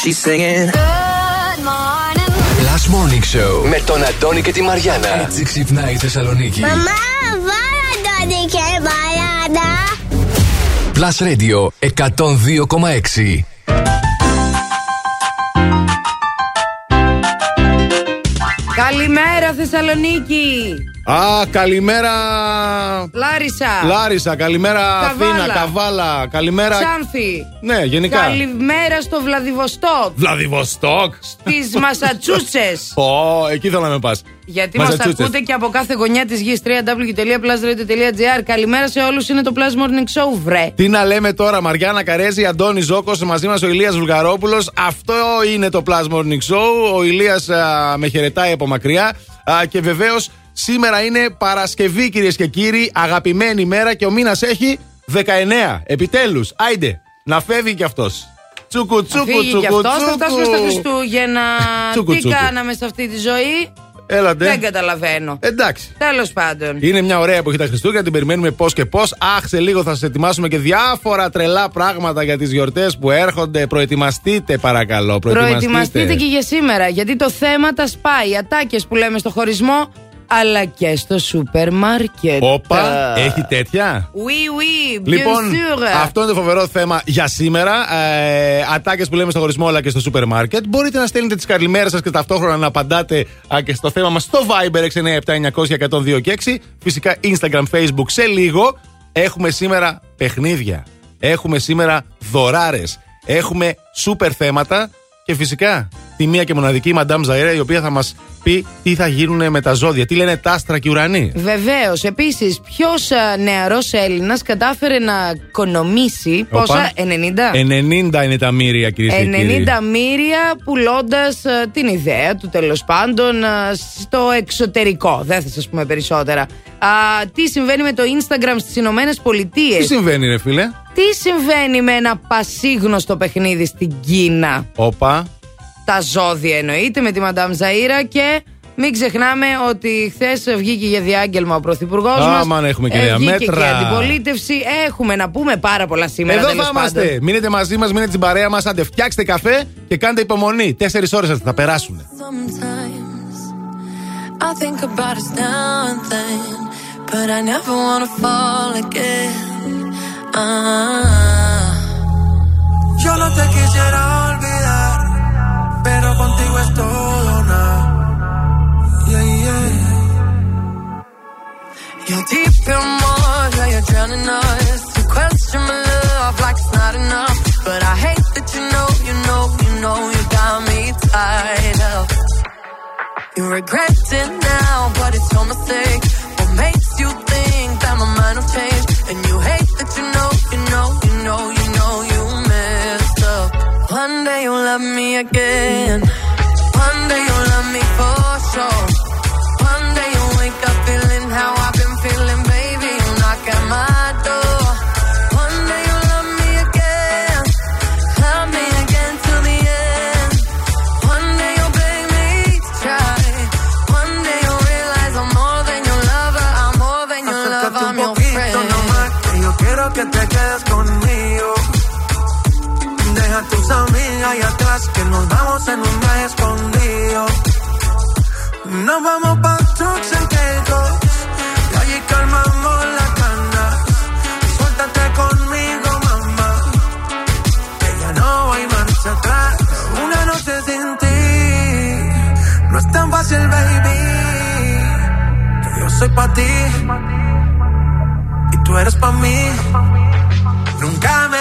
She's singing. Good morning. Last Morning Show με τον Αντώνη και τη Μαριάνα. Έτσι ξυπνάει η Θεσσαλονίκη. Μαμά, βάλα Αντώνη και Μαριάνα. Plus Radio 102,6. Καλημέρα Θεσσαλονίκη! Α, καλημέρα. Λάρισα. Λάρισα, καλημέρα Καβάλα. Αθήνα, Καβάλα. Καλημέρα. Ξάνθη. Ναι, γενικά. Καλημέρα στο Βλαδιβοστόκ. Βλαδιβοστόκ. Στις Μασατσούτσες. Ω, εκεί θέλω να με πας. Γιατί μας τα Massachusetts. ακούτε και από κάθε γωνιά της γης www.plusradio.gr. Καλημέρας σε όλους, είναι το Plus Morning Show, βρε. Τι να λέμε τώρα, Μαριάννα Καρέζη, Αντώνη Ζώκος, μαζί μας ο Ηλίας Βουλγαρόπουλος. Αυτό είναι το Plus Morning Show. Ο Ηλίας α, με χαιρετάει από μακριά. Α, και βεβαίως σήμερα είναι Παρασκευή, κυρίες και κύριοι. Αγαπημένη μέρα και ο μήνας έχει 19. Επιτέλους, άιντε, να φεύγει κι αυτός. Τσούκου, τσούκου, Φύγει τσούκου. κι αυτός, θα τσούκου. φτάσουμε στα Χριστούγεννα. Τσούκου, Τι τσούκου. κάναμε σε αυτή τη ζωή, Έλατε. δεν καταλαβαίνω. Εντάξει. Τέλος πάντων. Είναι μια ωραία εποχή τα Χριστούγεννα, την περιμένουμε πώς και πώς. Αχ, σε λίγο θα σας ετοιμάσουμε και διάφορα τρελά πράγματα για τις γιορτές που έρχονται. Προετοιμαστείτε, παρακαλώ. Προετοιμαστείτε. Προετοιμαστείτε και για σήμερα, γιατί το θέμα τα σπάει. Οι ατάκες που λέμε στο χωρισμό, αλλά και στο σούπερ μάρκετ. Όπα, έχει τέτοια; Oui, oui, bien Λοιπόν, sûr. αυτό είναι το φοβερό θέμα για σήμερα. Ε, Ατάκες που λέμε στο χωρισμό αλλά και στο σούπερ μάρκετ. Μπορείτε να στέλνετε τις καλημέρες σας και ταυτόχρονα να απαντάτε α, και στο θέμα μας στο Viber 697 και 6. Φυσικά Instagram, Facebook σε λίγο. Έχουμε σήμερα παιχνίδια. Έχουμε σήμερα δωράρες. Έχουμε σούπερ θέματα. Και φυσικά τη μία και μοναδική Madame Ζαέρα η οποία θα μας πει τι θα γίνουν με τα ζώδια. Τι λένε τα άστρα και οι ουρανοί; Βεβαίως. Επίσης, ποιος νεαρός Έλληνας κατάφερε να οικονομήσει Όπα. πόσα, 90. 90 είναι τα μύρια, κυρίες και 90 κύριοι. μοίρια πουλώντας την ιδέα του τέλος πάντων ε, στο εξωτερικό. Δεν θα σας πούμε περισσότερα. Α, τι συμβαίνει με το Instagram στις Ηνωμένες Πολιτείες; Τι συμβαίνει, ρε φίλε; Τι συμβαίνει με ένα πασίγνωστο παιχνίδι στην Κίνα; Όπα. Τα ζώδια εννοείται με τη Μαντάμ Ζαΐρα και μην ξεχνάμε ότι χθες βγήκε για διάγγελμα ο Πρωθυπουργός μας. Άμαν, έχουμε και νέα Βγήκε μέτρα. και αντιπολίτευση. Έχουμε να πούμε πάρα πολλά σήμερα. Εδώ τέλος θα είμαστε. πάντων. Μείνετε μαζί μας, μείνετε στην παρέα μας. Άντε, φτιάξτε καφέ και κάντε υπομονή. Τέσσερις ώρες θα περάσουν. Sometimes I think about contigo es todo nada. Yeah, yeah. You're deep in water, you're drowning us. You question my love like it's not enough, but I hate that you know, you know, you know you got me tied up. You regret it now, but it's your mistake. What makes you think that my mind will change? And you hate that you know, you know, you know, you know you messed up. One day you'll love me again. Que nos vamos en un viaje escondido. Nos vamos pa' trucks and Caicos, y allí calmamos las ganas. Suéltate conmigo, mamá, que ya no hay marcha atrás. Una noche sin ti, no es tan fácil, baby. Que yo soy pa' ti y tú eres pa' mí. Nunca me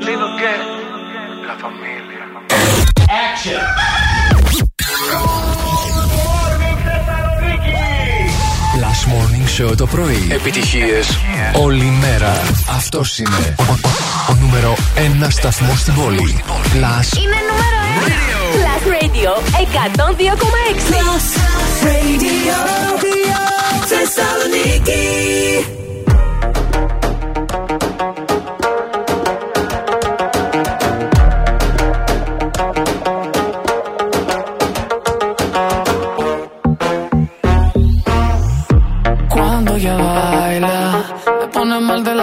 Latino che la familia. Last Morning Show το πρωί. Επιτυχίες όλη μέρα. Αυτός είναι ο, ο νούμερο ένα σταθμός στην πόλη. Last Είναι νούμερο 1. Plus Radio 102,6. Plus Radio Θεσσαλονίκη.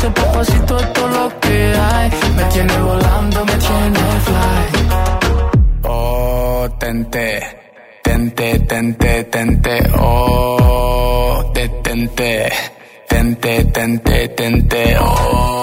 Dice papacito es lo que hay. Me tiene volando, me tiene fly. Oh, tente, tente, tente, tente, oh, detente, tente, tente, tente, oh,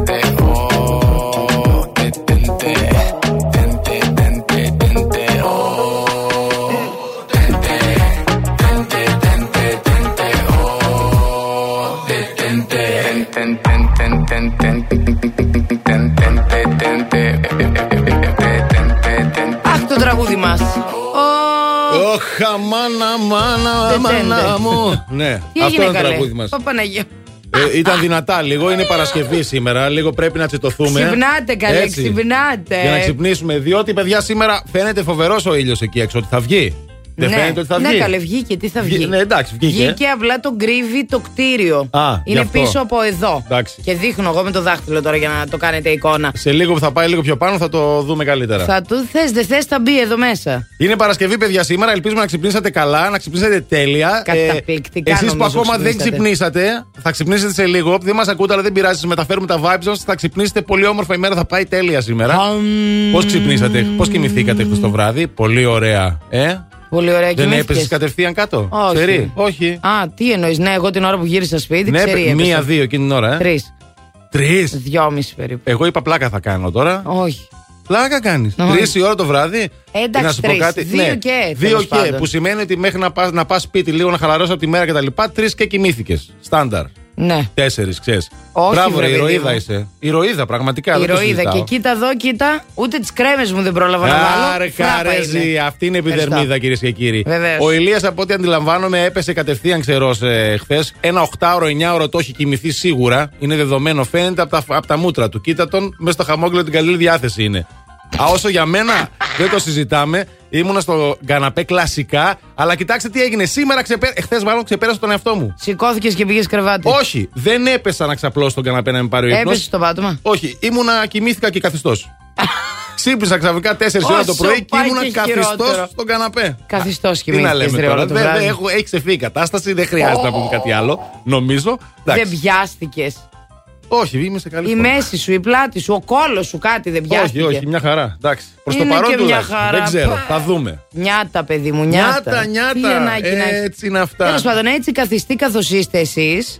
Ωχ, αμάνα, μάνα, Τετέντε. μάνα μου. Ναι, Τι αυτό έγινε είναι το καλέ; τραγούδι μας. Παπαναγία. ήταν δυνατά λίγο, είναι Παρασκευή σήμερα. Λίγο πρέπει να τσιτωθούμε. Ξυπνάτε καλέ, Έτσι. ξυπνάτε. Για να ξυπνήσουμε. Διότι, παιδιά, σήμερα φαίνεται φοβερός ο ήλιος εκεί έξω ότι θα βγει. Δεν ναι. φαίνεται ότι θα ναι, βγει. καλέ, βγήκε. Τι θα βγει; Ναι, εντάξει, βγήκε. Βγήκε απλά το γκρίβι το κτίριο. Α, γι' Είναι αυτό. πίσω από εδώ. Εντάξει. Και δείχνω εγώ με το δάχτυλο τώρα για να το κάνετε εικόνα. Σε λίγο που θα πάει λίγο πιο πάνω θα το δούμε καλύτερα. Θα του θες, δεν θες, θα μπει εδώ μέσα. Είναι Παρασκευή, παιδιά, σήμερα. Ελπίζουμε να ξυπνήσατε καλά, να ξυπνήσατε τέλεια. Καταπληκτικά Εσείς που νομίζω ακόμα δεν ξυπνήσατε. ξυπνήσατε, θα ξυπνήσετε σε λίγο. Δεν μας ακούτε, αλλά δεν πειράζει. Σας μεταφέρουμε τα vibes μα. Θα ξυπνήσετε πολύ όμορφα. Η μέρα θα πάει τέλεια σήμερα. Πώς ξυπνήσατε, πώς κοιμηθήκατε χθες το βράδυ; Πολύ ωραία. Ε; Πολύ ωραία Δεν κοιμήθηκες. έπεσε κατευθείαν κάτω. Όχι. Ξερή. Όχι. Α, τι εννοείς, ναι, εγώ την ώρα που γύρισα σπίτι, Ναι, ξέρει. μία-δύο εκείνη την ώρα, ε. Τρεις. Τρεις; Δυόμιση περίπου. Εγώ είπα πλάκα θα κάνω τώρα. Όχι. Πλάκα κάνεις. Όχι. Τρεις η ώρα το βράδυ. Εντάξει, Και να σου πω τρεις. κάτι. Δύο ναι, και, Δύο τέλος και. πάντων. Που σημαίνει ότι μέχρι να πας να πας σπίτι λίγο να χαλαρώσει από τη μέρα κτλ. Τρεις και κοιμήθηκες. Στάνταρ. Ναι. Τέσσερις, ξέρεις. Όχι, Μπράβο, βρε, ρε, παιδί ηρωίδα μου. είσαι. Ηρωίδα, πραγματικά. δεν το Ηρωίδα. συζητάω. Και κοίτα εδώ, κοίτα. Ούτε τις κρέμες μου δεν πρόλαβα να βάλω. Άρε, Φράπα καρέζι, είναι. αυτή είναι η επιδερμίδα, Ευχαριστώ. κυρίες και κύριοι. Βεβαίως. Ο Ηλίας, από ό,τι αντιλαμβάνομαι, έπεσε κατευθείαν ξερό ε, χθες. Ένα 8ωρο, 9ωρο το έχει κοιμηθεί σίγουρα. Είναι δεδομένο, φαίνεται από τα, απ' τα μούτρα του. Κοίτα τον, μέσα στο χαμόγελο την καλή διάθεση είναι. Α, όσο για μένα δεν το συζητάμε, ήμουνα στο καναπέ κλασικά, αλλά κοιτάξτε τι έγινε. Σήμερα ξεπέ... εχθές μάλλον ξεπέρασα τον εαυτό μου. Σηκώθηκες και πήγες κρεβάτι. Όχι, δεν έπεσα να ξαπλώσω στον καναπέ να με πάρει ο ύπνος. Έπεσες στο πάτωμα; Όχι, ήμουνα, κοιμήθηκα και καθιστός. Ξύπνησα ξαφνικά 4 ώρα το Όσο πρωί και πάει ήμουνα και καθιστός χειρότερο. στον καναπέ. Καθιστός Τι να κοιμήθηκες, λέμε ρε, τώρα. όλο το Δεν- δεν βράδυ. έχω- Έχει ξεφύγει η κατάσταση, δεν χρειάζεται να πούμε κάτι άλλο. Νομίζω. Δεν Εντάξει. πιάστηκε. Όχι, είμαι σε καλή Η φόρμα. μέση σου, η πλάτη σου, ο κόλος σου κάτι δεν πιάστηκε. Όχι, όχι, μια χαρά. Εντάξει. Προς το Είναι παρόν και μια τουλάχιστον. χαρά. Δεν ξέρω, Πα. θα δούμε. Νιάτα, παιδί μου, νιάτα. Νιάτα, νιάτα. Τι ανάγκη να έχεις. Έτσι είναι αυτά. Τέλος πάντων, έτσι καθιστεί καθώς είστε εσείς.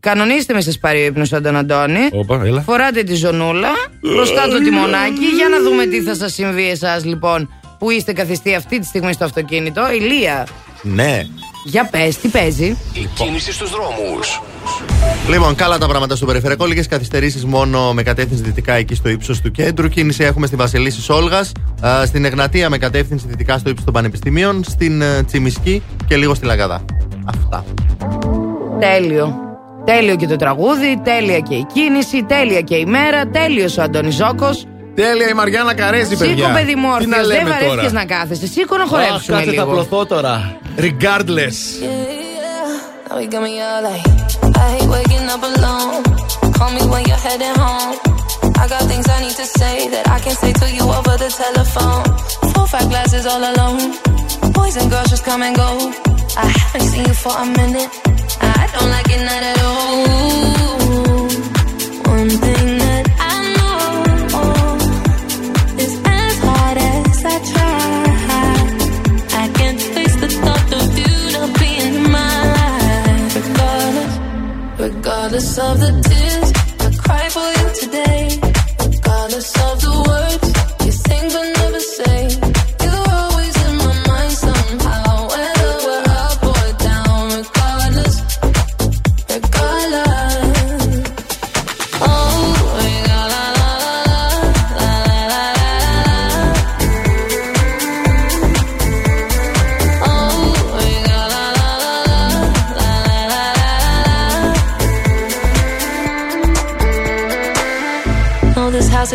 Κανονίστε με σας πάρει ο ύπνος σαν τον Αντώνη. Όπα, έλα. Φοράτε τη ζωνούλα. Μπροστά το τιμονάκι. Για να δούμε τι θα σας συμβεί εσάς λοιπόν που είστε καθιστοί αυτή τη στιγμή στο αυτοκίνητο. Ηλία, Ναι. Για πες, τι παίζει; Η κίνηση στους δρόμους. Λοιπόν, καλά τα πράγματα στο περιφερειακό. Λίγες καθυστερήσεις μόνο με κατεύθυνση δυτικά εκεί στο ύψος του κέντρου. Κίνηση έχουμε στην Βασιλίση Όλγας. Στην Εγνατία με κατεύθυνση δυτικά στο ύψος των Πανεπιστημίων. Στην ε, Τσιμισκή και λίγο στη Λαγαδά. Αυτά. Τέλειο. Τέλειο και το τραγούδι, τέλεια και η κίνηση, τέλεια και η μέρα, τέλειος ο Αντώνης Ζώκος. Τέλεια η Μαριάννα Καρέζη, παιδιά. Σήκω, παιδί μου, Τι να όρθιος, δεν λέμε βαρέθηκε τώρα. να κάθεσαι. Σήκω να Αχ, χορέψουμε κάτσε, θα λίγο. πλωθώ τώρα. Regardless. Now you got me all like, I hate waking up alone. Call me when you're heading home. I got things I need to say that I can say to you over the telephone. Four, five glasses all alone. Boys and girls just come and go. I haven't seen you for a minute. I don't like it not at all. Of the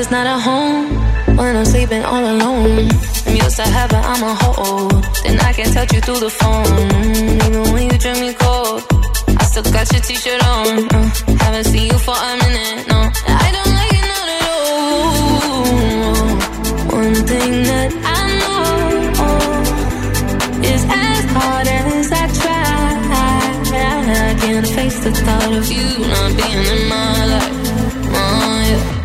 is not a home when I'm sleeping all alone. I'm used to having I'm a hold. Then I can touch you through the phone. Even when you drink me cold, I still got your t-shirt on. Uh, haven't seen you for a minute, no. I don't like it not at all. One thing that I know is as hard as I try. I can't face the thought of you not being in my life. Oh, yeah.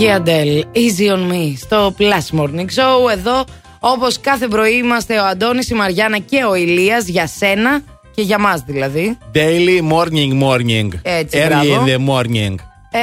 Μοναδική Αντέλ, Easy on Me, στο Plus Morning Show. Εδώ, όπως κάθε πρωί, είμαστε ο Αντώνης, η Μαριάννα και ο Ηλίας για σένα και για μας δηλαδή. Daily morning morning. Έτσι, Early μπράβο. in the morning. Ε,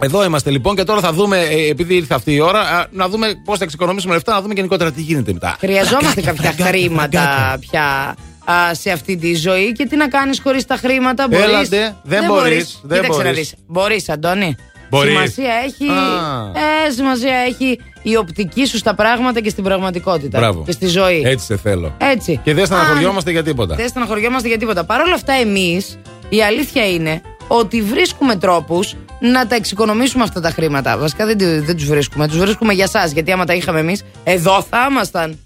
Εδώ είμαστε λοιπόν και τώρα θα δούμε, ε, επειδή ήρθε αυτή η ώρα, α, να δούμε πώς θα εξοικονομήσουμε λεφτά, να δούμε γενικότερα τι γίνεται μετά. χρειαζόμαστε κάποια χρήματα πια α, σε αυτή τη ζωή και τι να κάνεις χωρίς τα χρήματα μπορείς. Έλατε, δεν μπορείς, δεν Κοίταξε να μπορείς. δεις. Μπορείς Αντώνη. Μπορείς. Σημασία έχει, Α. ε, σημασία έχει η οπτική σου στα πράγματα και στην πραγματικότητα. Μπράβο. Και στη ζωή. Έτσι σε θέλω. Έτσι. Και δεν Αν- στεναχωριόμαστε για τίποτα. Δεν στεναχωριόμαστε για τίποτα. Παρ' όλα αυτά, εμείς η αλήθεια είναι ότι βρίσκουμε τρόπους να τα εξοικονομήσουμε αυτά τα χρήματα. Βασικά δεν, του- δεν τους βρίσκουμε. Τους βρίσκουμε για εσά. Γιατί άμα τα είχαμε εμείς, εδώ θα ήμασταν.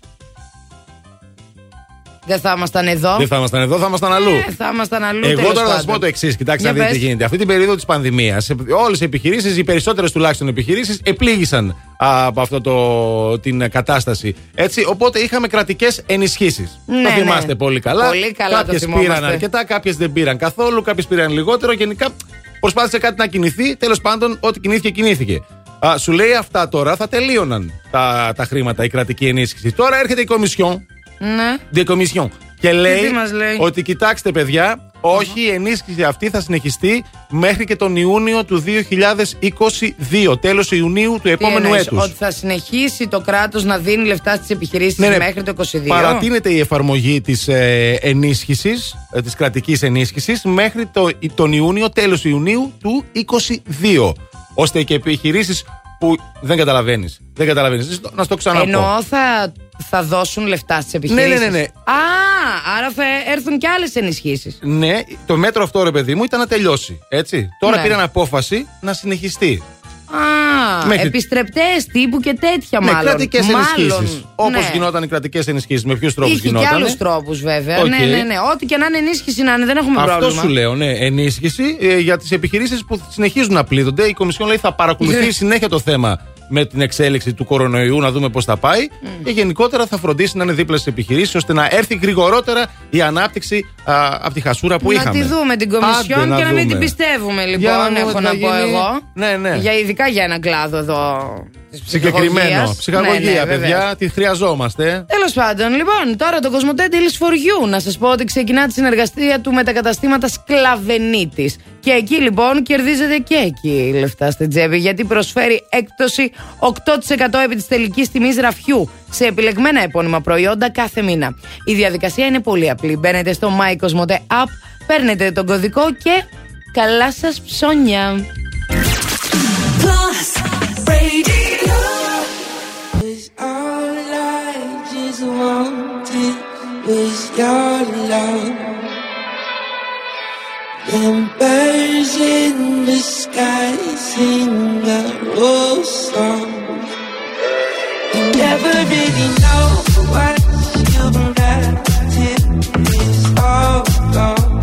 Δεν θα ήμασταν εδώ. Δεν θα ήμασταν εδώ, θα ήμασταν αλλού. Ε, θα ήμασταν αλλού. Εγώ τέλος τώρα θα σα πάντων. πω το εξής. Κοιτάξτε να Για δείτε τι πες. γίνεται. Αυτή την περίοδο της πανδημίας, όλες οι επιχειρήσεις, οι περισσότερες τουλάχιστον επιχειρήσεις, επλήγησαν α, από αυτό το, την κατάσταση. Έτσι, οπότε είχαμε κρατικές ενισχύσεις. Ναι, το ναι. θυμάστε πολύ καλά. Πολύ καλά το Κάποιες θυμόμαστε. πήραν αρκετά, κάποιες δεν πήραν καθόλου, κάποιες πήραν λιγότερο. Γενικά προσπάθησε κάτι να κινηθεί. Τέλος πάντων, ό,τι κινήθηκε, κινήθηκε. Α, σου λέει αυτά τώρα θα τελείωναν τα, τα χρήματα, η κρατική ενίσχυση. Τώρα έρχεται η Κομισιόν Ναι. de Commission. Και λέει, μας λέει; ότι κοιτάξτε παιδιά, όχι η ενίσχυση αυτή θα συνεχιστεί μέχρι και τον Ιούνιο του 2022, τέλος Ιουνίου του Τι επόμενου εννοείς, έτους. Ότι θα συνεχίσει το κράτος να δίνει λεφτά στις επιχειρήσεις Ναι, ναι. μέχρι το 22. Παρατείνεται η εφαρμογή της ε, ενίσχυσης, ε, της κρατικής ενίσχυσης μέχρι το, τον Ιούνιο, τέλος Ιουνίου του 2022. Ώστε και επιχειρήσεις που δεν καταλαβαίνεις. Δεν καταλαβαίνεις. Να στο ξαναπώ. Εννοώ θα, θα δώσουν λεφτά στις επιχειρήσεις. Ναι, ναι, ναι, ναι. Α, άρα θα έρθουν και άλλες ενισχύσεις. Ναι, το μέτρο αυτό, ρε παιδί μου, ήταν να τελειώσει. Έτσι. Τώρα Ναι. πήραν απόφαση να συνεχιστεί. Α, Μέχρι- επιστρεπτές τύπου και τέτοια Ναι, μάλλον. κρατικές Μάλλον, ενισχύσεις. Όπως ναι. γινόταν οι κρατικές ενισχύσεις, με ποιους τρόπους Είχε και γινόταν. άλλους τρόπους βέβαια. Οκ. Ναι, ναι, ναι. Ό,τι και να είναι ενίσχυση να είναι, δεν έχουμε Αυτό πρόβλημα. σου λέω, ναι. Ενίσχυση ε, για τις επιχειρήσεις που συνεχίζουν να πλήττονται. Η Κομισιόν λέει θα παρακολουθεί Ναι. συνέχεια το θέμα με την εξέλιξη του κορονοϊού, να δούμε πώς θα πάει. Και γενικότερα θα φροντίσει να είναι δίπλα στις επιχειρήσεις ώστε να έρθει γρηγορότερα η ανάπτυξη από τη χασούρα που να είχαμε. τη δούμε την Κομισιόν Άντε, και να μην δούμε. την πιστεύουμε, Για να λοιπόν, δούμε έχω τι να θα πω γίνει. εγώ. Ναι, ναι. Για, ειδικά για έναν κλάδο εδώ. της Συγκεκριμένο. ψυχαγωγίας. Ψυχαγωγία, Ναι, ναι, παιδιά, βεβαίως. τη χρειαζόμαστε. Τέλος πάντων, λοιπόν, τώρα το Κοσμοτέ Deals for You. Να σας πω ότι ξεκινά τη συνεργασία του με τα καταστήματα Σκλαβενίτης. Και εκεί λοιπόν κερδίζετε και εκεί λεφτά στην τσέπη, γιατί προσφέρει έκπτωση 8% επί της τελικής τιμής ραφιού σε επιλεγμένα επώνυμα προϊόντα κάθε μήνα. Η διαδικασία είναι πολύ απλή. Μπαίνετε στο My Cosmote App, παίρνετε τον κωδικό και καλά σας ψώνια. Plus birds in the sky sing a old song. You never really know what you've it's all gone.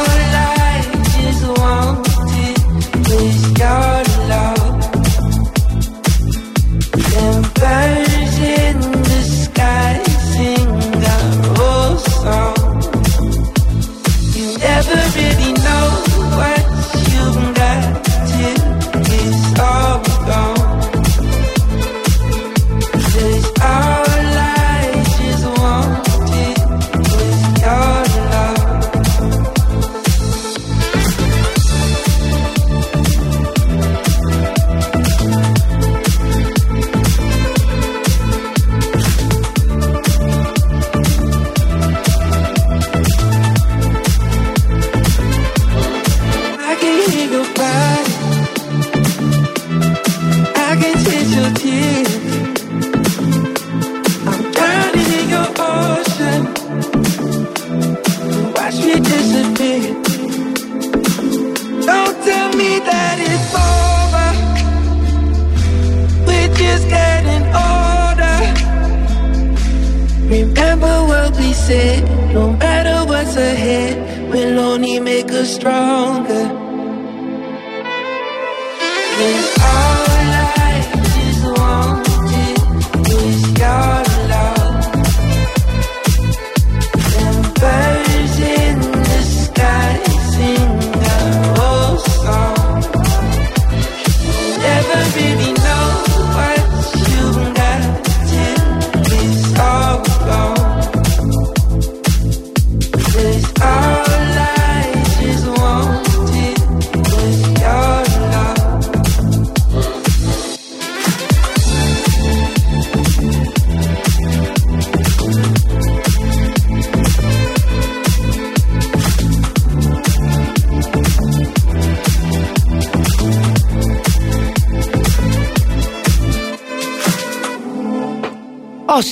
Strong.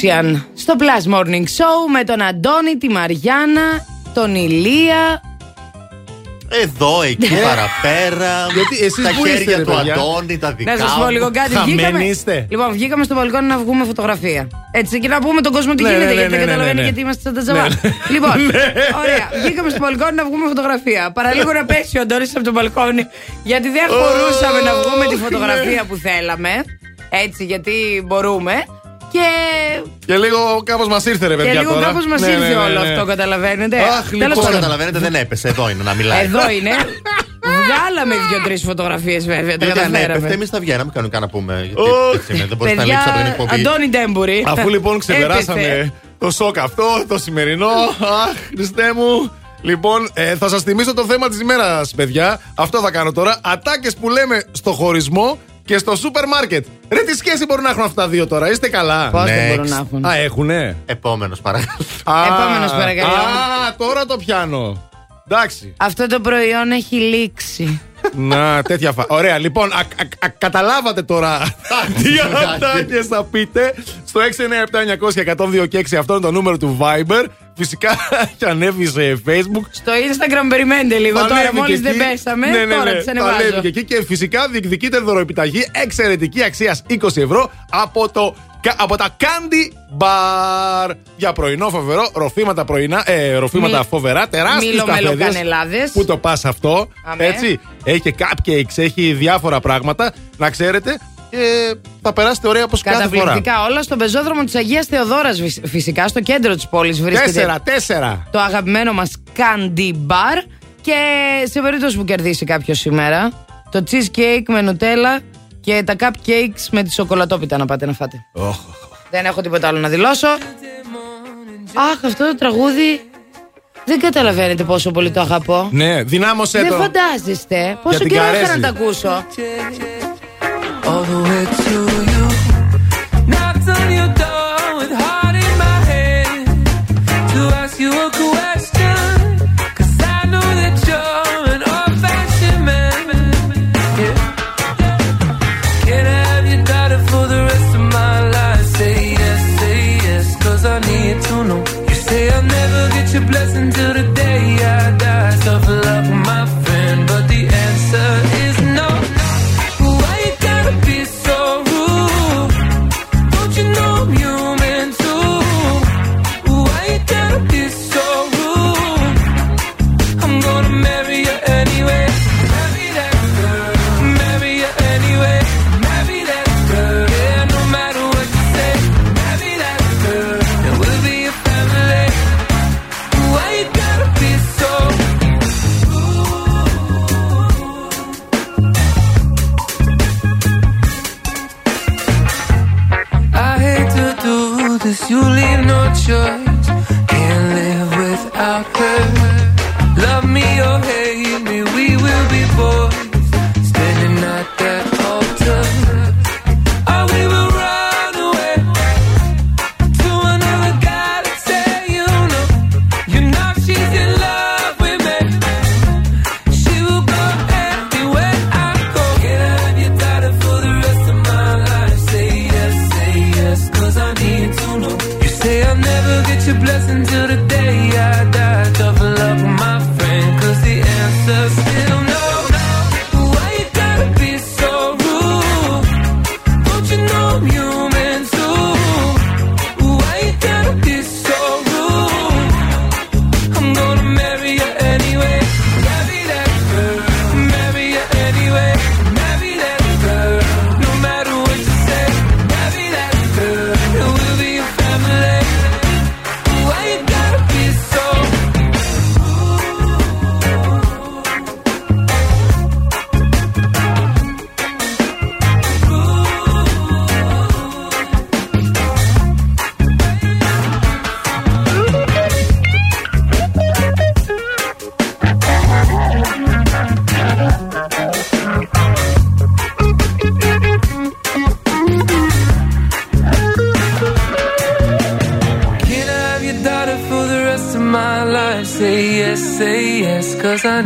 Ocean στο Plus Morning Show με τον Αντώνη, τη Μαριάννα, τον Ηλία. Εδώ, εκεί, παραπέρα. Γιατί εσείς τα πού είστε, χέρια ρε, του παιδιά; Αντώνη, τα δικά Να σας πω μου. λίγο κάτι. Χαμένοι Βγήκαμε, είστε. λοιπόν, βγήκαμε στο μπαλκόνι να βγούμε φωτογραφία. Έτσι, και να πούμε τον κόσμο τι Ναι, γίνεται, ναι, ναι, γιατί ναι, δεν ναι, καταλαβαίνει ναι. γιατί είμαστε σαν τα τζαβά. Ναι. Λοιπόν, Ναι. ωραία. Βγήκαμε στο μπαλκόνι να βγούμε φωτογραφία. Παραλίγο να πέσει ο Αντώνης από το μπαλκόνι, γιατί δεν μπορούσαμε να βγούμε τη φωτογραφία που θέλαμε. Έτσι, γιατί μπορούμε. Και, Και λίγο κάπως μας ήρθε, ρε παιδιά. και λίγο τώρα. κάπως μας Ναι, ήρθε ναι, ναι, όλο ναι. αυτό, καταλαβαίνετε. Αχ, Τέλος λοιπόν, Όπω πάντων, καταλαβαίνετε, δεν έπεσε. Εδώ είναι να μιλάει. Εδώ είναι. Βγάλαμε δύο-τρει φωτογραφίες βέβαια. Τα Γιατί αν έπεφτε, καταφέραμε. εμείς θα βγαίναμε κανονικά να πούμε. Γιατί Όχι. έτσι είναι, δεν μπορείς να Παιδιά, λείψει από την εκπομπή. Αντώνη Ντέμπουρη. Αφού λοιπόν Έπεθε. ξεπεράσαμε το σοκ αυτό, το σημερινό. Αχ, Χριστέ μου. Λοιπόν, ε, θα σας θυμίσω το θέμα της ημέρας, παιδιά. Αυτό θα κάνω τώρα. Ατάκες που λέμε στο χωρισμό και στο σούπερ μάρκετ. Ρε, τι σχέση μπορούν να έχουν αυτά τα δύο τώρα, είστε καλά; Πώς δεν Next. μπορούν να έχουν. Α, έχουνε; Επόμενος παρακαλώ. Α, Επόμενος, παρακαλώ. Α, τώρα το πιάνω. Εντάξει. Αυτό το προϊόν έχει λήξει. Να, τέτοια φα... Ωραία, λοιπόν, α, α, α, καταλάβατε τώρα τι ατάκες θα πείτε στο 697-900-102 και 6. Αυτό είναι το νούμερο του Viber. Φυσικά έχει ανέβει σε Facebook. Στο Instagram περιμένετε λίγο Θα τώρα, ανέβει μόλις και δεν εκεί. πέσαμε. Ναι, ναι, Τώρα ναι. τις Θα ανεβάζω. ανέβει και εκεί και φυσικά διεκδικείτε δωροεπιταγή εξαιρετική αξίας 20 ευρώ από, το, από τα Candy Bar. Για πρωινό φοβερό, ροφήματα πρωινά, ε, ροφήματα Μη- φοβερά, τεράστιες Μήλο καφέδες. μελοκανελάδες. Πού το πας αυτό, Αμέ. έτσι. Έχει και cupcakes, έχει διάφορα πράγματα. Να ξέρετε, και θα περάσετε ωραία όπως κάθε φορά. Καταπληκτικά όλα στον πεζόδρομο της Αγίας Θεοδόρας, φυσικά, στο κέντρο της πόλης βρίσκεται. Τέσσερα, τέσσερα. Το αγαπημένο μας Candy Bar. Και σε περίπτωση που κερδίσει κάποιος σήμερα, το cheesecake με νουτέλα και τα cupcakes με τη σοκολατόπιτα να πάτε να φάτε. Δεν έχω τίποτα άλλο να δηλώσω. Αχ, αυτό το τραγούδι δεν καταλαβαίνετε πόσο πολύ το αγαπώ. Ναι, δυνάμωσέ Δεν το. φαντάζεστε πόσο την καιρό είχα Καρέζη. να τα ακούσω. All the way to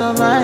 of my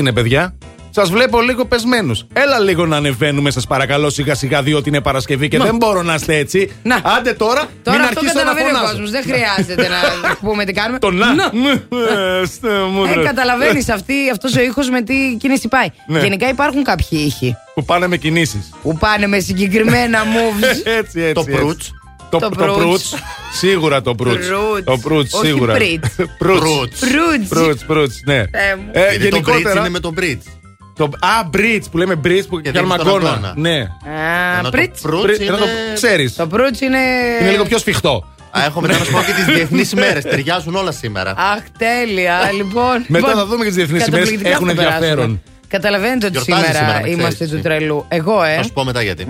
έγινε, παιδιά; Σας βλέπω λίγο πεσμένους. Έλα λίγο να ανεβαίνουμε, σας παρακαλώ, σιγά σιγά, διότι είναι Παρασκευή και Μα. δεν μπορώ να είστε έτσι. Να. Άντε τώρα, Τώρα μην αυτό αρχίσω να καταλαβαίνει ο φωνάζω. κόσμος. Δεν χρειάζεται να πούμε τι κάνουμε. Το να. Ε, στο μούτρο. Ε, καταλαβαίνεις αυτός ο ήχος με τι κίνηση πάει. Ναι. Γενικά υπάρχουν κάποιοι ήχοι Που πάνε με κινήσεις. που πάνε με συγκεκριμένα moves. έτσι, έτσι. Το έτσι. προύτς. Το, Το το προύτς. προύτς. Σίγουρα το προύτς. Προύτς. Το προύτς, Όχι σίγουρα. πρίτς. Προύτς. Προύτς. Προύτς, προύτς, ναι. Θεέ μου. Ε, Γιατί το bridge γενικότερα. είναι με το bridge. Το, α, μπριτς που λέμε μπριτς που Γιατί πιάνουμε είναι στον αγκώνα. αγκώνα. Ναι. Α, Ενώ το πριτς. προύτς Πρι- είναι... να το ξέρεις. Το προύτς είναι. Είναι λίγο πιο σφιχτό. Α, έχω μετά να σου πω και τις διεθνείς ημέρες. Ταιριάζουν όλα σήμερα. Αχ, τέλεια. λοιπόν. Μετά Λοιπόν, θα δούμε και τις διεθνείς ημέρες. καταπληκτικά Έχουν θα περάσουμε. ενδιαφέρον. Καταλαβαίνετε ότι Γιορτάζεις σήμερα, σήμερα, να ξέρεις, είμαστε εσύ. του τρελού. Εγώ, ε. Θα σου πω μετά γιατί.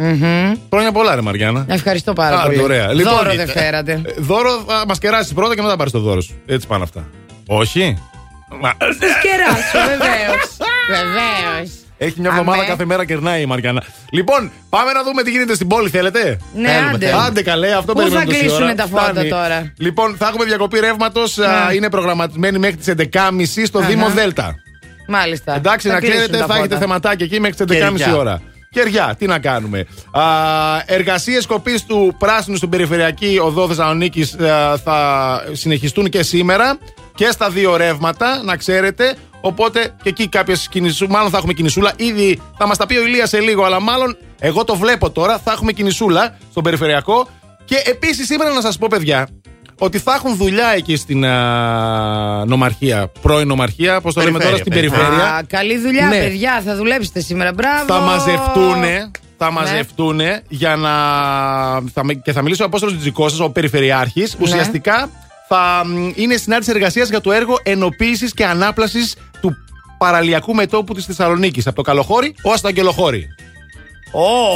Χρόνια πολλά, ρε Μαριάννα. Ευχαριστώ πάρα Α, πολύ. ωραία. Λοιπόν, Δώρο ε, δεν φέρατε. Ε, Δώρο θα μας κεράσει πρώτα και μετά πάρεις το δώρο σου. Έτσι πάνε αυτά. Όχι. Μα- Σα κεράσω, βεβαίως. Βεβαίως. Έχει μια εβδομάδα Αμέ. κάθε μέρα κερνάει η Μαριάννα. Λοιπόν, πάμε να δούμε τι γίνεται στην πόλη, θέλετε; Ναι, Θέλουμε, άντε. θέλουμε. Άντε καλέ, αυτό Πού περιμένουμε θα τόση κλείσουνε ώρα. τα φώτα Φτάνει. τώρα; Λοιπόν, θα έχουμε διακοπή ρεύματος. Ναι. Είναι προγραμματισμένη μέχρι τις 11.30 στο Αχα. Δήμο Δέλτα. Μάλιστα. Εντάξει, Θα να κλείσουν ξέρετε, τα θα έχετε φώτα. θεματάκια εκεί μέχρι τις 11.30 Κεριά. ώρα. Κεριά, τι να κάνουμε. Εργασίες κοπή του πράσινου στην περιφερειακή οδό Θεσσαλονίκης θα συνεχιστούν και σήμερα και στα δύο ρεύματα, να ξέρετε. Οπότε και εκεί κάποιε κινησού, μάλλον θα έχουμε κινησούλα. Ήδη θα μας τα πει ο Ηλίας σε λίγο, αλλά μάλλον εγώ το βλέπω τώρα. Θα έχουμε κινησούλα στον περιφερειακό. Και επίσης σήμερα να σας πω, παιδιά, ότι θα έχουν δουλειά εκεί στην α, νομαρχία, πρώην νομαρχία, πώς το λέμε τώρα, στην Περιφέρεια, περιφέρεια. Α, καλή δουλειά, Ναι. παιδιά. Θα δουλέψετε σήμερα. Μπράβο. θα μαζευτούνε. Θα Ναι. μαζευτούνε για να. Θα, με- και θα μιλήσει ο Απόστολος Τζικώστα, ο Περιφερειάρχης. Ναι. Ουσιαστικά θα μ, είναι συνάντηση εργασίας για το έργο ενοποίησης και ανάπλασης του παραλιακού μετόπου της Θεσσαλονίκης. Από το Καλοχώρι ω το Αγγελοχώρι.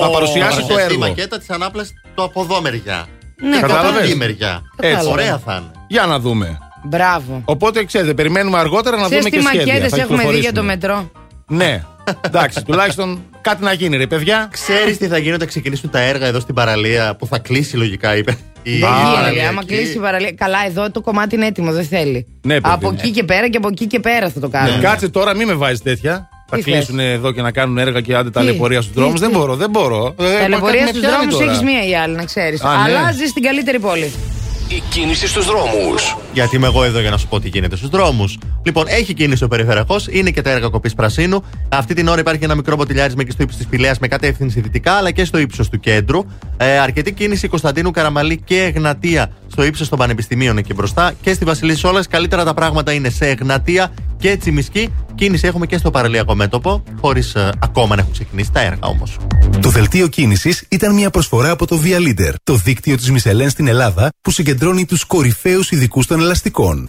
Θα παρουσιάσει το Παρουσιαστεί η έργο. μακέτα της ανάπλασης το από εδώ μεριά. Ναι, από κατάλαβες. εκεί μεριά. Έτσι. Ωραία θα είναι. Για να δούμε. Μπράβο. Οπότε ξέρετε, περιμένουμε αργότερα να Ξέρεις δούμε τι και σχέδια. μακέτες Θα έχουμε δει για το κυκλοφορήσουν. μετρό; Ναι. Εντάξει, τουλάχιστον κάτι να γίνει, ρε παιδιά. Ξέρεις τι θα γίνει όταν ξεκινήσουν τα έργα εδώ στην παραλία που θα κλείσει λογικά η, η Δεν παραλία γίνεται. Άμα εκεί. κλείσει η παραλία. Καλά, εδώ το κομμάτι είναι έτοιμο, δεν θέλει. Ναι, παιδί από μου. εκεί και πέρα και από εκεί και πέρα θα το κάνουμε. Κάτσε τώρα, μην με βάζεις τέτοια. Θα Τι κλείσουν εδώ και να κάνουν έργα και άντε ταλαιπωρία στους Τι, δρόμους. τι. Δεν μπορώ, δεν μπορώ. Ε, μα Ταλαιπωρία κάτι στους με πιάνει δρόμους τώρα. έχεις μία ή άλλη, να ξέρεις. Α, ναι. Αλλά ζεις στην καλύτερη πόλη. Η κίνηση στους δρόμους. Γιατί είμαι εγώ εδώ για να σου πω τι γίνεται στους δρόμους. Λοιπόν, έχει κίνηση ο περιφερειακό, είναι και τα έργα κοπής πρασίνου. Αυτή την ώρα υπάρχει ένα μικρό μποτιλιάρισμα και στο ύψος της Πηλαία με κατεύθυνση δυτικά, αλλά και στο ύψος του κέντρου. Ε, αρκετή κίνηση Κωνσταντίνου Καραμαλή και Εγνατία στο ύψος των πανεπιστημίων εκεί μπροστά. Και στη Βασιλή Σόλας καλύτερα τα πράγματα είναι σε Εγνατία και Τσιμισκή. Κίνηση έχουμε και στο παραλιακό μέτωπο, χωρίς ακόμα να έχουν ξεκινήσει τα έργα όμως. Το δελτίο κίνησης ήταν μια προσφορά από το Via Leader, το δίκτυο της Μισελέν στην Ελλάδα που συγκεντρώνει τους κορυφαίους ειδικούς των ελαστικών.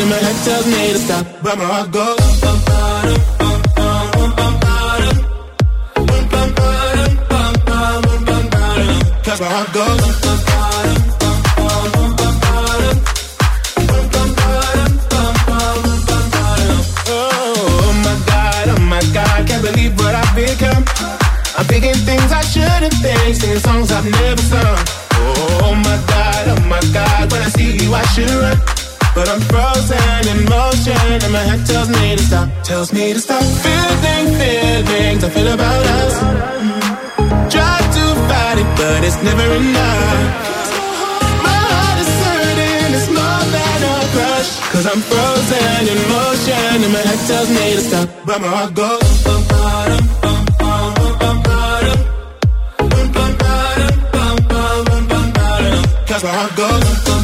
and my head tells me to stop, but my heart goes. Cause my heart goes. Oh oh, oh become. I'm thinking things I shouldn't think, singing songs I've never sung. Oh, oh my god, oh my god, when I see you I should run. But I'm frozen in motion and my head tells me to stop, tells me to stop. Feeling feelings I feel about us. Try to fight it, but it's never enough. My heart is hurting, it's more than a crush. Cause I'm frozen in motion and my head tells me to stop, but my heart goes. Cause my heart goes.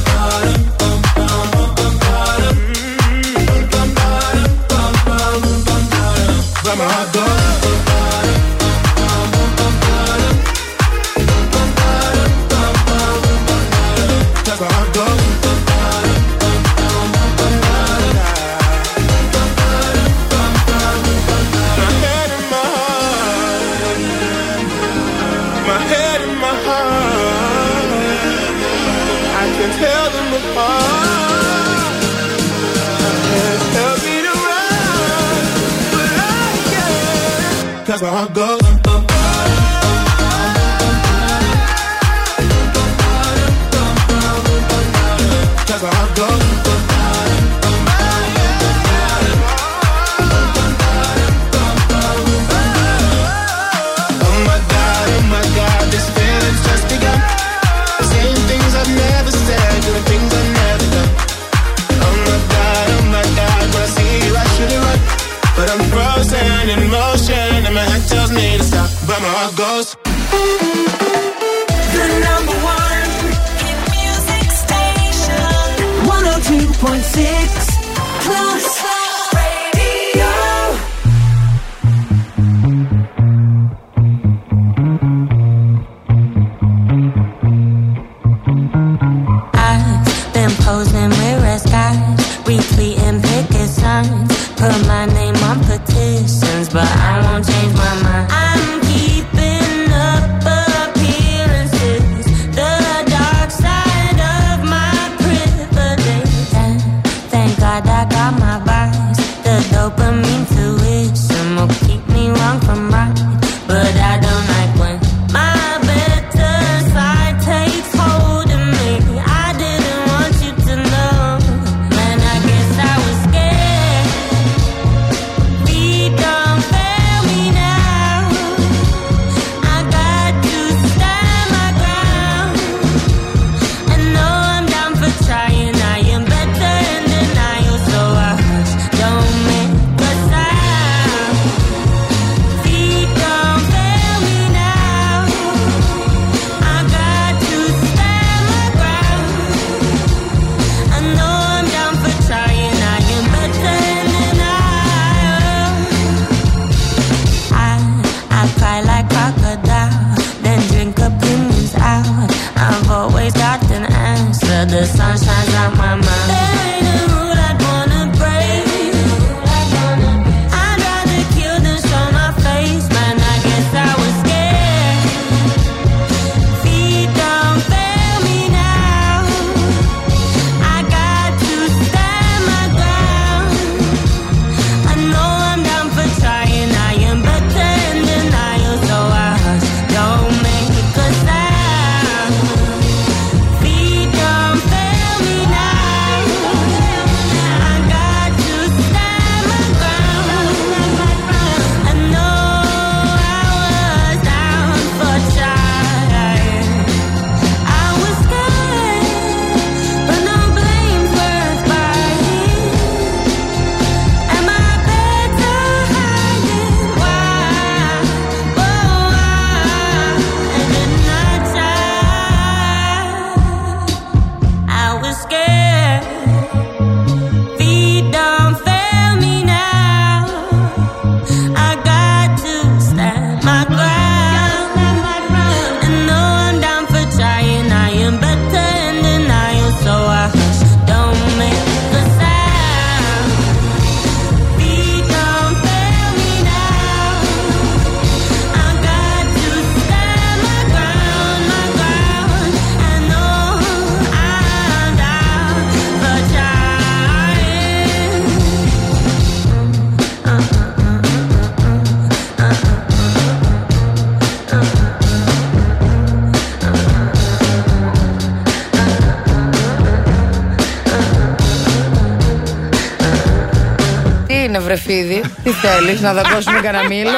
Βρεφίδι. Τι θέλεις, να δακώσουμε κανένα μήλο;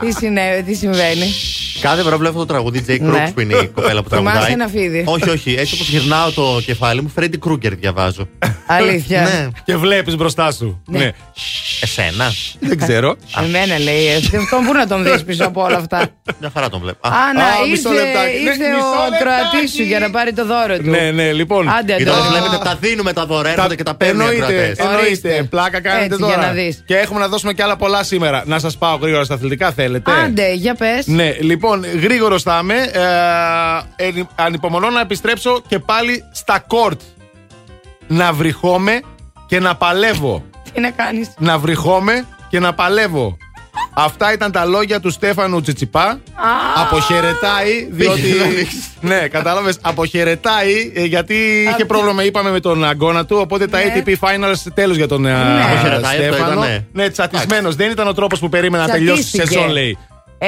τι, συνέβη, τι συμβαίνει; Κάθε φορά βλέπω το τραγούδι Jake Ναι. Crooks που είναι η κοπέλα που Θυμάσαι τραγουδάει. ένα φίδι; Όχι, όχι. Έτσι όπως γυρνάω το κεφάλι μου, Φρέντι Κρούγκερ διαβάζω. Αλήθεια; ναι. Και βλέπεις μπροστά σου. Ναι. Εσένα. Δεν ξέρω. Εμένα λέει. ε, Τον πού να τον δεις πίσω από όλα αυτά; Μια χαρά τον βλέπω. Α, να, Α, μισό ήρθε, λεπτάκι. Ναι, ήρθε μισό ο λεπτάκι. Κροατής σου για να πάρει το δώρο του. Ναι, ναι, λοιπόν. Άντε, Κοίτα, Αντώνη. βλέπετε, τα δίνουμε τα δώρα, έρχονται και τα παίρνουν οι Εννοείται, ακροατές. εννοείται. Ορίστε. Πλάκα κάνετε Έτσι, τώρα. για να δεις. Και έχουμε να δώσουμε και άλλα πολλά σήμερα. Να σας πάω γρήγορα στα αθλητικά, θέλετε; Άντε, για πες. Ναι, λοιπόν, γρήγορο θα είμαι. Ε, ε, ανυπομονώ να επιστρέψω και πάλι στα κόρτ. Να βρυχόμαι και να παλεύω. Τι να κάνεις; να βρυχόμαι και να παλεύω. Αυτά ήταν τα λόγια του Στέφανου Τσιτσιπά. Αποχαιρετάει, διότι. Πήγε να ρίξει. ναι, κατάλαβες. Αποχαιρετάει, ε, γιατί είχε πρόβλημα, είπαμε, με τον αγώνα του. Οπότε τα Ναι. ATP Finals τέλος για τον ε, Αποχαιρετάει, αυτό Στέφανο. ήτανε. Ναι, τσατισμένος. Δεν ήταν ο τρόπος που περίμενα να τελειώσει η Τσατίστηκε. σεζόν, λέει.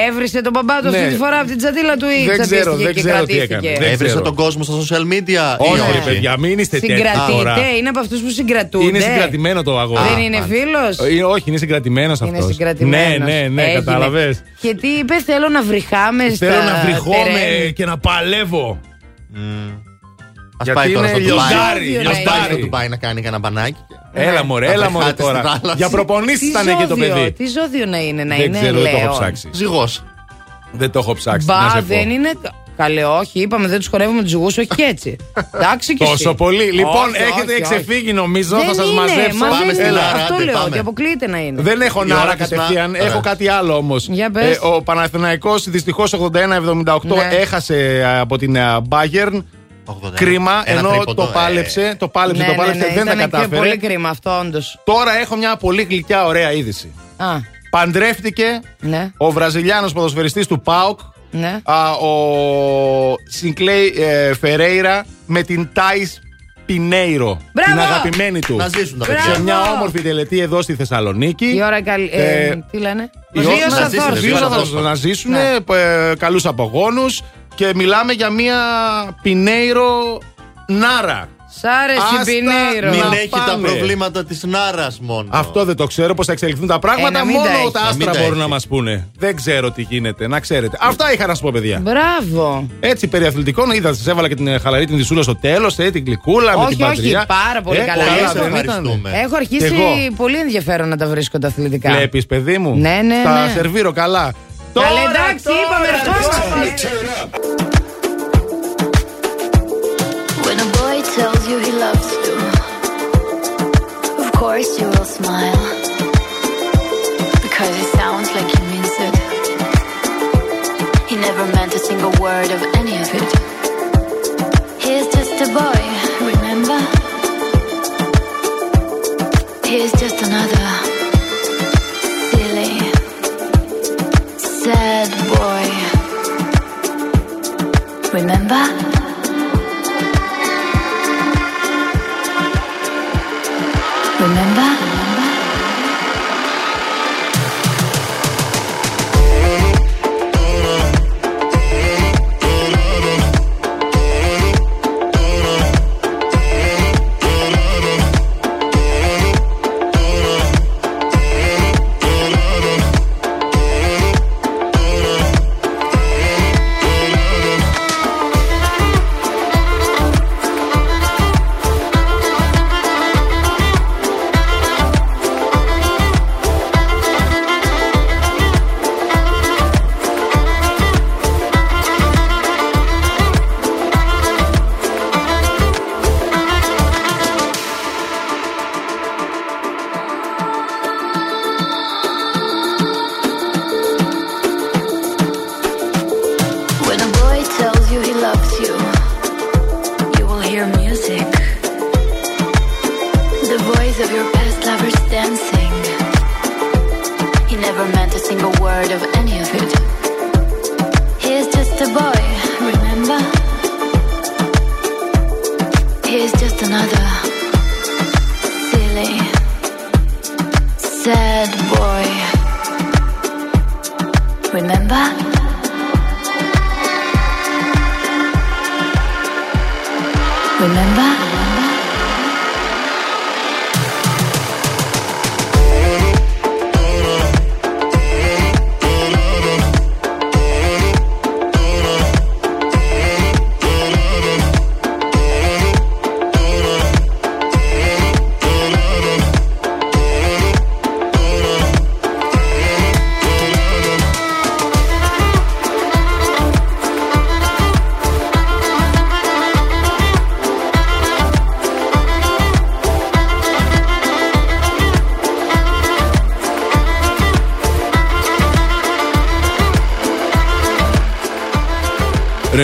Έβρισε τον μπαμπά του Ναι. αυτή τη φορά από την τσατίλα του ή Δεν ξέρω, τσατίστηκε δεν και ξέρω τι κρατήθηκε. έκανε. Δεν Έβρισε ξέρω. τον κόσμο στα social media. ή Όχι, όχι; ρε παιδιά, μην είστε τέτοια τώρα. Συγκρατείται, είναι από αυτούς που συγκρατούνται. Είναι συγκρατημένο το αγώνα. Δεν είναι φίλος; Ε, Όχι, είναι συγκρατημένος αυτός. Είναι συγκρατημένος. Ναι, ναι, ναι, κατάλαβες. Και τι είπες, θέλω να βρυχάμε στα. Θέλω να βρυχόμαι τερέν. και να παλεύω. Α Γιατί πάει τώρα είναι στο Ντουμπάι. λιοντάρι, Ας πάει λιοντάρι. στο Ντουμπάι να κάνει κανένα μπανάκι. Έλα μωρέ, Να έλα μωρέ βρεχάτε τώρα. στη θάλασσα. Για προπονήσεις Τι ήταν εκεί το ζώδιο, παιδί. Τι ζώδιο να είναι, να Δεν είναι. ξέρω, δεν το έχω λέων. ψάξει. Ζυγός. Δεν το έχω ψάξει. να Μπα, σε πω. δεν είναι. Καλέ, όχι, είπαμε δεν τους χορεύουμε τους ζυγούς, όχι και έτσι. Εντάξει και εσύ. Τόσο πολύ. Λοιπόν, Όχι, έχετε όχι, όχι. εξεφύγει νομίζω, Δεν θα σας είναι, μαζέψω. μα Πάμε δεν στην είναι. Άρα, Αυτό άντε, λέω, πάμε. ότι αποκλείεται να είναι. Δεν έχω Η νάρα ώρα της να- κατευθείαν, Ωραία. έχω κάτι άλλο όμως. Για πες. ο Παναθηναϊκός δυστυχώς 81-78 Ναι. έχασε ε, από την ε, Bayern. 81. Κρίμα, Ένα ενώ τρίποντο, το ε, πάλεψε, το πάλεψε, Ναι, το ναι, πάλεψε, ναι, δεν τα ήταν και κατάφερε. Πολύ κρίμα αυτό, όντως. Τώρα έχω μια πολύ γλυκιά ωραία είδηση. Α, Παντρεύτηκε ναι, ο Βραζιλιάνος ποδοσφαιριστής του ΠΑΟΚ ναι. α, ο Σινκλέι ε, Φερέιρα με την Τάις Πινέιρο. Μπράβο! Την αγαπημένη του. Να ζήσουν τα Μπράβο! παιδιά. Σε μια όμορφη τελετή εδώ στη Θεσσαλονίκη. Η ώρα καλή. Ε, Ε, τι λένε; Οι Δύο όσοι να θα ζήσουν, δώσουν. δύο Δύο θα θα δώσουν. να ζήσουν Ναι. ε, καλούς απογόνους και μιλάμε για μια Πινέιρο Νάρα. Σ' άρεσε η Άστα, Πινέιρο. Μην Να έχει τα πάμε. προβλήματα της Νάρας μόνο. Αυτό δεν το ξέρω πώ θα εξελιχθούν τα πράγματα. Ε, να μην Μόνο τα έχει. τα Να μην άστρα τα μπορούν έχει. να μας πούνε. Δεν ξέρω τι γίνεται, να ξέρετε. Αυτά είχα να σου πω, παιδιά. Μπράβο. Έτσι, περί αθλητικών, είδα, σας έβαλα και την ε, χαλαρή την δισούλα στο τέλος, ε, την γλυκούλα με Όχι, την όχι, πατριά. πάρα πολύ καλά. καλά, Έχω- δεν ήταν. Ευχαριστούμε. Έχω αρχίσει Κι εγώ. πολύ ενδιαφέρον να τα βρίσκω τα αθλητικά. Βλέπεις, παιδί μου. Ναι, ναι, Τα ναι. σερβίρω καλά. Καλέ, εντάξει, είπαμε, ερχόμαστε. When a boy tells you he loves you, of course you will smile. Because it sounds like he means it. He never meant a single word of Remember? Remember?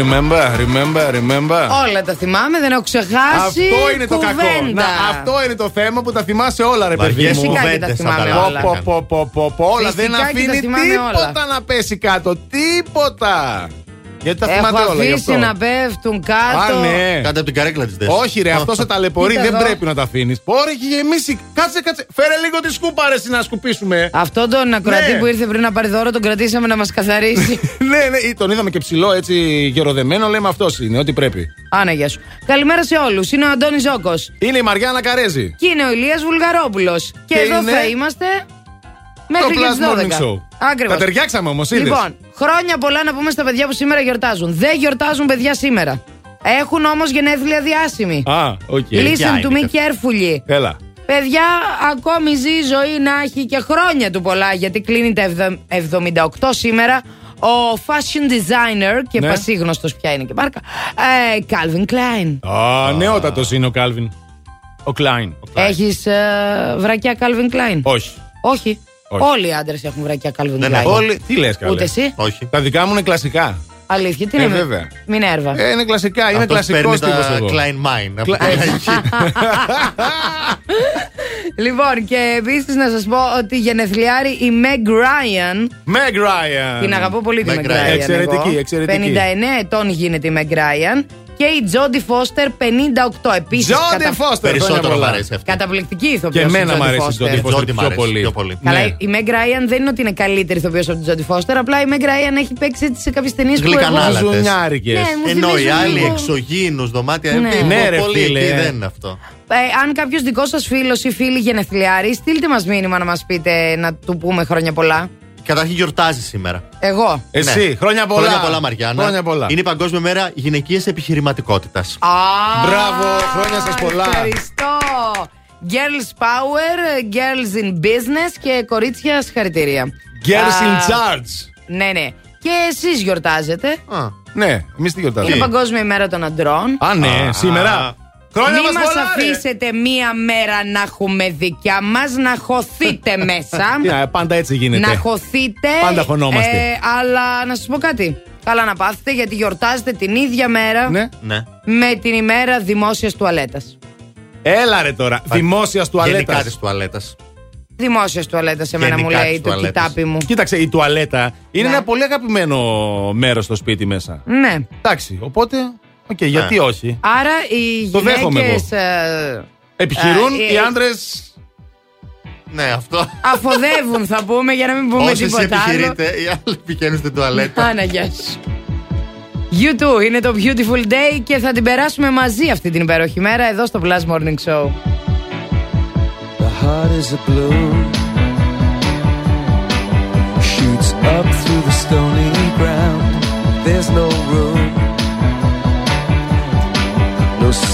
Remember, remember, remember. Όλα τα θυμάμαι, δεν έχω ξεχάσει. Αυτό είναι το κακό. κουβέντα. Να, αυτό είναι το θέμα που τα θυμάσαι όλα, ρε παιδί Βαριές μου. Φυσικά και τα κουβέντες θυμάμαι θα τα όλα. Πω, πω, πω, πω, πω, όλα. Φυσικά Δεν και τα αφήνει θυμάμαι τίποτα όλα. να πέσει κάτω. Τίποτα. Γιατί τα Έχω θυμάται όλα γι' αφήσει αυτό. να πέφτουν κάτω. Α, ναι. Κάτω από την καρέκλα της Όχι, ρε, αυτό σε ταλαιπωρεί. Κοίτα δεν εδώ. πρέπει να τα αφήνεις. Πόρε έχει γεμίσει. Κάτσε, κάτσε. Φέρε λίγο τη σκούπα, ρε, εσύ, να σκουπίσουμε. Αυτό τον ακροατή Ναι. που ήρθε πριν να πάρει δώρο, τον κρατήσαμε να μας καθαρίσει. ναι, ναι, τον είδαμε και ψηλό έτσι γεροδεμένο. Λέμε αυτός είναι, ό,τι πρέπει. Άνα, γεια σου. Καλημέρα σε όλους. Είναι ο Αντώνης Ζόκο. Είναι η Μαριάννα Καρέζη. Και είναι ο Ηλίας Βουλγαρόπουλος. Και, Και εδώ είναι θα είμαστε Το μέχρι και Plus τις 12. Morning Show. Ακριβώς. Τα ταιριάξαμε όμως, είδες. Λοιπόν, χρόνια πολλά να πούμε στα παιδιά που σήμερα γιορτάζουν. Δεν γιορτάζουν παιδιά σήμερα. Έχουν όμως γενέθλια διάσημοι. Α, ok. Listen to me carefully. Έλα. Παιδιά, ακόμη ζει η ζωή να έχει και χρόνια του πολλά, γιατί κλείνει τα ευδο- 78 σήμερα ο fashion designer και Ναι. πασίγνωστος πια είναι και μάρκα, ε, Calvin Klein. Α, νεότατος είναι ο Κάλβιν. Ο Κλάιν. Έχεις ε, βρακιά Calvin Klein? Όχι. Όχι. Όχι. Όλοι οι άντρες έχουν βρακιά Calvin Δεν Klein. έχω. Όλοι. Τι λες, καλέ; Ούτε εσύ; Όχι. Τα δικά μου είναι κλασικά. Αλήθεια, τι Ε, είναι; βέβαια. Μινέρβα. Ε, είναι κλασικά. Είναι Αυτός κλασικός παίρνει τύπος τα εγώ. Klein Mine. από Κλα- την Αγική. λοιπόν, και επίσης να σας πω ότι γενεθλιάρει η Meg Ryan. Meg Ryan. Την αγαπώ πολύ τη Meg Meg Ryan. Ryan. Εξαιρετική, εγώ. εξαιρετική. 59 ετών γίνεται η Meg Ryan. Και η Jodie Foster 58. Επίσης. Jodie Foster. Περισσότερο μου πολλά. αρέσει αυτή. Καταπληκτική ηθοποιός. Και εμένα μου αρέσει η Jodie Η Foster Jodie μ' πιο αρέσει πολύ. πιο πολύ. Καλά, Ναι. η Meg Ryan δεν είναι ότι είναι καλύτερη ηθοποιός από την Jodie Foster. Απλά η Meg Ryan έχει παίξει έτσι σε κάποιες ταινίες που εγώ. Γλυκανάλατες. Ζουνιάρικες. Ναι, μου Ενώ οι θυμίζουν άλλοι λίγο- εξωγήινους δωμάτια. Ναι. ε, Ναι, ρε, πολύ φίλε. εκεί δεν είναι αυτό. Ε, αν κάποιος δικός σας φίλος ή φίλη γενεθλιάρη, στείλτε μας μήνυμα να μας πείτε να του πούμε χρόνια πολλά. Καταρχήν γιορτάζει σήμερα. Εγώ. Εσύ, Ναι. χρόνια πολλά. Χρόνια πολλά, Μαριάννα. Χρόνια πολλά. Είναι η Παγκόσμια Μέρα Γυναικείας Επιχειρηματικότητας. Α, Μπράβο, χρόνια σας πολλά. Ευχαριστώ. Girls Power, Girls in Business και κορίτσια συγχαρητήρια. Girls Α, in charge. Ναι, ναι. Και εσείς γιορτάζετε. Ναι, εμείς τι γιορτάζουμε; Είναι Παγκόσμια ημέρα των αντρών. Α, ναι, σήμερα. Χρόνια Μην μας μας πολλά, ρε. αφήσετε μία μέρα να έχουμε δικιά μας, να χωθείτε μέσα. Τι, α, Πάντα έτσι γίνεται. να χωθείτε. Πάντα χωνόμαστε. Ε, αλλά να σας πω κάτι. Καλά να πάθετε γιατί γιορτάζετε την ίδια μέρα Ναι. Ναι. με την ημέρα δημόσιας τουαλέτας. Έλα ρε τώρα. Δημόσιας Γενικά τουαλέτας. της τουαλέτας. Δημόσιας τουαλέτας σε μένα μου Γενικά λέει της το τουαλέτας. κιτάπι μου. Κοίταξε, η τουαλέτα είναι Ναι. ένα πολύ αγαπημένο μέρος στο σπίτι μέσα. Ναι. Εντάξει, οπότε. Οκ, γιατί όχι; Άρα οι Το δέχομαι γυναίκες ε, Επιχειρούν ε, οι ε, άντρες. Ναι, αυτό. αφοδεύουν θα πούμε για να μην πούμε Όσοι τίποτα άλλο. επιχειρείτε, οι άλλοι πηγαίνουν στην τουαλέτα. Άνα, γεια σου. You too, είναι το Beautiful Day και θα την περάσουμε μαζί αυτή την υπέροχη μέρα εδώ στο Plus Morning Show. The heart is a balloon shoots up through the stony ground. There's no room,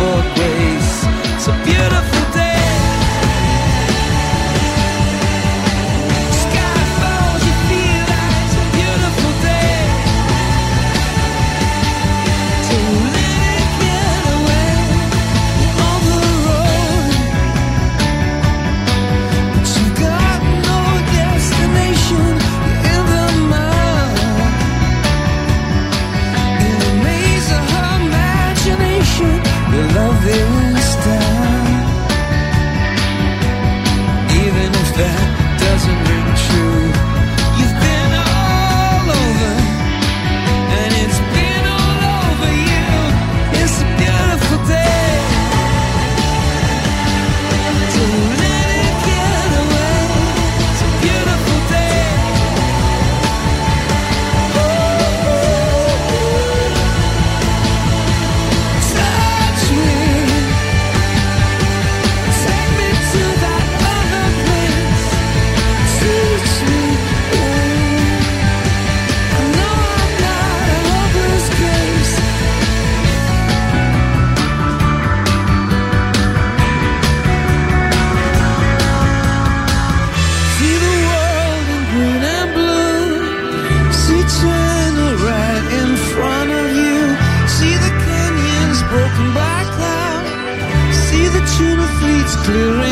for grace. A beautiful clearing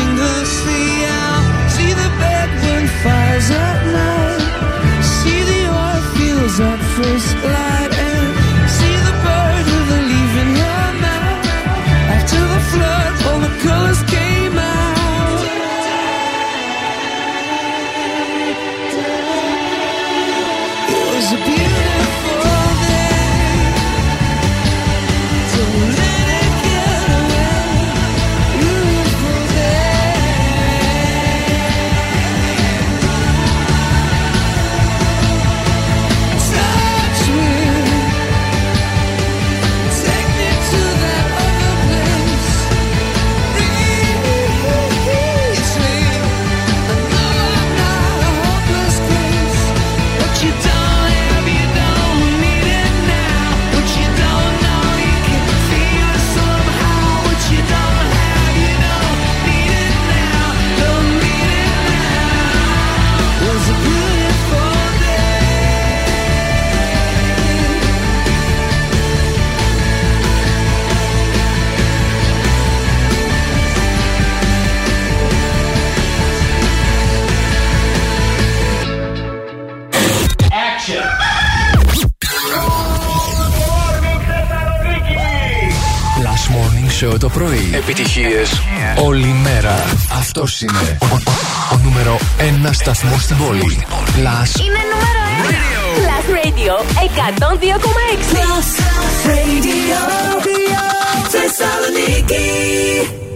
Επιτυχίες όλη μέρα. Αυτός είναι ο, ο, ο, ο νούμερο 1 σταθμό στην πόλη. Plus. Είναι νούμερο 1. Plus Radio 102,6. Plus Radio Θεσσαλονίκη.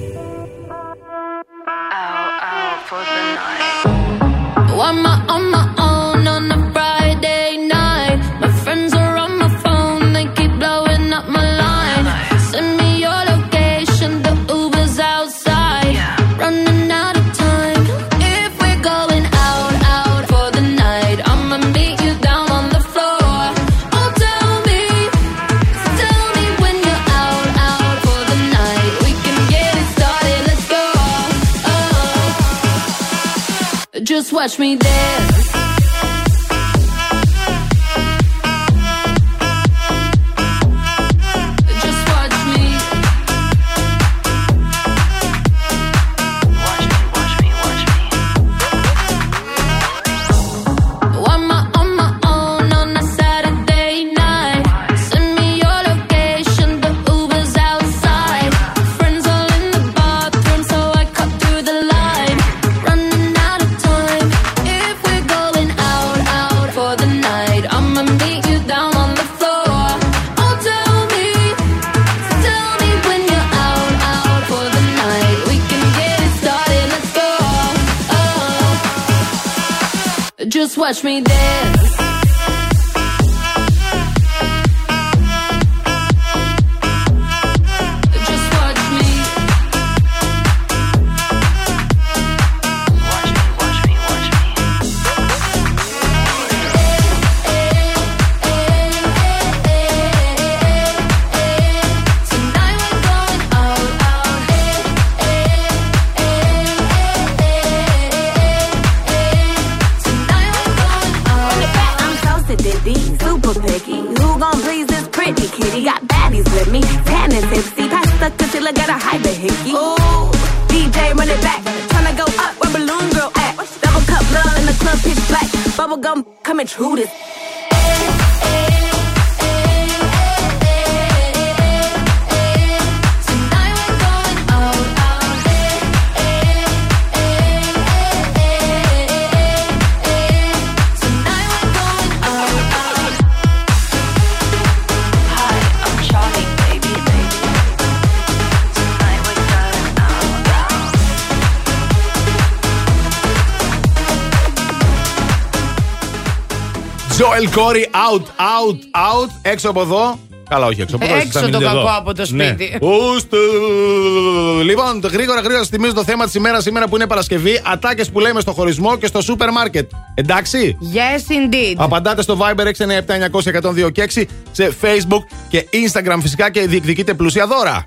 watch me dance. Κόρη, out, out, out. Έξω από εδώ. Καλά, όχι έξω. από Έξω, έξω το κακό από το ναι. σπίτι. Λοιπόν, γρήγορα, γρήγορα θυμίζω το θέμα της ημέρας σήμερα που είναι Παρασκευή. Ατάκες που λέμε στο χωρισμό και στο σούπερ μάρκετ. Εντάξει; Yes, indeed. Απαντάτε στο Viber 697 900 και σε Facebook και Instagram φυσικά και διεκδικείτε πλούσια δώρα.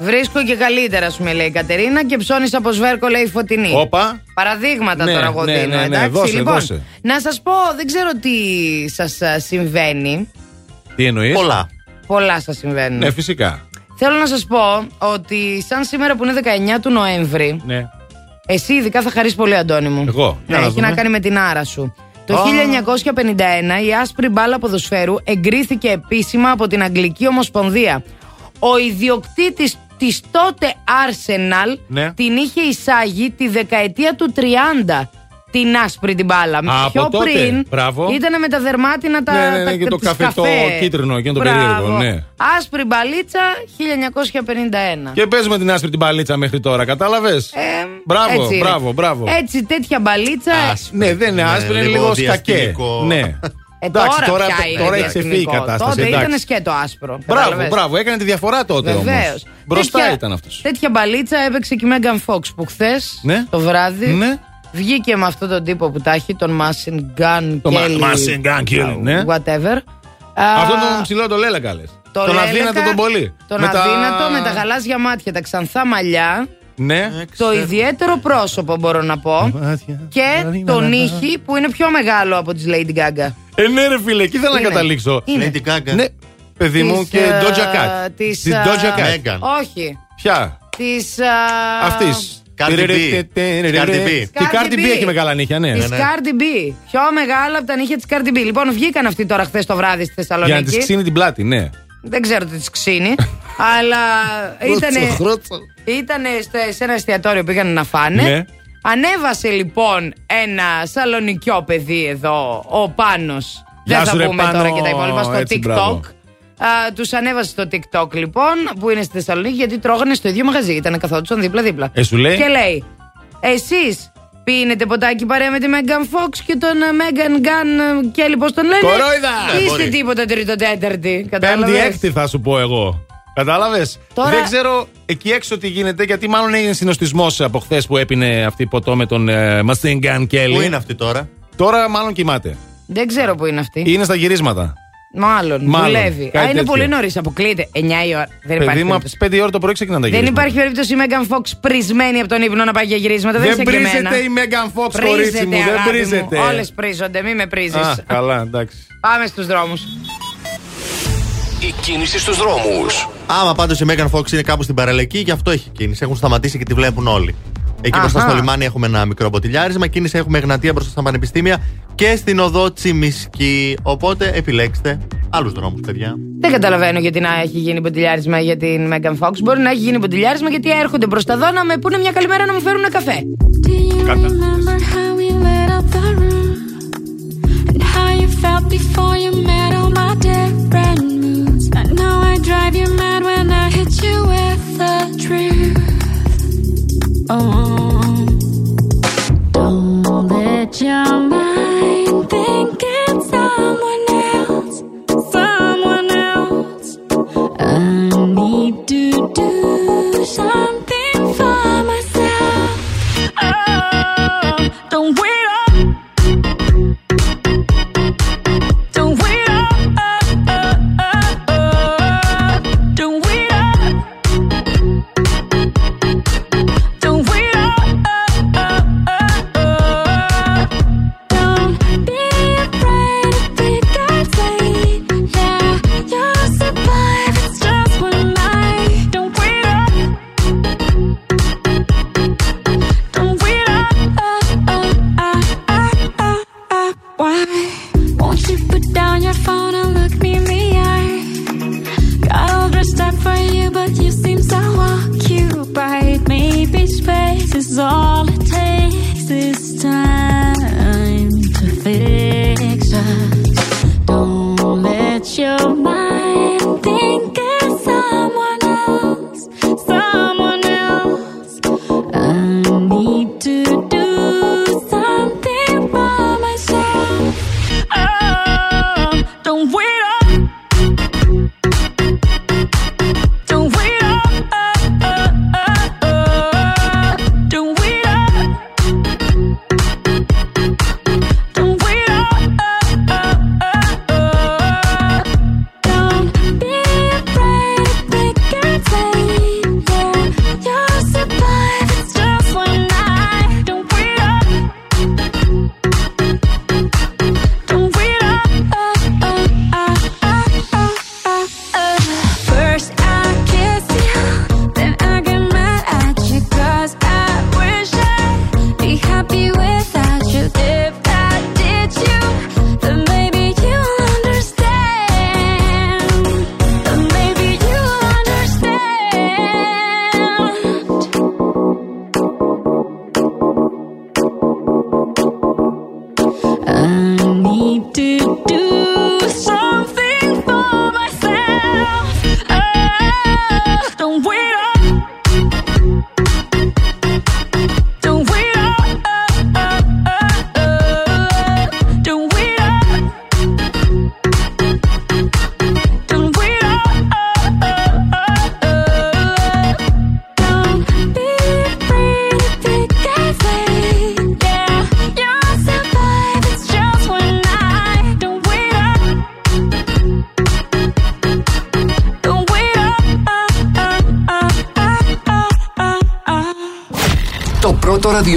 Βρίσκω και καλύτερα, σου με λέει η Κατερίνα, και ψώνεις από σβέρκο, λέει η φωτεινή. Όπα. Παραδείγματα ναι, τώρα εγώ ναι, δίνω. Ναι, ναι, εντάξει, δώσε, λοιπόν. Δώσε. Να σας πω, δεν ξέρω τι σας ε, συμβαίνει. Τι εννοείς; Πολλά. Πολλά σας συμβαίνουν. Ναι, φυσικά. Θέλω να σας πω ότι σαν σήμερα που είναι 19 του Νοέμβρη. Ναι. Εσύ ειδικά θα χαρίσει πολύ, Αντώνη μου. Εγώ. Ναι, έχει να κάνει με την άρα σου. Το 1951 η άσπρη μπάλα ποδοσφαίρου εγκρίθηκε επίσημα από την Αγγλική Ομοσπονδία. Ο ιδιοκτήτης της τότε Arsenal ναι. την είχε εισάγει τη δεκαετία του 30 την άσπρη την μπάλα. από Πιο τότε. πριν Μπράβο. ήταν με τα δερμάτινα τα, Ναι, ναι, ναι, τα, και το τις καφέ, το κίτρινο, εκείνο το Μπράβο. περίεργο, ναι. Άσπρη μπαλίτσα 1951. Και παίζουμε την άσπρη την παλίτσα μέχρι τώρα, κατάλαβες; μπράβο, Ε, έτσι είναι. μπράβο, μπράβο. Έτσι, τέτοια μπαλίτσα. Ναι, δεν είναι άσπρη, είναι λίγο σκακέ. διαστημικό. Ναι. Ε, Εντάξει, τώρα, τώρα, πια είναι τώρα έχει ξεφύγει η διαστημικό. κατάσταση. Τότε εντάξει. ήταν σκέτο άσπρο. Μπράβο, κατάλαβες; μπράβο, έκανε τη διαφορά τότε όμως. Βεβαίως. Μπροστά ήταν αυτός. Τέτοια μπαλίτσα έπαιξε και η Μέγαν Φόξ που χθες Ναι. το βράδυ Ναι. Βγήκε με αυτόν τον τύπο που τα έχει, τον Machine Gun Το Kelly, Machine Gun Kelly, ναι. Whatever. Αυτό Α, τον ψηλό το λέλεκα λε. το Τον λέλεκα, αδύνατο τον πολύ. Τον Με τα- αδύνατο με τα γαλάζια μάτια, τα ξανθά μαλλιά. Ναι. Το ιδιαίτερο πρόσωπο μπορώ να πω. Και τον ήχη που είναι πιο μεγάλο από τη Lady Gaga. Ε, ναι, ρε φίλε, εκεί ήθελα να Είναι. καταλήξω. Είναι. Lady Gaga. Ναι, παιδί μου Της, και ε, Doja Cat. της, Της ε, Doja Cat. Megan. Όχι. Ποια; Της... Αυτής. Cardi B. Cardi B. Και η Cardi B έχει μεγάλα νύχια, ναι. Της Cardi B. Πιο μεγάλα από τα νύχια της Cardi B. Λοιπόν, βγήκαν αυτοί τώρα χθες το βράδυ στη Για να Θεσσαλονίκη. τη ξύνει την πλάτη, ναι. Δεν ξέρω τι τη ξύνει. αλλά ήτανε, ήτανε στο- σε ένα εστιατόριο που πήγαν να φάνε. Ναι. Ανέβασε λοιπόν ένα σαλονικιό παιδί εδώ, ο Πάνος. Γεια Δεν σου, θα ρε, πούμε Πάνο. τώρα και τα υπόλοιπα στο Έτσι, TikTok. Μπράβο. Τους ανέβασε στο TikTok λοιπόν, που είναι στη Θεσσαλονίκη, γιατί τρώγανε στο ίδιο μαγαζί. Ήταν καθόντουσαν δίπλα-δίπλα. Ε, σου λέει; Και λέει, εσείς πίνετε ποτάκι παρέα με τη Megan Fox και τον ε, Megan Gun ε, Kelly, πώς τον λένε; Κορόιδα! Είστε Ναι, μπορεί. τίποτα τρίτο-τέταρτη. Πέμπτη, Κατάλαβες; έκτη θα σου πω εγώ. Κατάλαβες; Τώρα- Δεν ξέρω εκεί έξω τι γίνεται, γιατί μάλλον έγινε συνοστισμός από χθες που έπινε αυτή ποτό με τον ε, Mustang Gun Kelly. Πού είναι αυτή τώρα; Τώρα μάλλον κοιμάται. Δεν ξέρω που είναι αυτή. Είναι στα γυρίσματα. Μάλλον, Μάλλον, δουλεύει. κάτι Α, είναι τέτοιο. πολύ νωρίς. Αποκλείεται. 9 η ώρα. Δεν Παιδί υπάρχει. μου, από περίπτωση. τι 5 η ώρα το πρωί ξεκινάνε τα Δεν γυρίσματα. υπάρχει περίπτωση η Megan Fox πρισμένη από τον ύπνο να πάει για γυρίσματα. Δεν, Δεν είσαι και εμένα. πρίζεται η Megan Fox, κορίτσι μου. Δεν πρίζεται. Όλες πρίζονται, μη με πρίζεις. Α, καλά, εντάξει. Πάμε στους δρόμους. Η κίνηση στους δρόμους. Άμα πάντως η Megan Fox είναι κάπου στην παραλική, γι' αυτό έχει κίνηση. Έχουν σταματήσει και τη βλέπουν όλοι. Εκεί μπροστά Αχα. στο λιμάνι έχουμε ένα μικρό μποτιλιάρισμα. Κίνηση έχουμε Εγνατία μπροστά στα πανεπιστήμια και στην οδό Τσιμισκή. Οπότε επιλέξτε άλλους δρόμους, παιδιά. Δεν καταλαβαίνω γιατί να έχει γίνει ποτηλιάρισμα για την Megan Fox. Μπορεί να έχει γίνει ποτηλιάρισμα γιατί έρχονται προς τα εδώ να με πούνε μια καλημέρα να μου φέρουν ένα καφέ. Remember Uh-huh. someone else. I need to do something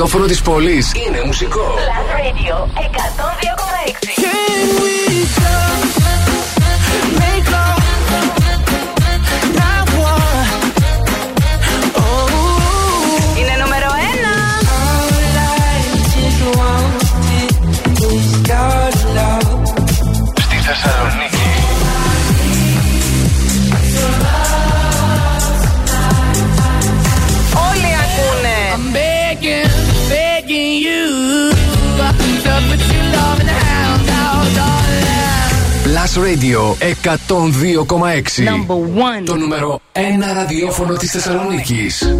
ραδιόφωνο της πόλης είναι μουσικό. Radio 102,6. Το νούμερο 1 ραδιόφωνο της Θεσσαλονίκης.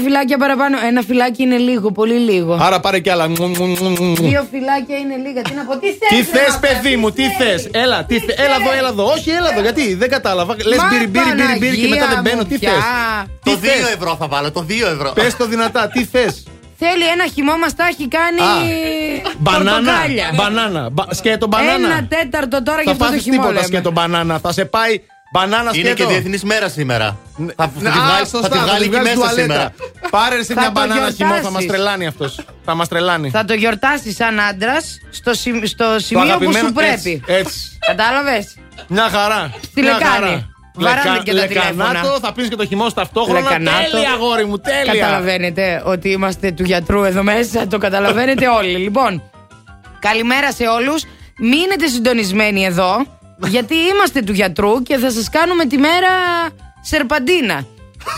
Φυλάκια παραπάνω. Ένα φυλάκι είναι λίγο, πολύ λίγο. Άρα πάρε κι άλλα. Δύο φυλάκια είναι λίγα. Τι να πω, τι θες. Τι θες, παιδί μου, τι θες. Έλα, τι θες. έλα εδώ, έλα εδώ. Όχι, έλα εδώ, γιατί δεν κατάλαβα. Λες μπύρι, μπύρι, μπύρι, μπύρι και μετά δεν μπαίνω. Τι θες; Το 2 ευρώ θα βάλω, το 2 ευρώ. Πες το δυνατά, τι θες; Θέλει ένα χυμό μας τα έχει κάνει. Μπανάνα. Μπανάνα. Σκέτο μπανάνα. Ένα τέταρτο τώρα για αυτό το χυμό. Τίποτα σκέτο μπανάνα. Θα σε πάει Μπανάνα Είναι και διεθνής μέρα σήμερα. Θα τη βγάλει και μέσα σήμερα. Πάρε σε μια μπανάνα χυμό, θα μας τρελάνει αυτός. Θα μας τρελάνει. Θα το γιορτάσεις σαν άντρας στο σημείο που σου πρέπει. Έτσι. Κατάλαβες; Μια χαρά. Τι λεκάνη. Βαράνε και τα θα πίνεις και το χυμό ταυτόχρονα. Λεκανάτο. Τέλεια, αγόρι μου, τέλεια. Καταλαβαίνετε ότι είμαστε του γιατρού εδώ μέσα. Το καταλαβαίνετε όλοι. Λοιπόν, καλημέρα σε όλους. Μείνετε συντονισμένοι εδώ. Γιατί είμαστε του γιατρού και θα σας κάνουμε τη μέρα σερπαντίνα.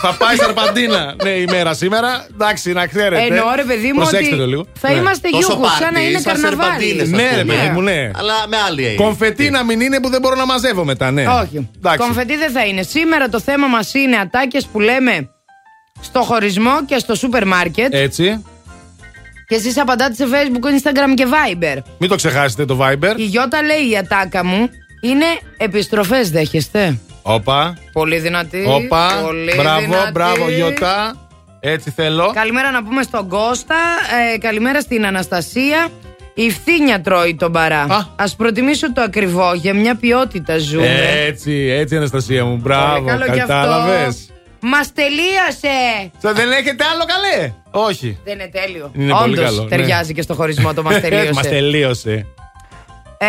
Θα πάει σαρπαντίνα. ναι, η μέρα σήμερα. Εντάξει, να ξέρετε. Εννοώ, ρε παιδί μου, Προσέξτε ότι το λίγο. θα Ναι. είμαστε Τόσο γιούχους, σαν να πάρτι, είναι σαν καρναβάλι. σερπαντίνες, ας Ναι, ρε πούμε. παιδί μου, ναι. Αλλά με άλλη έννοια. Κομφετή να μην είναι που δεν μπορώ να μαζεύω μετά, ναι. Όχι. Εντάξει. Κομφετή δεν θα είναι. Σήμερα το θέμα μας είναι ατάκες που λέμε στο χωρισμό και στο σούπερ μάρκετ. Έτσι. Και εσείς απαντάτε σε Facebook, Instagram και Viber. Μην το ξεχάσετε το Viber. Η Γιώτα λέει η ατάκα μου είναι επιστροφές, δέχεστε; Όπα. Πολύ δυνατή. Όπα. Πολύ Μπράβο, δυνατή. μπράβο, Γιώτα. Έτσι θέλω. Καλημέρα να πούμε στον Κώστα. Ε, καλημέρα στην Αναστασία. Η φθήνια τρώει τον παρά. Α προτιμήσω το ακριβό. Για μια ποιότητα ζούμε. Έτσι, έτσι, Αναστασία μου. Μπράβο. Πολύ καλό κι αυτό. Κατάλαβες. Μας τελείωσε! Σα δεν έχετε άλλο καλέ; Όχι. Δεν είναι τέλειο. Είναι πολύ Όντως, καλό, ναι. ταιριάζει και στο χωρισμό το μας τελείωσε. Μας τελείωσε. Ε,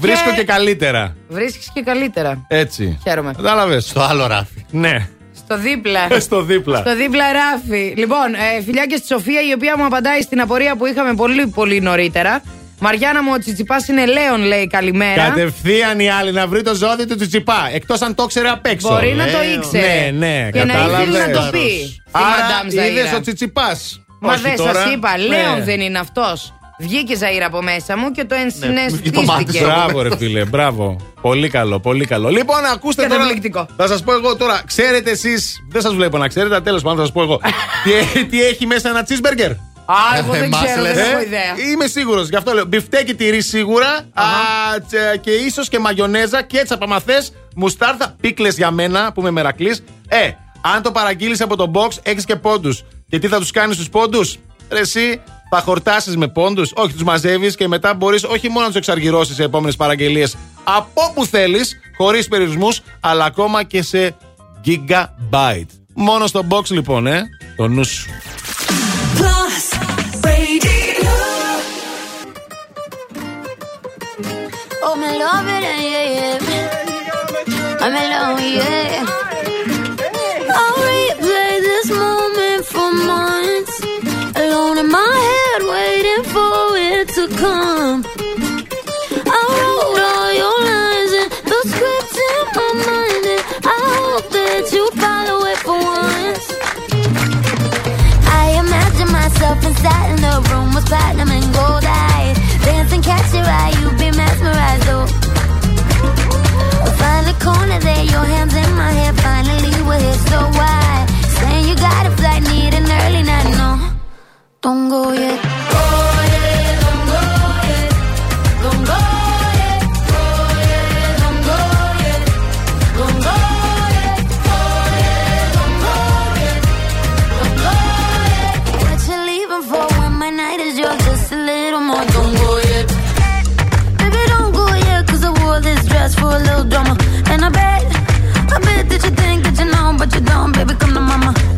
Βρίσκω και καλύτερα. Βρίσκεις και καλύτερα. Έτσι. Χαίρομαι. Κατάλαβε. Στο άλλο ράφι. Ναι. Στο δίπλα. Στο δίπλα. Στο δίπλα ράφι. Λοιπόν, ε, φιλιά και στη Σοφία η οποία μου απαντάει στην απορία που είχαμε πολύ πολύ νωρίτερα. Μαριάννα μου, ο Τσιτσιπάς είναι Λέων, λέει καλημέρα. Κατευθείαν η άλλη να βρει το ζώδιο του Τσιτσιπά. Εκτός αν το ήξερε απ' έξω. Μπορεί να το ήξερε. Ναι, ναι, Και να κατάλαβες. ήθελε να το πει. Στη Μαντάμ Άρα είδες Ζαΐρα. ο Τσιτσιπάς. Μα δεν σας είπα, Λέων Ναι. δεν είναι αυτός. Βγήκε Ζαήρα από μέσα μου και το Ναι, ενσυναισθήθηκε. Μπράβο, ρε φίλε, μπράβο. Πολύ καλό, πολύ καλό. Λοιπόν, ακούστε τώρα. Καταπληκτικό. Θα σας πω εγώ τώρα. Ξέρετε εσείς. Δεν σας βλέπω να ξέρετε, τέλος πάντων θα σας πω εγώ. τι, τι έχει μέσα ένα cheeseburger; Α, εγώ δεν ξέρω, δεν έχω ιδέα. Είμαι σίγουρος, γι' αυτό λέω. Μπιφτέκι τυρί σίγουρα. Α, τσε- και ίσως και μαγιονέζα και έτσι άμα θες. Μουστάρδα, πίκλες για μένα που είμαι μερακλής. Ε, αν το παραγγείλεις από το box, έχεις και πόντους. Και τι θα τους κάνεις τους πόντους; Εσύ θα χορτάσεις με πόντους. Όχι, τους μαζεύεις και μετά μπορείς όχι μόνο να τους εξαργυρώσεις σε επόμενες παραγγελίες από όπου θέλεις, χωρίς περιορισμούς, αλλά ακόμα και σε gigabyte. Μόνο στο box λοιπόν, ε. Το νου σου. Plus Radio. Oh, me love it, yeah, yeah. I'm alone, yeah. I'll replay this moment for months. Alone in my head, I wrote all your lines and in my mind, and I hope that you follow it for once. I imagine myself inside in the room with platinum and gold catch your eye, you mesmerized, oh. Find corner there, your hands in my hair. Finally, we're here, so why? Saying you got need an early night, no. Don't go yet. Go baby, come to mama.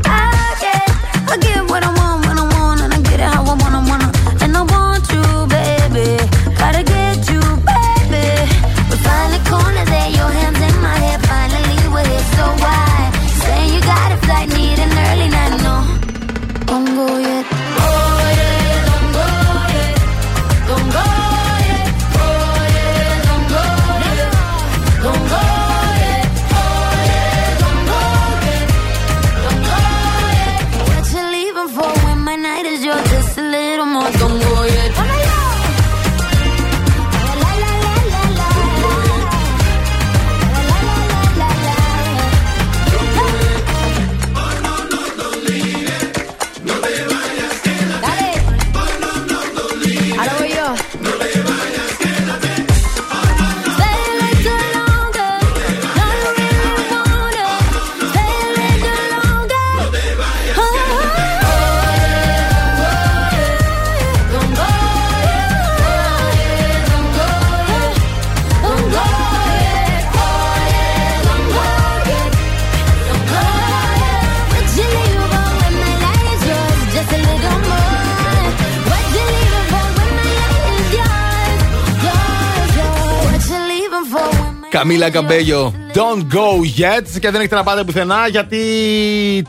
Καμίλα Καμπέλιο, don't go yet. Και δεν έχετε να πάτε πουθενά, γιατί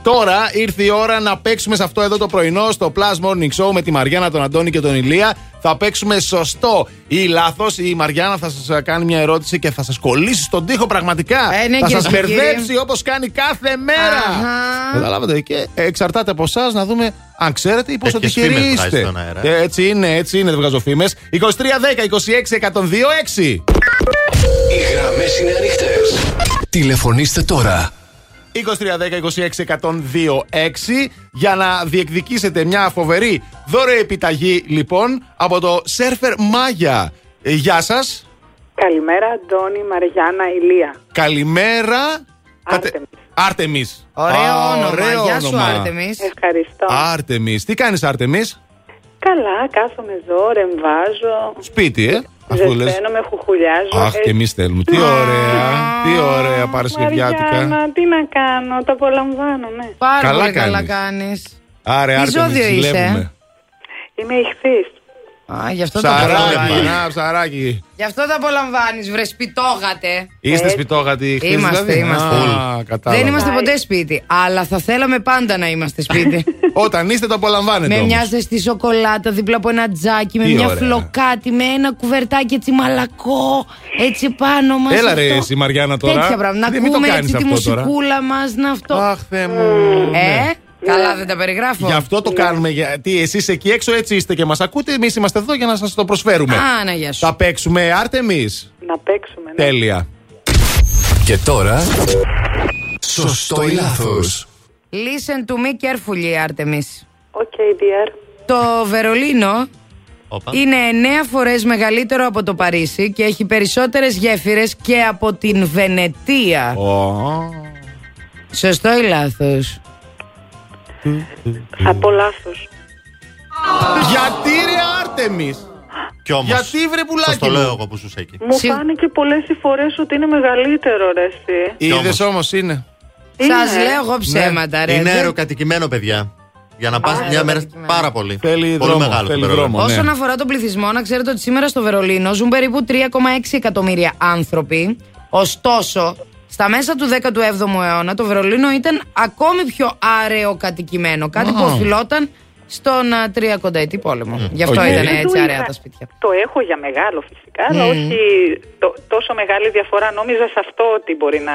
τώρα ήρθε η ώρα να παίξουμε σε αυτό εδώ το πρωινό στο Plus Morning Show με τη Μαριάννα, τον Αντώνη και τον Ηλία. Θα παίξουμε σωστό ή λάθος. Η Μαριάννα θα σας κάνει μια ερώτηση και θα σας κολλήσει στον τοίχο πραγματικά. Ε, ναι, θα κύριε σας και κύριοι. μπερδέψει όπως κάνει κάθε μέρα. Αχα. Καταλάβατε. Και εξαρτάται από εσάς να δούμε αν ξέρετε ή πόσο Τέτοιες τυχεροί φήμες βγάζεις είστε. στον αέρα. Ε, Έτσι είναι, έτσι είναι, δεν βγάζω φήμες. 23, 10, 26, 102, 6. Οι γραμμές είναι ανοιχτές. Τηλεφωνήστε τώρα. 23, 10, 26, 102, 6 για να διεκδικήσετε μια φοβερή δώρο επιταγή λοιπόν από το Surfer Maya. Ε, γεια σας. Καλημέρα, Αντώνη, Μαριάννα, Ηλία. Καλημέρα. Άρτεμις. Άρτεμις. Ωραίο Α, όνομα. ωραίο Γεια σου, όνομα. Άρτεμις. Ευχαριστώ. Άρτεμις. Τι κάνεις Άρτεμις; Καλά, κάθομαι εδώ, ρεμβάζω. Σπίτι, ε. Αφού λες. Ζεσταίνομαι, χουχουλιάζω. Αχ, Ε, και εμείς θέλουμε. Τι ωραία. Τι ωραία Παρασκευιάτικα. Μαριάννα, τι να κάνω, το απολαμβάνω, ναι. Πάρα Καλά πολύ καλά κάνεις. κάνεις. Άρε, Τι Άρτεμις, ζώδιο είσαι; ζηλεύουμε. Είμαι ηχθής. Α, γι' αυτό το Ψαράκι, απολαμβάνεις. να, ψαράκι. Γι' αυτό το απολαμβάνεις, βρε σπιτόγατε. Είστε Ε, σπιτόγατοι χθες Είμαστε, δηλαδή; είμαστε. Α, κατάλαβα. Δεν είμαστε ποτέ σπίτι. Αλλά θα θέλαμε πάντα να είμαστε σπίτι. Όταν είστε το απολαμβάνετε με όμως. μια ζεστή σοκολάτα δίπλα από ένα τζάκι, με Τι μια ωραία. φλοκάτι, με ένα κουβερτάκι έτσι μαλακό, έτσι πάνω μας. Έλα ρε εσύ Μαριάννα τώρα. Τέτοια πράγματα. Να Δεν- μην το ακούμε κάνεις έτσι τη αυτό τώρα. μουσικούλα μας, να αυτό. Αχ, Θεέ μου. Ε, καλά δεν τα περιγράφω. Γι' αυτό το κάνουμε. Γιατί εσείς εκεί έξω έτσι είστε και μας ακούτε. Εμείς είμαστε εδώ για να σας το προσφέρουμε. Α, να γεια σου. Θα παίξουμε Άρτεμι. Να παίξουμε, ναι. Τέλεια. Και τώρα. Σωστό ή λάθος. Listen to me carefully, Artemis. Okay, dear. Το Βερολίνο Όπα. είναι 9 φορές μεγαλύτερο από το Παρίσι και έχει περισσότερες γέφυρες και από την Βενετία. Σωστό ή λάθος; Από λάθος. Γιατί ρε Άρτεμι. Κι όμως, Γιατί βρε Σας πουλάκι το λέω μου. εγώ που ζούσα εκεί. Μου φάνηκε πολλές οι φορές ότι είναι μεγαλύτερο, ρε εσύ. Είδες όμως είναι. Σας Είναι. λέω εγώ ψέματα, ρε. Είναι Δεν- αεροκατοικημένο, παιδιά. Για να πας μια μέρα πάρα πολύ. Θέλει πολύ δρόμο, μεγάλο θέλει το Βερολίνο. δρόμο. ναι. Όσον αφορά τον πληθυσμό, να ξέρετε ότι σήμερα στο Βερολίνο ζουν περίπου 3,6 εκατομμύρια άνθρωποι. Ωστόσο, στα μέσα του 17ου αιώνα το Βερολίνο ήταν ακόμη πιο αραιοκατοικημένο. Κάτι που Α. οφειλόταν στον α, τριακονταετή πόλεμο. Γι' αυτό Οκ. ήταν Δεν έτσι το αραιά είχα. τα σπίτια. Το έχω για μεγάλο φυσικά, αλλά Μμμ. όχι το- τόσο μεγάλη διαφορά. Νόμιζα σε αυτό ότι μπορεί να.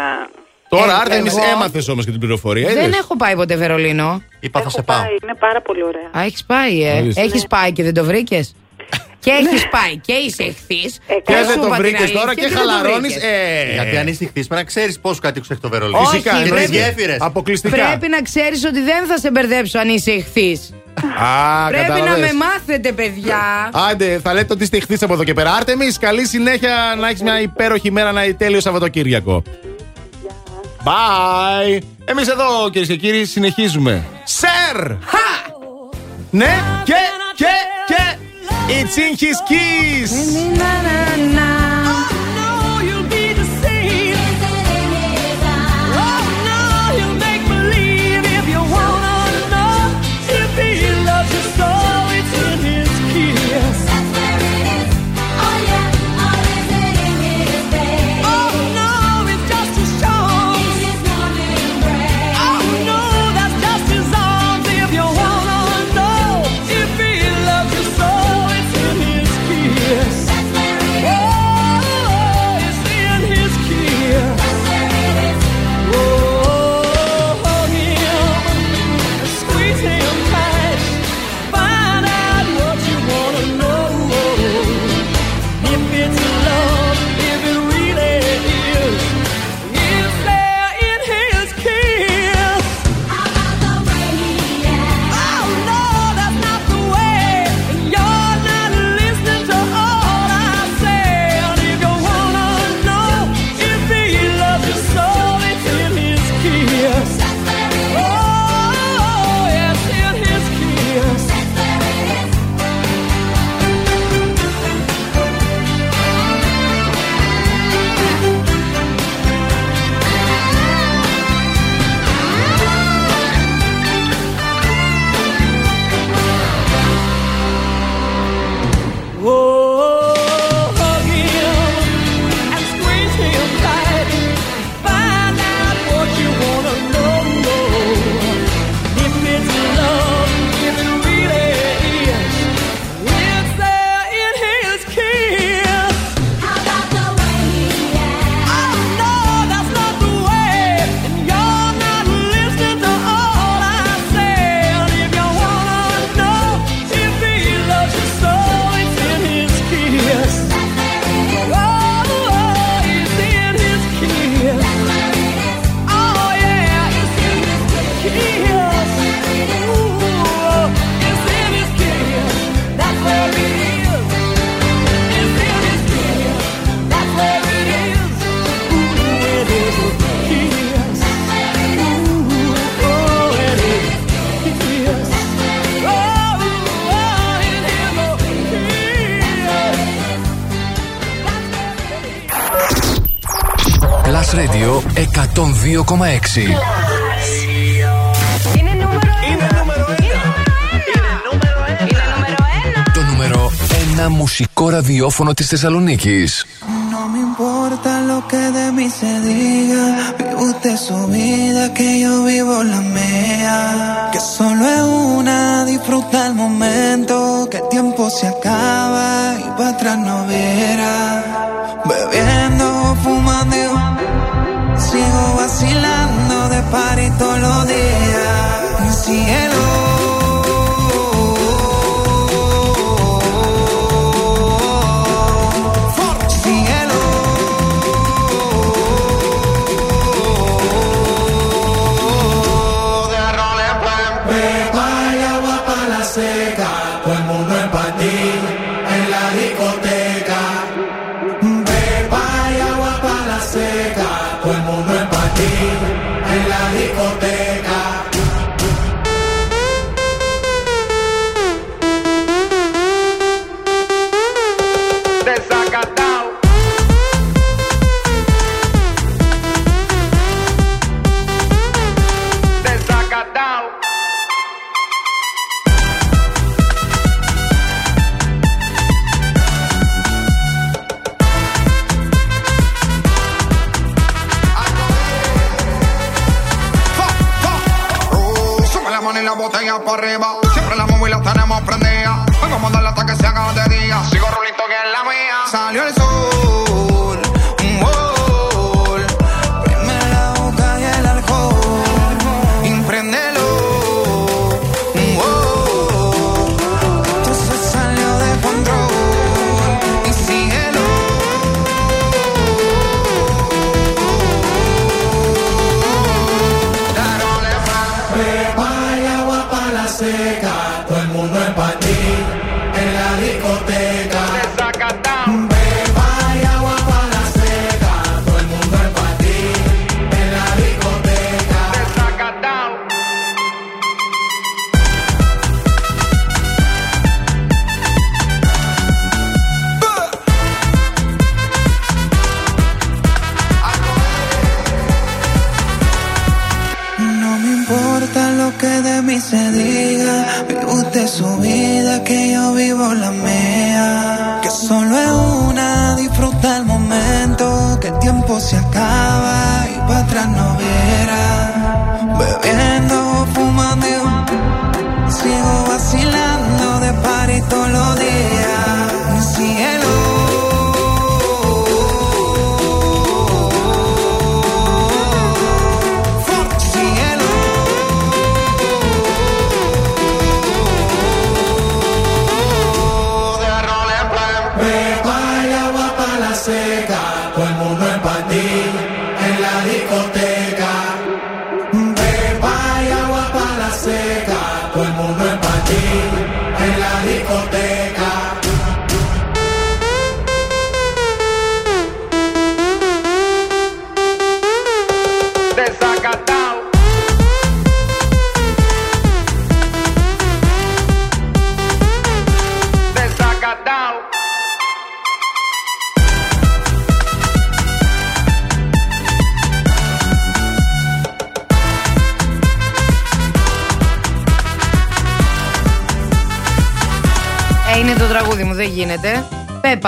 Τώρα Ε, Άρτεμι εγώ- έμαθες όμως και την πληροφορία. Δεν είδες; έχω πάει ποτέ Βερολίνο. Είπα θα σε Πάει, είναι πάρα πολύ ωραία. Α, έχεις πάει, ε; Ορίστε. Έχεις πάει και δεν το βρήκες; Και έχεις πάει και είσαι εχθής. Και δεν το βρήκες τώρα και χαλαρώνεις. Ε, Γιατί αν είσαι χθή, πρέπει να ξέρεις πόσους κατοίκους έχει το Βερολίνο. Όχι, Φυσικά, και τι πρέπει- γέφυρες. Αποκλειστικά. Πρέπει να ξέρεις ότι δεν θα σε μπερδέψω αν είσαι εχθής. Α, Πρέπει να κατάλαβες. με μάθετε, παιδιά. Άντε, θα λέτε ότι είστε χθείς από εδώ και πέρα. Άρτεμι, καλή συνέχεια να έχεις μια υπέροχη μέρα, ένα τέλειος Σαββατοκύριακο. Bye! Εμείς εδώ, κυρίες και κύριοι, συνεχίζουμε. Σερ! Ναι, και, και, και. It's Inky's Kiss. 102,6. Είναι νούμερο Είναι νούμερο Το νούμερο 1 μουσικό ραδιόφωνο της Θεσσαλονίκης. No me importa lo que de mí se diga. Vive usted su vida, que yo vivo la mía. Que solo es una, disfruta el momento. Que el tiempo se acaba y para atrás no verá. Bebiendo, De party todos los. Cielo.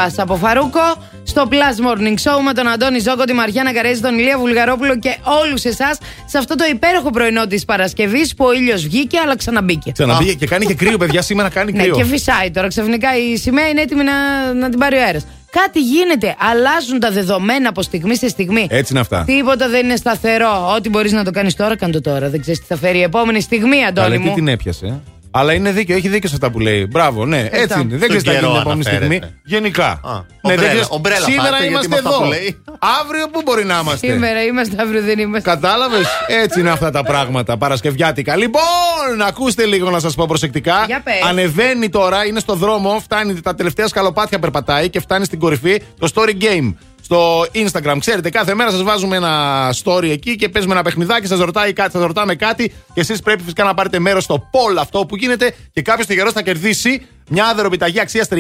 Πέπα από Φαρούκο στο Plus Morning Show με τον Αντώνη Ζόκο, τη Μαριάννα Καρέζη, τον Ηλία Βουλγαρόπουλο και όλους εσάς σε αυτό το υπέροχο πρωινό της Παρασκευής που ο ήλιος βγήκε αλλά ξαναμπήκε. Ξαναμπήκε και κάνει και κρύο, παιδιά. Σήμερα κάνει Ναι, κρύο. και φυσάει τώρα. Ξαφνικά η σημαία είναι έτοιμη να, να την πάρει ο αέρας. Κάτι γίνεται. Αλλάζουν τα δεδομένα από στιγμή σε στιγμή. Έτσι είναι αυτά. Τίποτα δεν είναι σταθερό. Ό,τι μπορείς να το κάνεις τώρα, κάνε το τώρα. Δεν ξέρεις τι θα φέρει η επόμενη στιγμή, Αντώνη Αλλά τι μου. την έπιασε; Ε; Αλλά είναι δίκαιο, έχει δίκιο σε αυτά που λέει. Μπράβο, ναι, έτσι Αυτά. είναι. Δεν ξέρεις τι θα καιρό γίνει την επόμενη αναφέρεται. στιγμή. Γενικά. Ναι, ομπρέλα, δεν ξέρεις- ομπρέλα Σήμερα πάτε, γιατί είμαστε με αυτά εδώ. που λέει. Αύριο πού μπορεί να είμαστε; Σήμερα είμαστε, αύριο δεν είμαστε. Κατάλαβες; Έτσι είναι αυτά τα πράγματα. Παρασκευιάτικα. Λοιπόν, ακούστε λίγο να σας πω προσεκτικά. Για πες. Ανεβαίνει τώρα, είναι στο δρόμο, φτάνει τα τελευταία σκαλοπάτια περπατάει και φτάνει στην κορυφή το story game. Στο Instagram. Ξέρετε, κάθε μέρα σας βάζουμε ένα story εκεί και παίζουμε ένα παιχνιδάκι, σας ρωτάει κάτι, σας ρωτάμε κάτι και εσείς πρέπει φυσικά να πάρετε μέρος στο poll αυτό που γίνεται και κάποιος τυχερός θα κερδίσει μια δωροπιταγή αξίας 30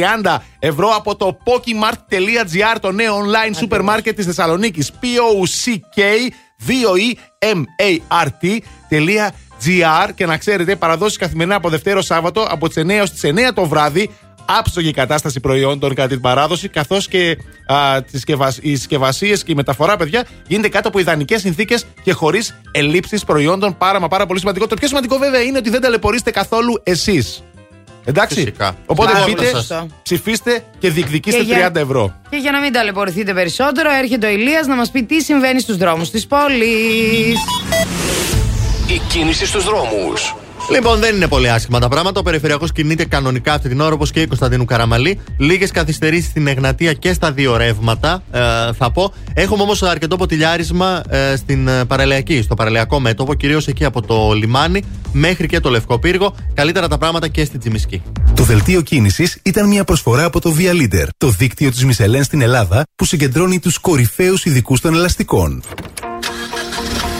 ευρώ από το pokemart.gr, το νέο online σούπερ μάρκετ της Θεσσαλονίκης. P-O-C-K 2-E-M-A-R-T.gr και να ξέρετε, παραδόσεις καθημερινά από Δευτέρα Σάββατο από τις 9 έως τις 9 το βράδυ. Άψογη κατάσταση προϊόντων κατά την παράδοση, καθώς και α, τις συσκευασ- οι συσκευασίες και η μεταφορά, παιδιά, γίνεται κάτω από ιδανικές συνθήκες και χωρίς ελλείψεις προϊόντων. Πάρα μα πάρα πολύ σημαντικό. Το πιο σημαντικό, βέβαια, είναι ότι δεν ταλαιπωρήσετε καθόλου εσείς. Εντάξει. Φυσικά. Οπότε Μόνο μπείτε, σας. ψηφίστε και διεκδικήστε Και για- 30 ευρώ. Και για να μην ταλαιπωρηθείτε περισσότερο, έρχεται ο Ηλίας να μας πει τι συμβαίνει στους δρόμους της πόλης. Η κίνηση στους δρόμους. Λοιπόν, δεν είναι πολύ άσχημα τα πράγματα. Ο περιφερειακός κινείται κανονικά αυτή την ώρα, όπως και η Κωνσταντίνου Καραμαλή. Λίγες καθυστερήσεις στην Εγνατία και στα δύο ρεύματα, ε, θα πω. Έχουμε όμως αρκετό ποτηλιάρισμα ε, στην ε, παραλιακή, στο παραλιακό μέτωπο, κυρίως εκεί από το λιμάνι μέχρι και το Λευκό Πύργο. Καλύτερα τα πράγματα και στη Τσιμισκή. Το δελτίο κίνησης ήταν μια προσφορά από το Via Leader, το δίκτυο της Μισελέν στην Ελλάδα που συγκεντρώνει τους κορυφαίους ειδικούς των ελαστικών.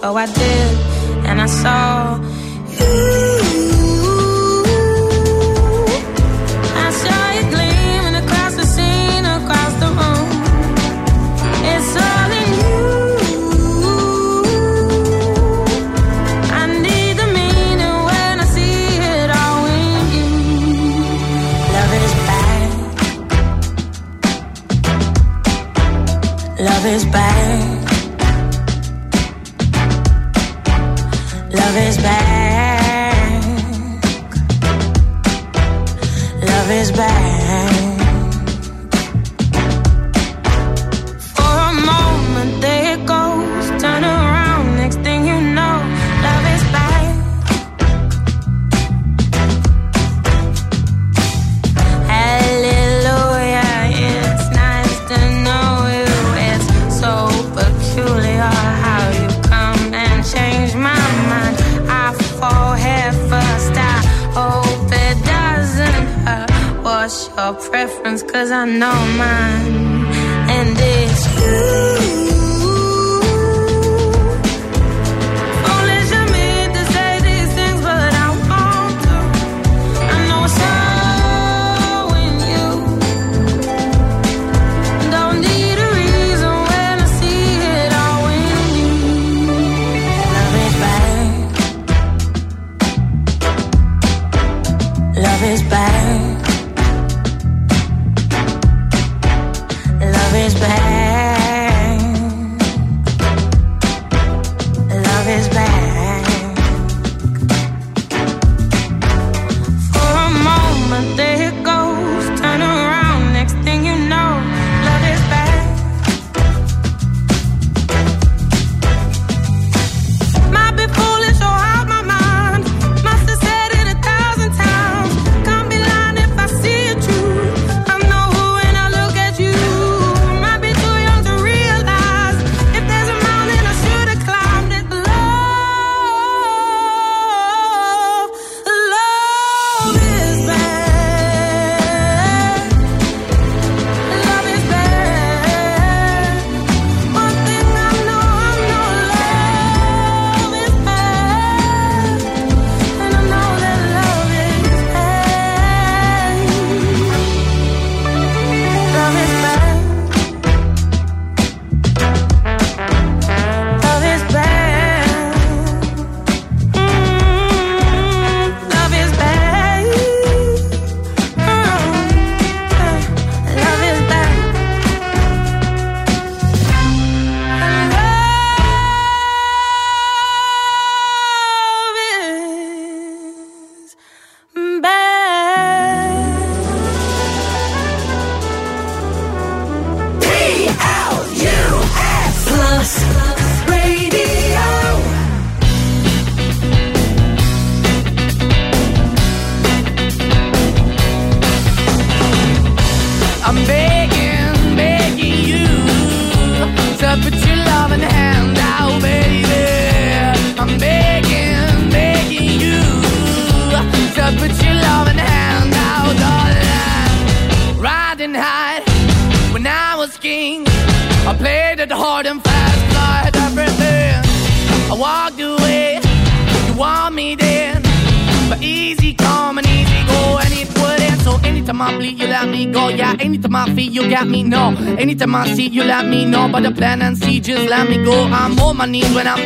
So I did, and I saw knees when I'm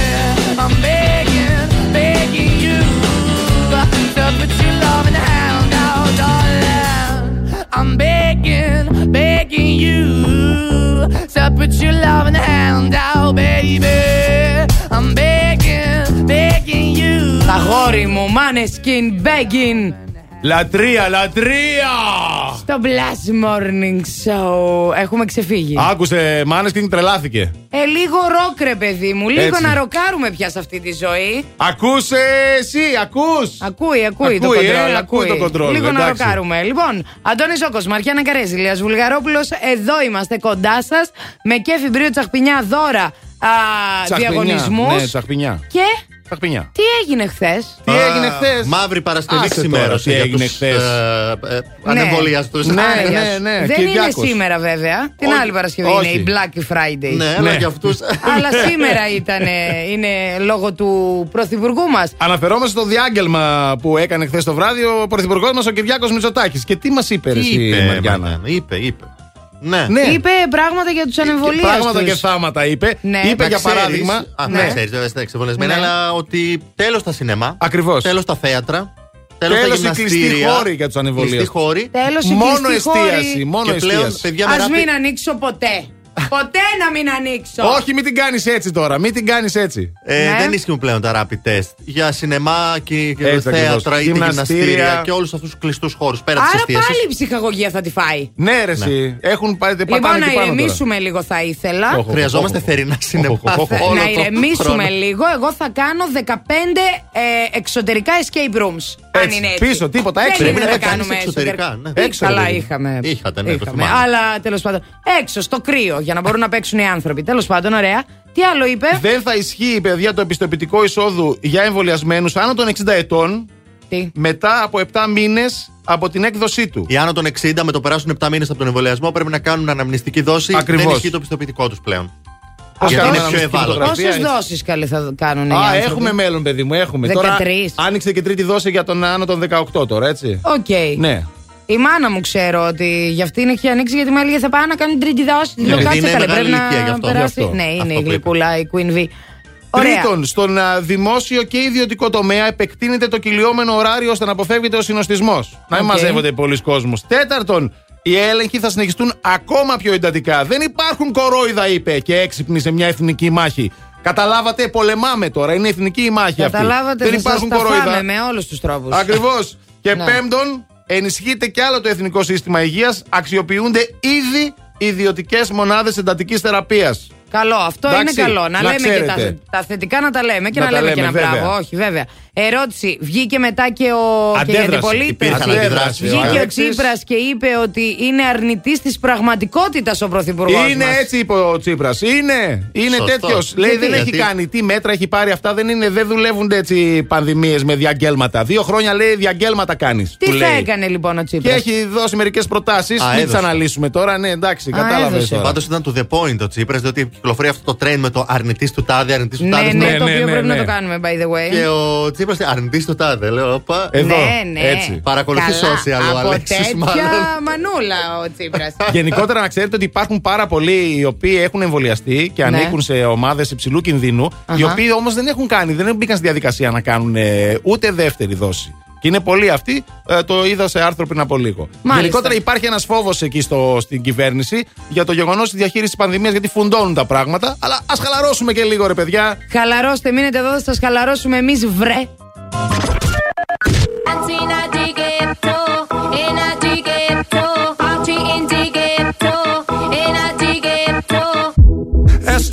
I'm begging, begging you. So put your loving hand out, baby. I'm begging, begging you. Αγόρι μου, Maneskin begging. Λατρεία, λατρεία! Στο Blast Morning Show. Έχουμε ξεφύγει. Άκουσε, Μάνεσκιν τρελάθηκε. Ε, λίγο ροκ, ρε παιδί μου. Λίγο Έτσι. να ροκάρουμε πια σε αυτή τη ζωή. Ακούσε εσύ, ακούς! Ακούει, ακούει, το Ακούει, ε, κοντρόλ. ακούει το κοντρόλ, Λίγο να εντάξει. ροκάρουμε. Λοιπόν, Αντώνης Ζώκο, Μαριάννα Καρέζη, Λίας Βουλγαρόπουλος, εδώ είμαστε κοντά σας με κέφι μπρίο τσαχπινιά δώρα α, Τσαχπινιά, διαγωνισμούς. Ναι, τσαχπινιά. Και Τσαχπινιά. τι έγινε χθες; Τι έγινε χθες; Μαύρη Παρασκευή Άσε σήμερα. τώρα, τι έγινε χθες; Ε, Ανεμβολιαστούς. Ναι, Άραγες. ναι, ναι, Δεν Κυριάκος. είναι σήμερα βέβαια. Την Όχι. άλλη Παρασκευή Όχι. είναι η Black Friday. Ναι, αλλά για αυτούς. Αλλά σήμερα ήταν, είναι λόγω του Πρωθυπουργού μας. Αναφερόμαστε στο διάγγελμα που έκανε χθες το βράδυ ο Πρωθυπουργός μας ο Κυριάκος Μητσοτάκης. Και τι μας είπε, ρε, Τι εσύ, είπε, Μαριάννα; Μαριάννα, είπε, είπε. Ναι. Ναι. Είπε πράγματα για τους ανεμβολίες. Πράγματα και θάματα είπε. Ναι. Είπε Να για ξέρεις- παράδειγμα. Α, Ναι. ναι. ξέρεις, βέβαια είστε εξεβολεσμένοι, Ναι. αλλά ότι τέλος τα σινεμά. Ακριβώς. Τέλος τα θέατρα. Τέλος τα Τέλος οι κλειστοί γυμναστήρια. χώροι για τους ανεμβολίες. Κλειστοί χώροι. Τέλος η Μόνο κλειστή εστίαση. χώρη. Μόνο Και πλέον, εστίαση. παιδιά, με Α ράπη- μην ανοίξω ποτέ. Ποτέ να μην ανοίξω. Όχι, μην την κάνεις έτσι τώρα. Μην την κάνεις έτσι. Ε, Ναι. Δεν ισχύουν πλέον τα rapid test για σινεμά και, και Έτσι θέατρα ακριβώς. είτε Γυμναστήρια. γυμναστήρια και όλους αυτούς τους κλειστούς χώρους πέρα της Άρα εστίασης. πάλι η ψυχαγωγία θα τη φάει. Ναι, ρε, εσύ. Έχουν πάει Λοιπόν, πατάνε να εκεί πάνω τώρα. ηρεμήσουμε λίγο θα ήθελα. Οχ, Χρειαζόμαστε οχ, θερινά σινεμά. οχ, οχ, οχ. όλο να τον ηρεμήσουμε χρόνο. λίγο. Εγώ θα κάνω 15 ε, εξωτερικά escape rooms. Αν Έτσι, είναι έτσι. πίσω, τίποτα, Δεν έξω. είναι Πρέπει να να κάνεις κάνουμε εξωτερικά, εσωτερικά. ναι. Έξω, Καλά, ρε παιδί. είχαμε. Είχατε, ναι, το είχαμε. θυμάμαι. Αλλά τέλος πάντων. Έξω, στο κρύο, για να μπορούν να παίξουν οι άνθρωποι. Τέλος πάντων, ωραία. Τι άλλο είπε; Δεν θα ισχύει, παιδιά, το επιστοποιητικό εισόδου για εμβολιασμένους άνω των 60 ετών Τι; μετά από 7 μήνες από την έκδοσή του. Οι άνω των 60 με το περάσουν 7 μήνες από τον εμβολιασμό πρέπει να κάνουν αναμνηστική δόση. Ακριβώς. Δεν ισχύει το πιστοποιητικό τους πλέον. Πώς Γιατί κάνουμε είναι να πιο μην στείλει ευάλωτο. φωτογραφία, Πόσες έτσι. δόσεις καλέ θα κάνουν οι Α, άνθρωποι; έχουμε μέλλον, παιδί μου, έχουμε. 13. Τώρα άνοιξε και τρίτη δόση για τον άνω των 18 τώρα, έτσι. Οκ. Ναι. Η μάνα μου ξέρω ότι για αυτήν έχει ανοίξει γιατί μου έλεγε θα πάω να κάνει τρίτη δόση. Ναι, Λέω επειδή κάτσε είναι καλέ, μεγάλη πρέπει να ηλικία γι' αυτό. περάσει. Γι' αυτό. Ναι, είναι Αυτό η που είπε. γλυκούλα, η Queen V. Ωραία. Τρίτον, στον α, δημόσιο και ιδιωτικό τομέα επεκτείνεται το κυλιόμενο ωράριο ώστε να αποφεύγεται ο συνοστισμός. Να μην Οκ. μαζεύονται πολλοί κόσμοι. Τέταρτον, οι έλεγχοι θα συνεχιστούν ακόμα πιο εντατικά. Δεν υπάρχουν κορόιδα, είπε και έξυπνοι σε μια εθνική μάχη. Καταλάβατε, πολεμάμε τώρα. Είναι εθνική η μάχη αυτή. Καταλάβατε, Δεν θα υπάρχουν σας τα κορόιδα. φάμε με όλους τους τρόπους. Ακριβώς. και Ναι. πέμπτον, ενισχύεται κι άλλο το εθνικό σύστημα υγείας. Αξιοποιούνται ήδη ιδιωτικές μονάδες εντατικής θεραπείας. Καλό, αυτό Εντάξει, είναι καλό. Να, να λέμε και τα, ξέρετε. τα θετικά να τα λέμε και Να να, τα λέμε και λέμε, ένα βέβαια. μπράβο. Όχι, βέβαια. Ερώτηση. Βγήκε μετά και ο και οι Αντέδραση. αντιπολίτες. Υπήρχαν Αντέδραση. αντιδράσεις. Βγήκε ο Αλέξης. Τσίπρας και είπε ότι είναι αρνητής της πραγματικότητας ο πρωθυπουργός. Είναι έτσι, είπε ο Τσίπρας. Είναι. Είναι Σωστό. τέτοιος. Λέει Γιατί; δεν έχει Γιατί; κάνει. Τι μέτρα έχει πάρει αυτά. Δεν, είναι, δεν δουλεύουν έτσι πανδημίες με διαγγέλματα. Δύο χρόνια λέει διαγγέλματα κάνεις. Τι θα έκανε λοιπόν ο Και Τσίπρα. έχει δώσει μερικές προτάσεις. Α, Μην τι έδωσε. αναλύσουμε τώρα. Ναι, εντάξει, κατάλαβες έδωσε. τώρα. Πάντως ήταν to the point ο Τσίπρας, διότι κυκλοφορεί αυτό το trend με το αρνητής του τάδε, αρνητής του Ναι, τάδε. ναι, ναι, το ναι, οποίο ναι, πρέπει ναι. να το κάνουμε, by the way. Και ο Τσίπρα αρνητή του τάδε. Λέω, όπα. Εδώ, ναι, ναι. έτσι. Παρακολουθείς Καλά, social ο Από Αλέξης, τέτοια μάλλον. μανούλα ο Τσίπρας. Γενικότερα να ξέρετε ότι υπάρχουν πάρα πολλοί οι οποίοι έχουν εμβολιαστεί και Ναι. ανήκουν σε ομάδες υψηλού κινδύνου, οι Αχα. οποίοι όμως δεν έχουν κάνει, δεν μπήκαν στη διαδικασία να κάνουν ε, ούτε δεύτερη δόση. Και είναι πολλοί αυτοί, ε, το είδα σε άρθρο πριν από λίγο. Μάλιστα. Γενικότερα υπάρχει ένας φόβος εκεί στο, στην κυβέρνηση για το γεγονός της διαχείρισης της πανδημίας, γιατί φουντώνουν τα πράγματα. Αλλά ας χαλαρώσουμε και λίγο, ρε παιδιά. Χαλαρώστε, μείνετε εδώ, θα σας χαλαρώσουμε εμείς, βρε.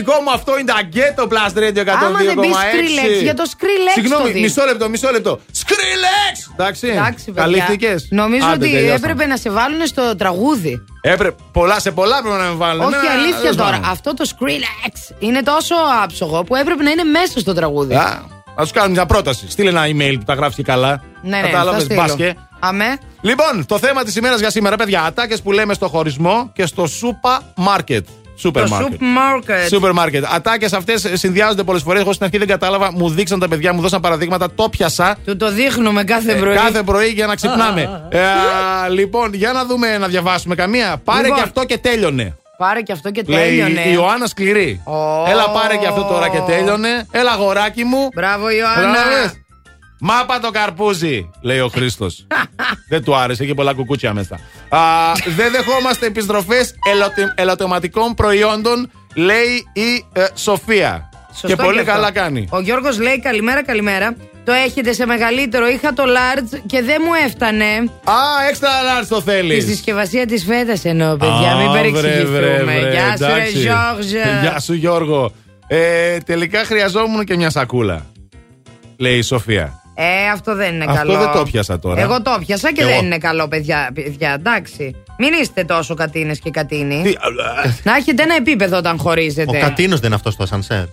Δικό μου, αυτό είναι τα Ghetto Blast Radio 102,6. Άμα δεν πεις Skrillex, για το Skrillex το Συγγνώμη, δεις. μισό λεπτό, μισό λεπτό. Skrillex! Εντάξει. Εντάξει, παιδιά. Καλύφθηκες; Νομίζω Άντε, ότι τελειώσαμε. έπρεπε να σε βάλουν στο τραγούδι. Έπρεπε, πολλά, σε πολλά πρέπει να με βάλουν. Όχι, Ναι, αλήθεια τέλος τώρα. πάντων. Αυτό το Skrillex είναι τόσο άψογο που έπρεπε να είναι μέσα στο τραγούδι. Α, Να τους κάνουμε μια πρόταση. Στείλε ένα email που τα γράφει και καλά. Ναι, ναι, θα Κατάλαβες, στείλω. μπάσκε. Αμέ. Λοιπόν, το θέμα της ημέρας για σήμερα, παιδιά. Ατάκες που λέμε στο χωρισμό και στο σούπα μάρκετ. Σούπερ Το μάρκετ. supermarket. Σούπερ μάρκετ. Ατάκες αυτές συνδυάζονται πολλές φορές. Εγώ στην αρχή δεν κατάλαβα. Μου δείξαν τα παιδιά, μου δώσαν παραδείγματα. Το πιασα. Του το δείχνουμε κάθε πρωί. Ε, κάθε πρωί για να ξυπνάμε. Ε, α, λοιπόν, για να δούμε να διαβάσουμε καμία. Πάρε Λοιπόν. και αυτό και τέλειωνε. Πάρε και αυτό και Λέει τέλειωνε. η Ιωάννα σκληρή. Ω. Έλα πάρε και αυτό τώρα και τέλειωνε. Έλα αγοράκι μου. Μπράβο, Ιωάννα. Κατάλαβες; Μάπα το καρπούζι, λέει ο Χρήστος. δεν του άρεσε, είχε πολλά κουκούτσια μέσα. Α, δεν δεχόμαστε επιστροφές ελαττωματικών προϊόντων, λέει η ε, Σοφία. Σωστό και πολύ αυτό. καλά κάνει. Ο Γιώργος λέει καλημέρα, καλημέρα. Το έχετε σε μεγαλύτερο. Είχα το large και δεν μου έφτανε. Α, έξτρα large το Τη θέλει. συσκευασία της φέτας εννοώ, παιδιά. Μην παρεξηγηθούμε. Γεια σου, ρε Γιώργο. Γεια σου, Γιώργο. Ε, τελικά χρειαζόμουν και μια σακούλα. Λέει η Σοφία. Ε, αυτό δεν είναι Αυτό καλό. δεν το πιάσα τώρα. Εγώ το πιάσα και Εγώ. δεν είναι καλό, παιδιά. παιδιά εντάξει. Μην είστε τόσο κατίνες και κατίνοι. Τι, Να έχετε ένα επίπεδο όταν Ο χωρίζετε. Κατίνος δεν είναι αυτός στο ασανσέρ.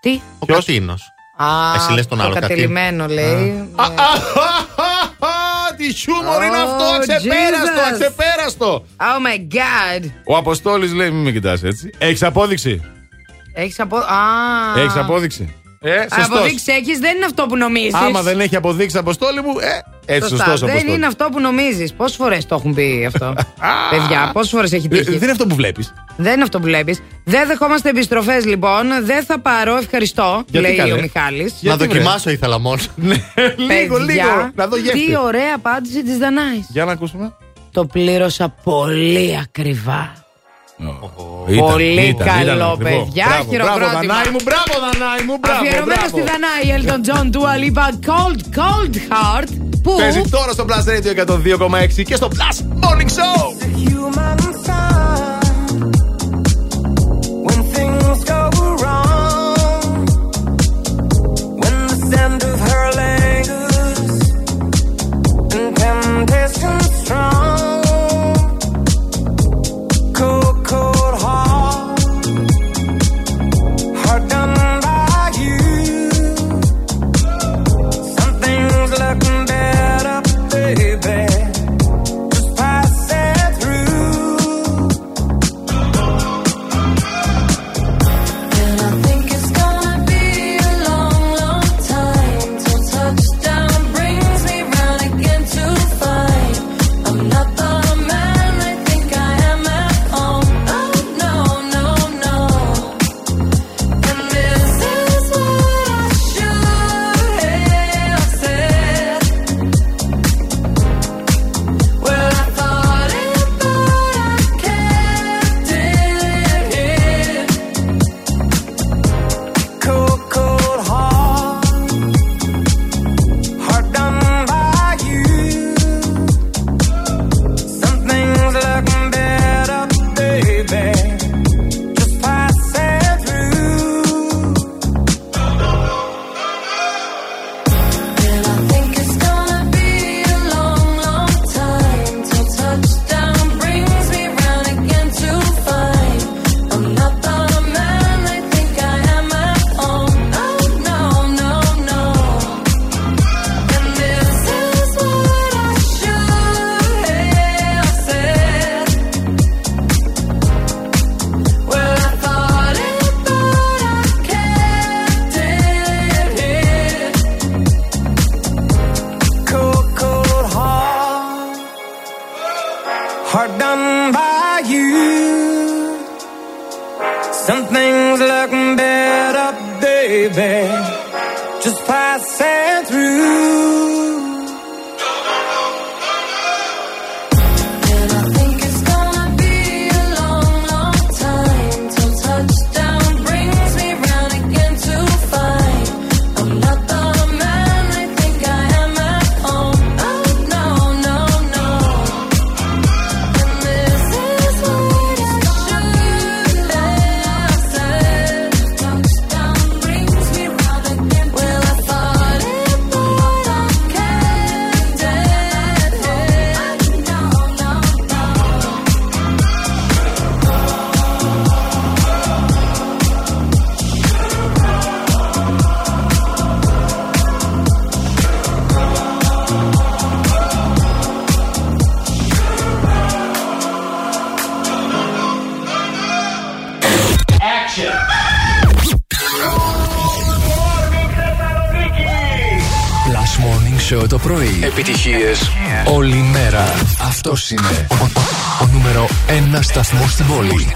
Τι; Ο Κατίνος. Α, Εσύ λες τον άλλο το Κατίνο. κατελημένο λέει. Α, α, α, α, Τι χιούμορ είναι Oh, αυτό, αξεπέραστο, Jesus. αξεπέραστο. Oh my god. Ο Αποστόλης λέει: Μην με κοιτάς έτσι. Έχεις απόδειξη; Έχεις απο... Α. Έχεις απόδειξη; Ε, σωστός. Αποδείξεις έχεις, δεν είναι αυτό που νομίζεις. Άμα δεν έχει αποδείξει, Αποστόλη μου, ε, έτσι Σωστά. σωστός δεν Αποστόλης. είναι αυτό που νομίζεις. Πόσες φορές το έχουν πει αυτό; Παιδιά, πόσες φορές έχει Ε, τύχει; Δεν είναι αυτό που βλέπεις. Δεν είναι αυτό που βλέπεις. Δεν δεχόμαστε επιστροφές λοιπόν. Δεν θα πάρω. Ευχαριστώ, Γιατί, λέει καλέ; ο Μιχάλης Να δοκιμάσω ήθελα μόνο. λίγο, λίγο. Να δω γεύση. Τι ωραία απάντηση της Δανάης. Για να ακούσουμε. Το πλήρωσα πολύ ακριβά. Ήταν, Πολύ ήταν, καλό, ήταν ακριβό. παιδιά. Μπράβο, Χειροκρότημα. Μπράβο, Δανάη μου, μπράβο, Δανάη μου, μπράβο. Αφιερωμένος μπράβο. στη Δανάη, Elton John, Dua Lipa, Cold, Cold Heart. Που Παίζει τώρα στο Plus Radio 102,6 και στο Plus Morning Show. human side είναι ο, ο, ο νούμερο 1 σταθμός στην πόλη;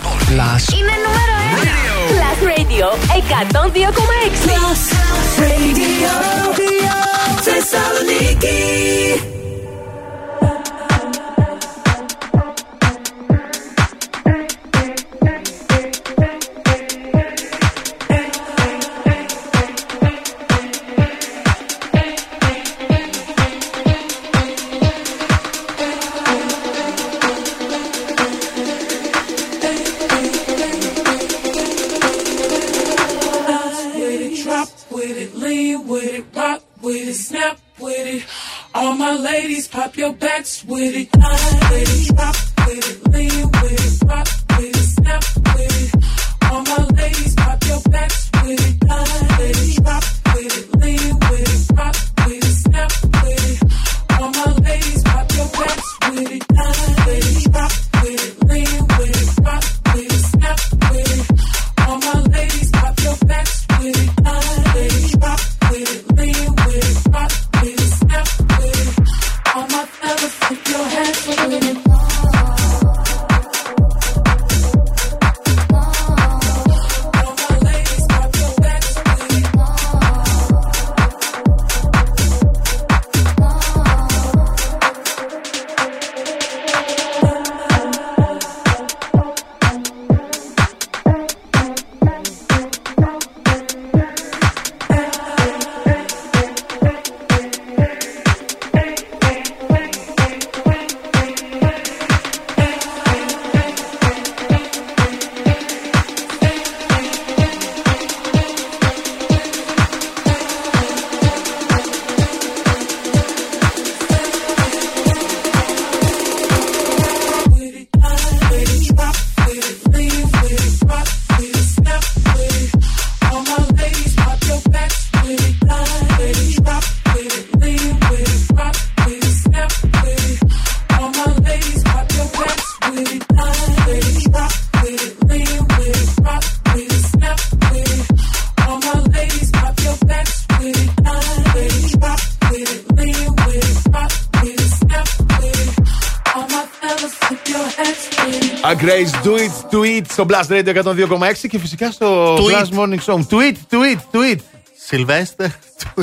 Στο Blast Radio 102,6 και φυσικά στο Tweet. Blast Morning Show. Tweet, tweet, tweet. Σιλβέστερ. Tweety.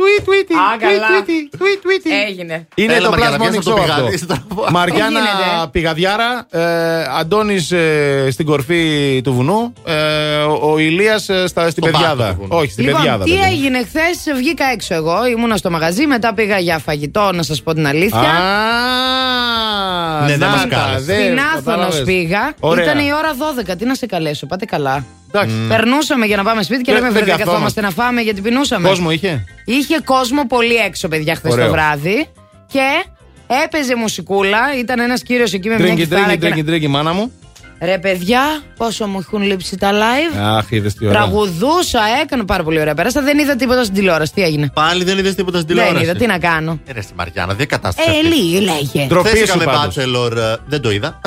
Tweet, tweet. Α, καλά. Tweet, tweet, tweet. Έγινε. Είναι Έλα, το Μαριάννα, Blast πιάσ' Morning το Show πηγάδι, αυτό. στα- Μαριάννα Τι γίνεται; Πηγαδιάρα, ε, Αντώνης ε, στην κορφή του βουνού, ε, ο, ο Ηλίας ε, στα, στην Στο πάτο Πεδιάδα. του βουνού. Όχι, στην Λοιπόν, Πεδιάδα. τι παιδί. έγινε χθες, βγήκα έξω εγώ. Ήμουνα στο μαγαζί, μετά πήγα για φαγητό, να σας πω την αλήθεια. Α, Ναι, δεν να μας τα, κάλεσε. δεν- Στην Άθωνος κατάλαβες. πήγα. Ωραία. Ήταν η ώρα 12. Τι να σε καλέσω, πάτε καλά. Εντάξει. Περνούσαμε για να πάμε σπίτι και Δεν- λέμε δεν βρε δεν καθόμαστε. καθόμαστε να φάμε γιατί πεινούσαμε. Κόσμο είχε; Είχε κόσμο πολύ έξω, παιδιά, χθες Ωραίο. το βράδυ. Και έπαιζε μουσικούλα. Ήταν ένας κύριος εκεί με μια Τρίγκι, κιθάρα. τρίγκι, και ένα- τρίγκι, τρίγκι, μάνα μου. Ρε παιδιά, πόσο μου έχουν λείψει τα live. Αχ, είδες τι ωραία. Τραγουδούσα, έκανα πάρα πολύ ωραία πέρασα. Δεν είδα τίποτα στην τηλεόραση. Τι έγινε; Πάλι δεν είδες τίποτα στην Δεν τηλεόραση. είδα, τι να κάνω; Ε, ρε, στη Μαριάννα, δεν κατάσταση. Ε, αυτή. λίγη λέγε. Ντροπή Χθες σου είχαμε πάντως. Bachelor, ε, δεν το είδα.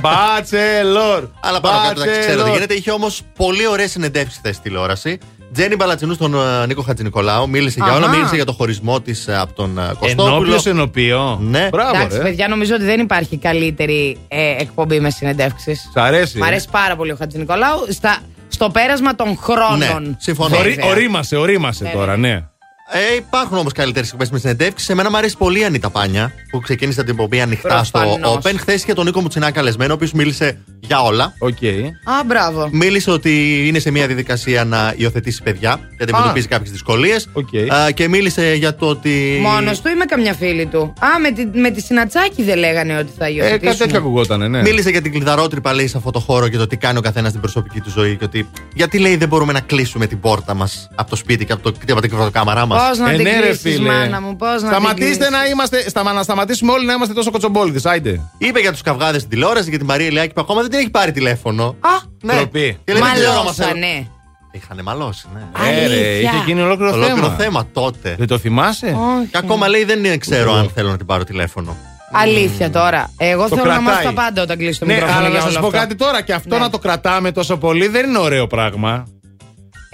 Μπάτσελορ. Αλλά πάνω κάτω εντάξει, ξέρω τι γίνεται. Είχε όμως πολύ ωραίες συνεντεύξεις χθε στη τηλεόραση. Τζέννη Μπαλατσινούς στον ε, Νίκο Χατζηνικολάου. Μίλησε για Αχα. όλα. Μίλησε για το χωρισμό της από τον ε, Κωστόπουλο. Ενώπιο ενωπίο. Ναι. Μπράβο, Εντάξει, ρε. παιδιά, νομίζω ότι δεν υπάρχει καλύτερη ε, εκπομπή με συνεντεύξεις. Σ' αρέσει. Μ' ε. αρέσει πάρα πολύ ο Χατζη Νικολάου. Στα, στο πέρασμα των χρόνων. Ναι, συμφωνώ. Βέβαια. Ορί- Ορίμασε, ορίμασε Ναι, τώρα, ναι. Ε, υπάρχουν όμως καλύτερες εκπομπές με συνεντεύξεις. Εμένα μου αρέσει πολύ η Ανίτα Πάνια που ξεκίνησε την εκπομπή ανοιχτά στο Προφανώς. Open. Χθες είχε τον Νίκο Μουτσινά καλεσμένο, ο οποίος μίλησε για όλα. Οκ. Α, μπράβο. Μίλησε ότι είναι σε μια διαδικασία να υιοθετήσει παιδιά και αντιμετωπίζει κάποιες δυσκολίες. Οκ. Και μίλησε για το ότι. Μόνος του ή με καμιά φίλη του; Α, με τη, με τη Συνατσάκη δεν λέγανε ότι θα Ε, υιοθετήσουν. κάτι τέτοιο ακουγότανε, ναι. Μίλησε για την κλειδαρότρυπα, λέει, σε αυτό το χώρο και το τι κάνει ο καθένας στην προσωπική του ζωή. Και ότι γιατί λέει δεν μπορούμε να κλείσουμε την πόρτα μας από το σπίτι και από, το, και από την κρεβατοκάμαρά μας. Πώς να Ε, την ναι, ρε, κλείσεις, φίλε. μάνα μου, πώς να την Σταματήστε κλείσεις. να είμαστε. Σταμα, να σταματήσουμε όλοι να είμαστε τόσο κοτσομπόλιδε. Άιντε. Είπε για τους καυγάδες στην τηλεόραση, για την Μαρία Ηλιάκη που ακόμα δεν την έχει πάρει τηλέφωνο. Α, Ναι. Ντροπή. Και λέει, δεν ξέρω άμα μαλώσανε. θέλω- Είχανε μαλώσει, ναι. Ε, ρε, Αλήθεια. είχε γίνει ολόκληρο, Ολόκληρο θέμα. θέμα τότε. Δεν το θυμάσαι; Όχι. Και ακόμα λέει δεν ξέρω αν θέλω να την πάρω τηλέφωνο. Αλήθεια τώρα. Εγώ Το θέλω να μάθω κρατάει. τα πάντα όταν κλείσει το Ναι, μικρόφωνο. αλλά για να όλο σα πω αυτό. κάτι τώρα. Και αυτό Ναι. να το κρατάμε τόσο πολύ δεν είναι ωραίο πράγμα.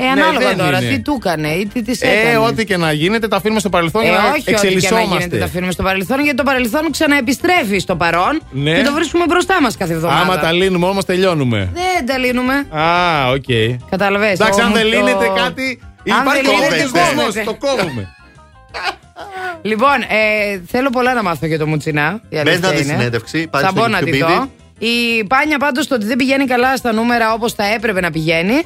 Ε, ανάλογα Ναι, δεν τώρα, είναι. τι του έκανε ή τι της Ε, έκανε. ό,τι και να γίνεται, τα αφήνουμε στο παρελθόν Ε, για να όχι ό,τι και να γίνεται, τα εξελισσόμαστε. αφήνουμε στο παρελθόν, γιατί το παρελθόν ξαναεπιστρέφει στο παρόν Ναι. και το βρίσκουμε μπροστά μας κάθε εβδομάδα. Άμα τα λύνουμε όμως, τελειώνουμε. Δεν τα λύνουμε. Α, οκ. Κατάλαβε. Εντάξει, αν δεν λύνεται κάτι, υπάρχει ο κόσμος. Το κόβουμε. Λοιπόν, ε, θέλω πολλά να μάθω για το Μουτσινά. η Μπες αλήθεια να δεις είναι. συνέντευξη, πάτε Θα στο μπω να τη YouTube δω. ήδη. Η Πάνια πάντως το ότι δεν πηγαίνει καλά στα νούμερα όπως θα έπρεπε να πηγαίνει.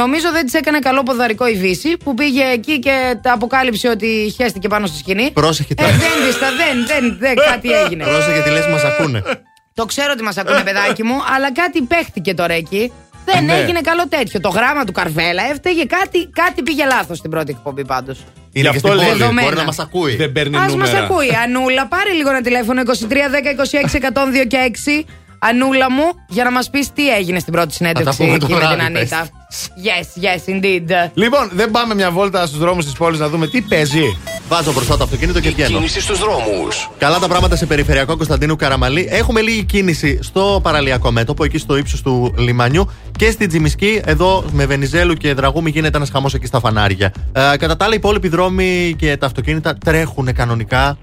Νομίζω δεν της έκανε καλό ποδαρικό η Βύση που πήγε εκεί και τα αποκάλυψε ότι χέστηκε πάνω στη σκηνή. Πρόσεχε Ε, τώρα. δεν δίστα, δεν, δεν, δεν, κάτι έγινε. Πρόσεχε τι λες μας ακούνε. Το ξέρω ότι μας ακούνε, παιδάκι μου, αλλά κάτι παίχτηκε τώρα εκεί. Δεν Ναι. έγινε καλό τέτοιο. Το γράμμα του Καρβέλα έφταιγε κάτι, κάτι πήγε λάθος στην πρώτη εκπομπή πάντως. Είναι και στην πόλη, Δεδομένα. μπορεί να μας ακούει. Δεν παίρνει Α μας νούμερα. ακούει. Ανούλα, πάρε λίγο ένα τηλέφωνο 23 10 26 102 και 6. Ανούλα μου, για να μας πεις τι έγινε στην πρώτη συνέντευξη πούμε το εκεί με την βράδυ, Ανίτα. Yes, yes, indeed. Λοιπόν, δεν πάμε μια βόλτα στους δρόμους της πόλης να δούμε τι παίζει. Βάζω μπροστά το αυτοκίνητο και βγαίνω. Κίνηση στους δρόμους. Καλά τα πράγματα σε περιφερειακό Κωνσταντίνου Καραμαλή. Έχουμε λίγη κίνηση στο παραλιακό μέτωπο, εκεί στο ύψος του λιμανιού. Και στην Τζιμισκή, εδώ με Βενιζέλου και Δραγούμη, γίνεται ένας χαμός εκεί στα φανάρια. Ε, κατά τα άλλα, οι υπόλοιποι δρόμοι και τα αυτοκίνητα τρέχουν κανονικά.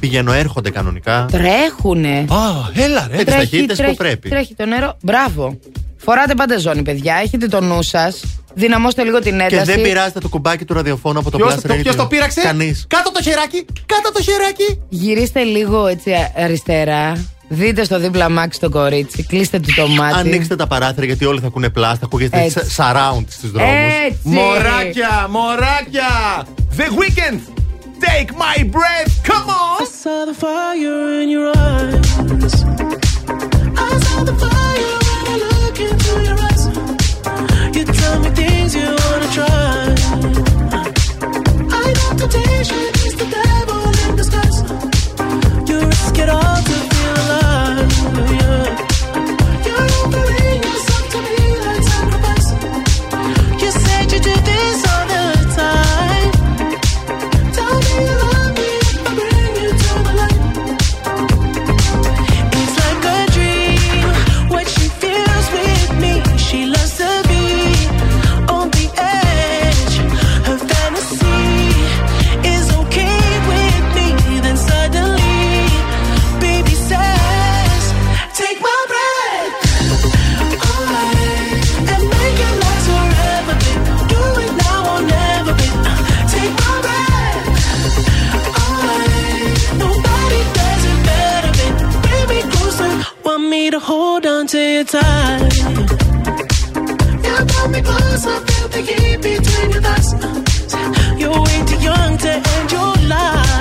Πηγαίνω, έρχονται κανονικά. Τρέχουνε. Α, έλα ρε. Με τι ταχύτητες που πρέπει. Τρέχει το νερό. Μπράβο. Φοράτε πάντα ζώνη, παιδιά. Έχετε το νου σας. Δυναμώστε λίγο την ένταση. Και δεν πειράζεται το κουμπάκι του ραδιοφώνου από το Ποιος Blast το- Radio. ποιος το πείραξε; Κανείς. Κάτω το χεράκι! Κάτω το χεράκι! Γυρίστε λίγο έτσι αριστερά. Δείτε στο δίπλα μάξι το κορίτσι. Κλείστε του το μάτι. Ανοίξτε τα παράθυρα γιατί όλοι θα ακούνε πλάστα. Ακούγεται Έτσι. surround στους δρόμους. Έτσι. Μωράκια, μωράκια! The weekend! Take my breath! Come on! I saw the fire in your eyes. I saw the fire when I look into your eyes. You tell me things you wanna try. I is the to you got me close, I feel the heat between your thighs. You're way too young to end your life.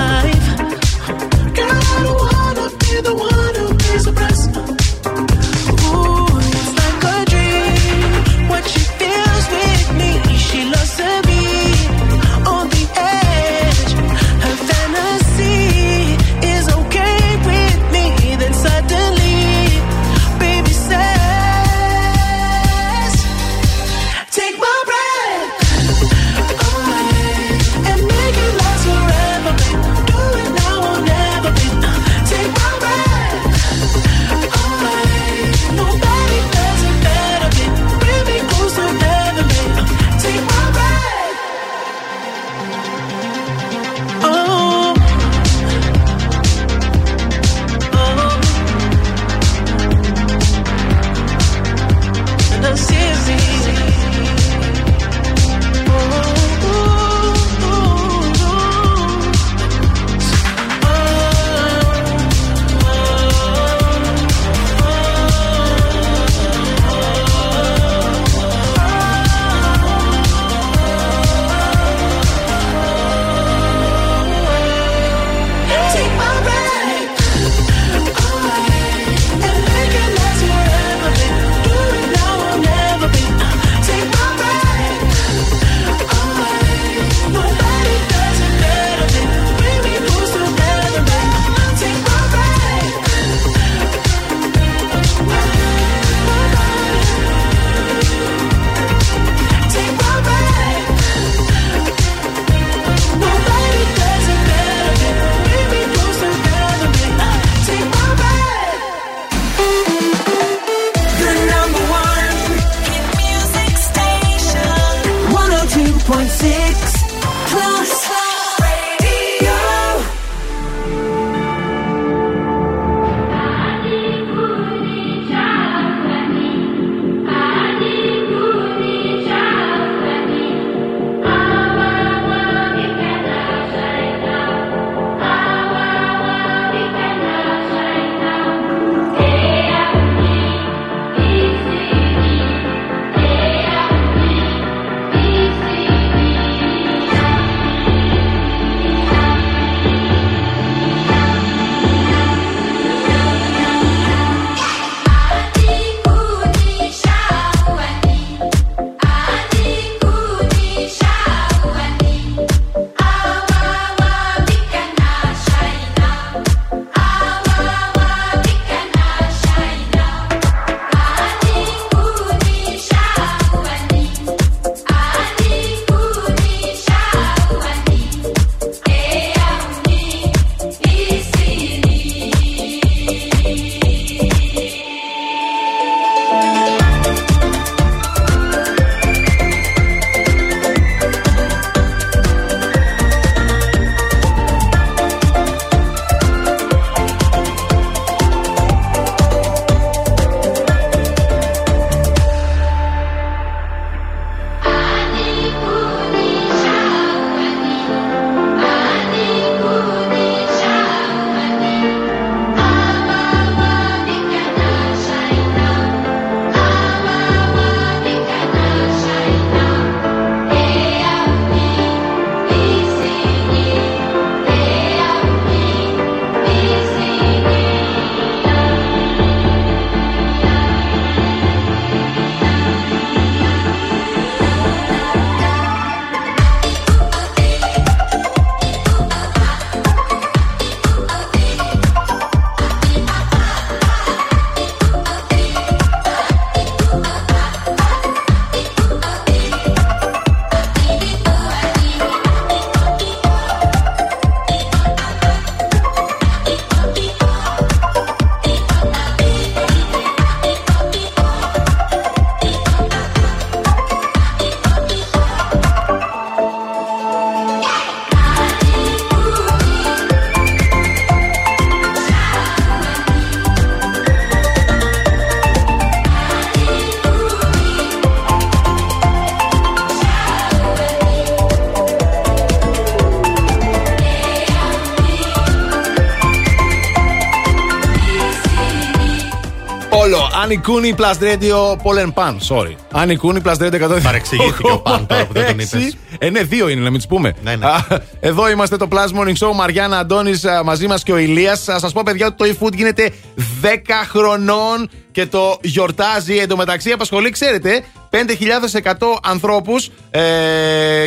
Άννη Κούνη plus radio Πολεν Παν. Sorry. Άννη Κούνη plus radio 102. Παρεξηγήθηκε ο Παν τώρα που δεν τον είπες. Ε, ναι, δύο είναι, να μην τους πούμε. Ναι, ναι. Α, Εδώ είμαστε το Plus Morning Show. Μαριάννα Αντώνης μαζί μας και ο Ηλίας. Θα σας πω, παιδιά, ότι το eFood γίνεται 10 χρονών και το γιορτάζει. Εν τω μεταξύ, απασχολεί, ξέρετε, 5.100 ανθρώπους ε,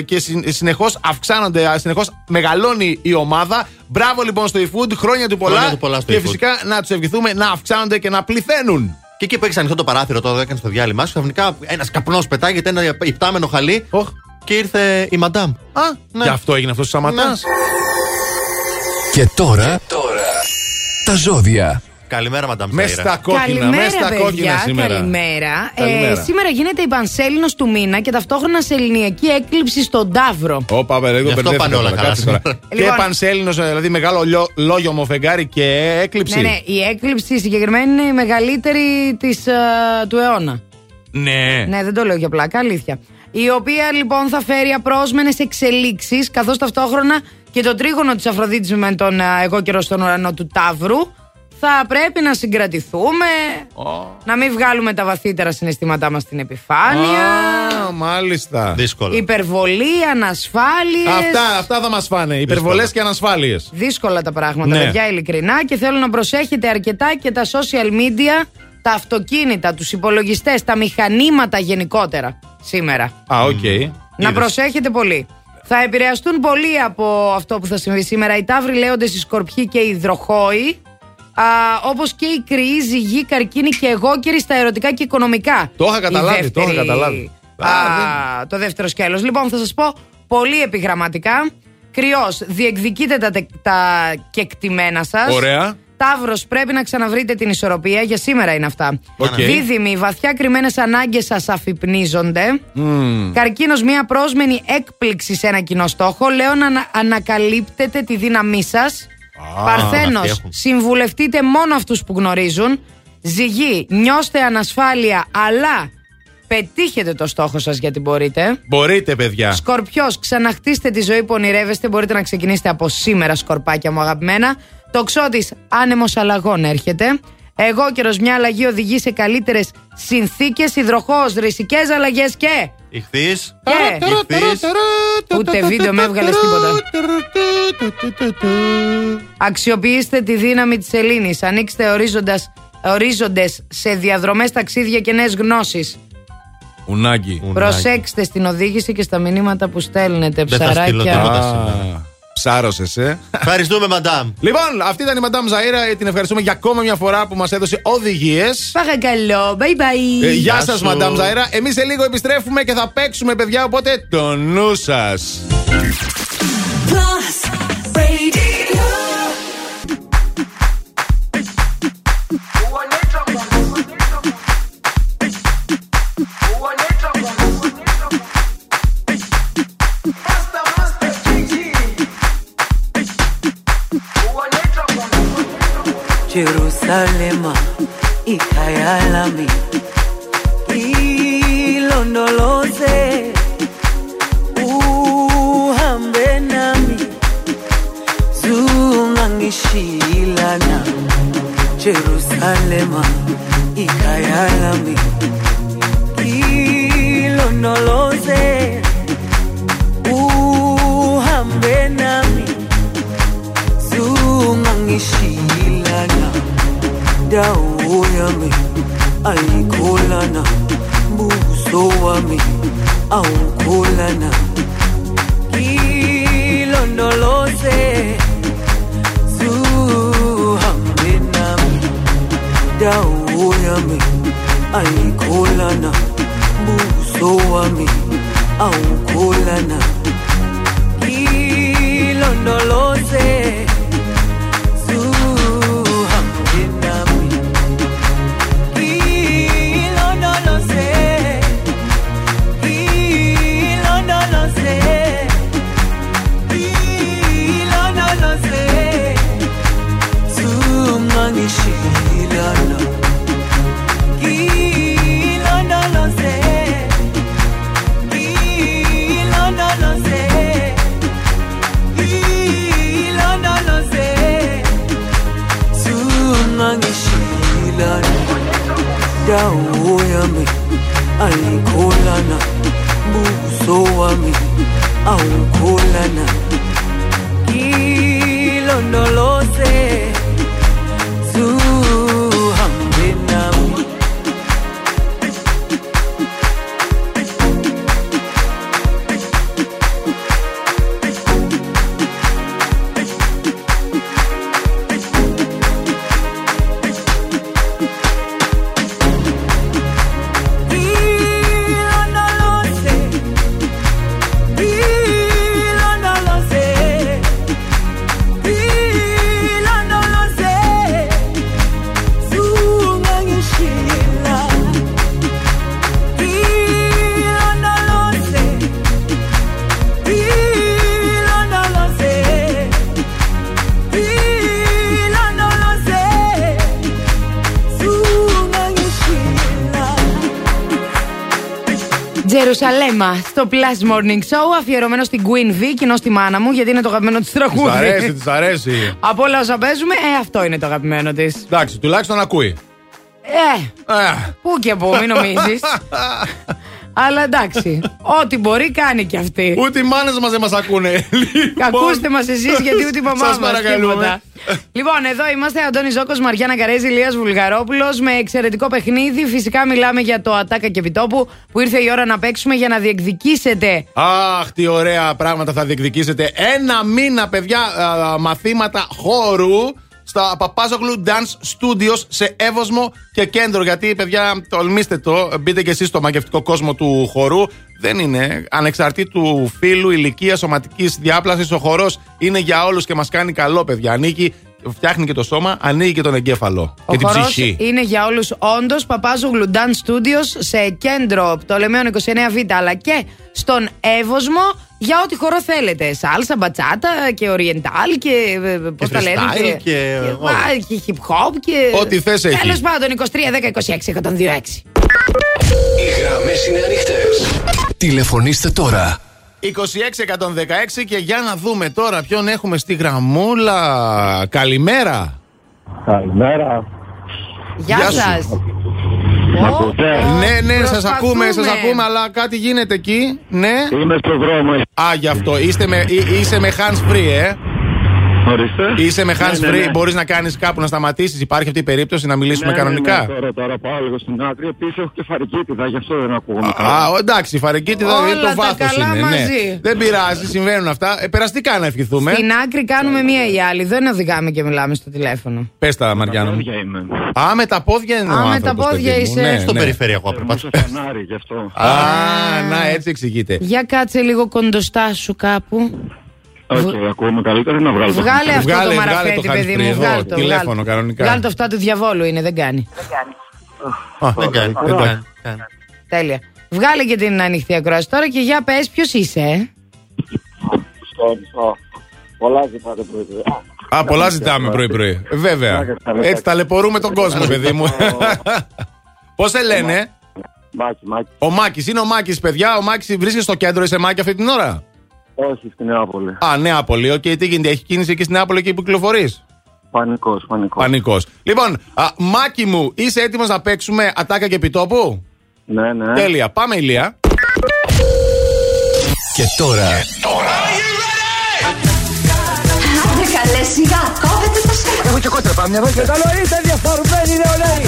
και συνεχώς αυξάνονται, συνεχώς μεγαλώνει η ομάδα. Μπράβο λοιπόν στο eFood, χρόνια του πολλά. Χρόνια του πολλά στο και eFood. φυσικά να τους ευχηθούμε να αυξάνονται και να πληθαίνουν. Και εκεί που έχεις ανοιχτό το παράθυρο, τώρα έκανε το διάλειμμα σου, ξαφνικά ένας καπνός πετάγεται, ένα υπτάμενο χαλί. Και ήρθε η μαντάμ. Α, ναι. Και αυτό έγινε αυτός ο Σαματά. Ναι. Και τώρα, τα ζώδια. Καλημέρα, μαντάμ. Μες Ζαΐρα. στα κόκκινα, Καλημέρα, με στα κόκκινα παιδιά. σήμερα. Καλημέρα. Καλημέρα. Ε, σήμερα γίνεται η πανσέλινος του μήνα και ταυτόχρονα σεληνιακή έκλειψη στον Ταύρο. Όπα, βέβαια, Γι' λίγο αυτό πάνε όλα καλά σήμερα. Και Λοιπόν- πανσέλινος, δηλαδή μεγάλο λιό- λόγιο μου φεγγάρι και έκλειψη. Ναι, ναι, η έκλειψη συγκεκριμένη είναι η μεγαλύτερη της, ε, του αιώνα. Ναι. Ναι, δεν το λέω για πλάκα, αλήθεια. Η οποία λοιπόν θα φέρει απρόσμενες εξελίξεις, καθώς ταυτόχρονα και το τρίγωνο της Αφροδίτης με τον ε, εγώ καιρό στον ουρανό του Ταύρου θα πρέπει να συγκρατηθούμε, να μην βγάλουμε τα βαθύτερα συναισθήματά μας στην επιφάνεια. Α, μάλιστα. Δύσκολο. Υπερβολή, ανασφάλειες. Αυτά, αυτά θα μας φάνε. Υπερβολές και ανασφάλειες. Δύσκολα τα πράγματα, Ναι. παιδιά, ειλικρινά. Και θέλω να προσέχετε αρκετά και τα social media, τα αυτοκίνητα, τους υπολογιστές, τα μηχανήματα γενικότερα σήμερα. Α, οκ. Να προσέχετε πολύ. Θα επηρεαστούν πολύ από αυτό που θα συμβεί σήμερα. Οι ταύροι λέοντες, οι σκορπιοί και οι υδροχόοι. Όπως και οι κριοί, ζυγοί, καρκίνοι και αιγόκεροι στα ερωτικά και οικονομικά. Το είχα Η καταλάβει, το είχα δεύτερη- καταλάβει. Α, το δεύτερο σκέλος. Λοιπόν, θα σας πω πολύ επιγραμματικά. Κριός, διεκδικείτε τα, τε- τα κεκτημένα σας. Ωραία. Ταύρος, πρέπει να ξαναβρείτε την ισορροπία. Για σήμερα είναι αυτά. Οκ. Δίδυμοι, βαθιά κρυμμένες ανάγκες σας αφυπνίζονται. Μμμ. Καρκίνος, μία απρόσμενη έκπληξη σε ένα κοινό στόχο. Λέων, να ανα- ανακαλύπτετε τη δύναμή σας. Αυτοί Παρθένος, έχουν. συμβουλευτείτε μόνο αυτούς που γνωρίζουν. Ζυγή, νιώστε ανασφάλεια, αλλά πετύχετε το στόχο σας γιατί μπορείτε. Μπορείτε, παιδιά. Σκορπιός, ξαναχτίστε τη ζωή που ονειρεύεστε. Μπορείτε να ξεκινήσετε από σήμερα, σκορπάκια μου αγαπημένα. Τοξότης, άνεμος αλλαγών έρχεται. Εγώ καιρο, μια αλλαγή οδηγεί σε καλύτερες συνθήκες. Υδροχός, ρησικές αλλαγές και. Ηχθείς; Και. Ούτε βίντεο με έβγαλες τίποτα. Αξιοποιήστε τη δύναμη της Ελλήνης. Ανοίξτε ορίζοντας, ορίζοντες σε διαδρομές, ταξίδια και νέες γνώσεις. Ουνάκι. Προσέξτε στην οδήγηση και στα μηνύματα που στέλνετε, Δεν θα στείλω ψαράκια. τίποτα Α, σήμερα. Ψάρωσες, ε. Ευχαριστούμε, μαντάμ. Λοιπόν, αυτή ήταν η Μαντάμ Ζαΐρα. Την ευχαριστούμε για ακόμα μια φορά που μας έδωσε οδηγίες. Παρακαλώ, bye bye. Ε, γεια Γεια σας, σου. Μαντάμ Ζαΐρα. Εμείς σε λίγο επιστρέφουμε και θα παίξουμε, παιδιά. Οπότε το νου σας. Jerusalema ikhaya lami ilondoloze uhambe nami zungangishilana Jerusalema ikhaya lami ilondoloze uhambe nami zungangishilana dawo yami ayikholana buso wami awukholana. Ilondoloze zuhambe nami dawo yami ayikholana buso wami awukholana. Ilondoloze indawo yami ayikholana buso wami awukholana ngilondoloze Τζερουσαλέμα στο Plus Morning Show αφιερωμένο στην Queen V και ενώ στη μάνα μου γιατί είναι το αγαπημένο της Της τραγούδι. αρέσει, της αρέσει. Από όλα όσα παίζουμε, ε, αυτό είναι το αγαπημένο της. Εντάξει, τουλάχιστον ακούει. Ε, Ε, πού και πού, μην νομίζεις. Αλλά εντάξει, ό,τι μπορεί κάνει κι αυτή. Ούτε οι μάνες μας δεν μας ακούνε. Ακούστε μας εσείς, γιατί ούτε η μαμά Σας μας παρακαλούμε. Λοιπόν, εδώ είμαστε. Αντώνη Ζώκος, Μαριάννα Καρέζη, Ηλίας Βουλγαρόπουλος. Με εξαιρετικό παιχνίδι. Φυσικά μιλάμε για το Ατάκα και Επιτόπου που ήρθε η ώρα να παίξουμε για να διεκδικήσετε. Αχ, τι ωραία πράγματα θα διεκδικήσετε. Ένα μήνα, παιδιά, α, μαθήματα χώρου στα Παπάζογλου Dance Studios σε Εύωσμο και κέντρο. Γιατί, παιδιά, τολμήστε το, μπείτε και εσείς στο μαγευτικό κόσμο του χορού. Δεν είναι ανεξαρτήτου φύλου, ηλικίας, σωματικής διάπλασης. Ο χορός είναι για όλους και μας κάνει καλό, παιδιά. Ανήκει, φτιάχνει και το σώμα, ανοίγει και τον εγκέφαλο Ο και την χορός ψυχή. είναι για όλους όντως. Παπάζογλου Dance Studios σε κέντρο Πτολεμαίων 29Β αλλά και στον Εύωσμο για ό,τι χορό θέλετε. Σάλσα, μπατσάτα και οριεντάλ και. Πώς τα λένε. freestyle και α, και hip hop και. Ό,τι θες έχει. Τέλος πάντων, 23, 10, 26, 102, 6. Οι γραμμές είναι ανοιχτές. Τηλεφωνήστε τώρα. 26116 και για να δούμε τώρα ποιον έχουμε στη γραμμούλα. Καλημέρα. Καλημέρα. Γεια Γεια σου. Σα. Μ' ακούτε; Ναι, ναι, σας προσπαθούμε. ακούμε, σας ακούμε, αλλά κάτι γίνεται εκεί. Ναι. Είμαι στο δρόμο. Α, γι' αυτό. Είστε με, εί- είσαι με hands free, ε. Ορίστε. Είσαι με hands Ναι, ναι, free. ναι. Μπορείς να κάνεις κάπου να σταματήσεις. Υπάρχει αυτή η περίπτωση να μιλήσουμε Ναι, κανονικά; Ναι, ναι, τώρα, τώρα πάω λίγο στην άκρη. Επίσης έχω και φαρικίτιδα, γι' αυτό δεν ακούγομαι. Α, ο, εντάξει, η φαρικίτιδα Όλα είναι το τα βάθος καλά είναι. Ναι. μαζί. Δεν πειράζει, συμβαίνουν αυτά. Ε, περαστικά να ευχηθούμε. Στην άκρη κάνουμε μία ή άλλη. Δεν οδηγάμε και μιλάμε στο τηλέφωνο. Πες τα, Μαριάννα. μου. Πόδια είμαι. Α, με τα πόδια είναι Α, ο με τα άνθρωπος, πόδια παιδί μου. είσαι. Ναι, Στο ναι. περιφερειακό Είμαι απρεπάτω. στο φανάρι, γι' αυτό. Α, να έτσι εξηγείται. Για κάτσε λίγο κοντοστά σου κάπου. Όχι, ακούγομαι καλύτερα να βγάλω. το Βγάλε αυτό Βγάλε, το βγάλε μαραφέτη, το παιδί hands-free μου. εδώ, Βγάλε το. τηλέφωνο βγάλε το. κανονικά. Βγάλε το αυτά του διαβόλου είναι, δεν κάνει. Α, Δεν κάνει. εντάξει. δεν κάνει, κάνει. Τέλεια. Βγάλε και την ανοιχτή ακρόαση τώρα και για πες ποιος είσαι. ε; Πολλά ζητάτε πρωί. Α, πολλά ζητάμε πρωί-πρωί. Ε, Βέβαια. Έτσι ταλαιπωρούμε τον κόσμο, παιδί μου. Πώς σε λένε, Μάκη, Μάκη. Ο Μάκης. Είναι ο Μάκης, παιδιά. Ο Μάκης βρίσκεται στο κέντρο, είσαι Μάκη αυτή την ώρα; Όχι, στην Νεάπολη. Α, Νεάπολη. Οκ, τι γίνεται, έχει κίνηση εκεί στην Νεάπολη εκεί που κυκλοφορείς; Πανικός, πανικός. Πανικός. Λοιπόν, α, Μάκη μου, είσαι έτοιμος να παίξουμε ατάκα και επιτόπου; Ναι, ναι. Τέλεια. Πάμε, Ηλία. Και τώρα Άντε καλέ σιγά, κόβετε το στόμα. Έχω και κότρεπα, μια και καλό είστε διαφορμένοι νεολαίοι.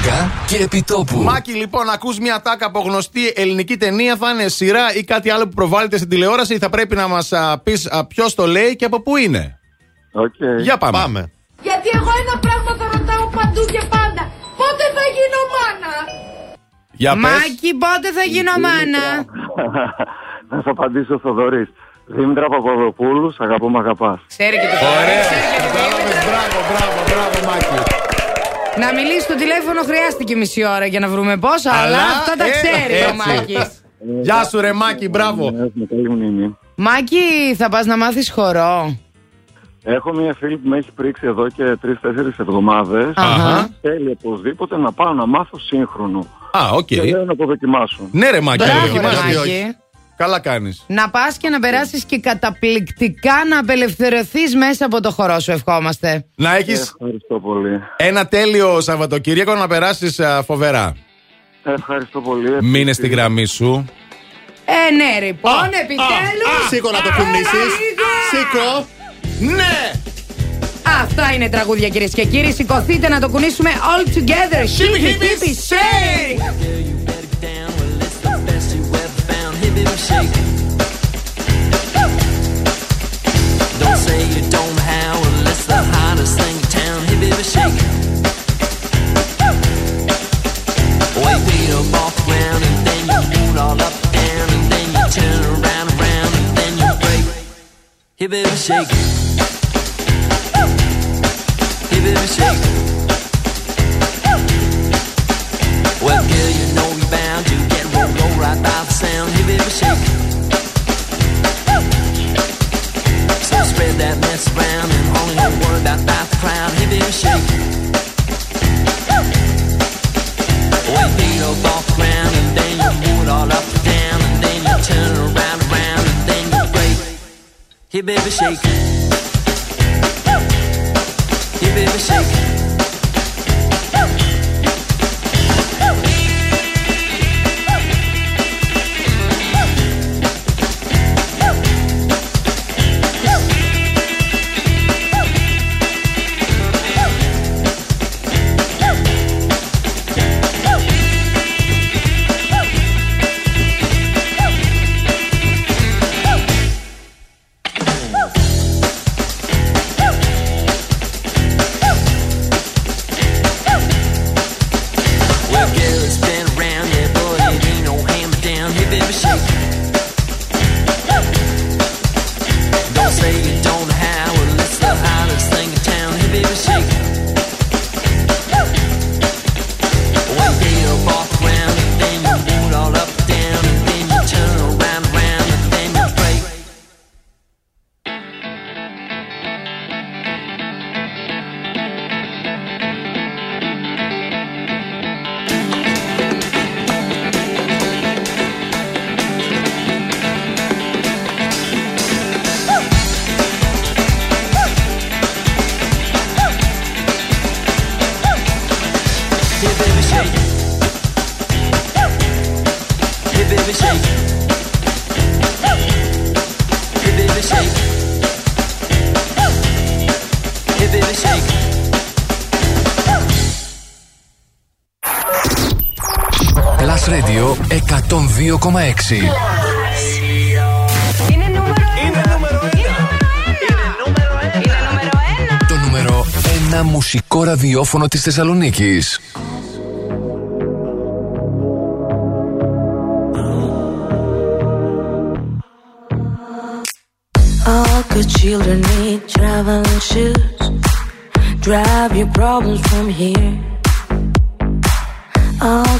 Ατάκα και επιτόπου. Μάκη, λοιπόν, ακούς μια τάκα από γνωστή ελληνική ταινία. Θα είναι σειρά ή κάτι άλλο που προβάλλεται στην τηλεόραση. Θα πρέπει να μας πεις ποιος το λέει και από πού είναι. Okay. Για πάμε. Πάμε. Γιατί εγώ ένα πράγμα το ρωτάω παντού και πάντα. Πότε θα γίνω μάνα; Για πες. Μάκη, πότε θα γίνω μάνα; Θα σου απαντήσω ο Θοδωρής. Δήμητρα Παπαδοπούλου, αγαπούμε, αγαπάς. Ξέρει και το Ωραία. ξέρει και το Κατάλαβες. Μπράβο, μπράβο, μπράβο, Μάκη. Να μιλήσει στο τηλέφωνο χρειάστηκε μισή ώρα για να βρούμε πόσα, αλλά, Αλλά, αυτά τα ε, ξέρει ο έτσι. Μάκης. Γεια σου, ρε Μάκη, μπράβο. Έχουμε καλή μνήμη. Μάκη, θα πας να μάθεις χορό. Έχω μια φίλη που με έχει πρήξει εδώ και τρεις-τέσσερις εβδομάδες. Αχα. Θέλει οπωσδήποτε να πάω να μάθω σύγχρονο. Α, οκ. Και λέω να το δοκιμάσω. Ναι, ρε Μάκη, Μπράβο, να ρε δοκιμάσεις. Μάκη. Καλά κάνεις. Να πας και να περάσεις και καταπληκτικά να απελευθερωθείς μέσα από το χορό σου, ευχόμαστε. Να έχεις Ευχαριστώ πολύ. ένα τέλειο Σαββατοκύριακο να περάσεις φοβερά. Ευχαριστώ πολύ. Μείνε στη γραμμή σου. Ε, ναι, λοιπόν, επιτέλους. Σήκω να το κουνήσεις. Σήκω. Ναι! Αυτά είναι τραγούδια κυρίες και κύριοι. Σηκωθείτε να το κουνήσουμε all together. Hippie, hippie, shake! Don't say you don't well, it's the hottest thing in town. Shake. Up off the ground, and then you all up down, and then you turn around and then you break. Hey, baby, shake. Hey, baby, shake. Well, girl, you know you're bound to get rolled, roll right by the sound. Shake. So spread that mess around and only the crowd. Hey, baby, shake. Wait, feet up off the ground and then you it all up and down and then you turn around and around and then you break. Baby, shake. Hey, baby, shake. Radio 102,6. Είναι νούμερο Είναι νούμερο Το νούμερο 1 μουσικό ραδιόφωνο της Θεσσαλονίκης. All good children need traveling shoes. Drive your problems from here. All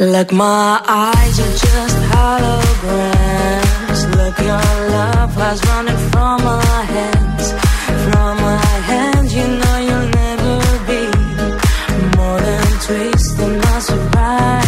Like my eyes are just holograms. Look, your love has running from my hands. From my hands, you know you'll never be more than twisting my sobriety.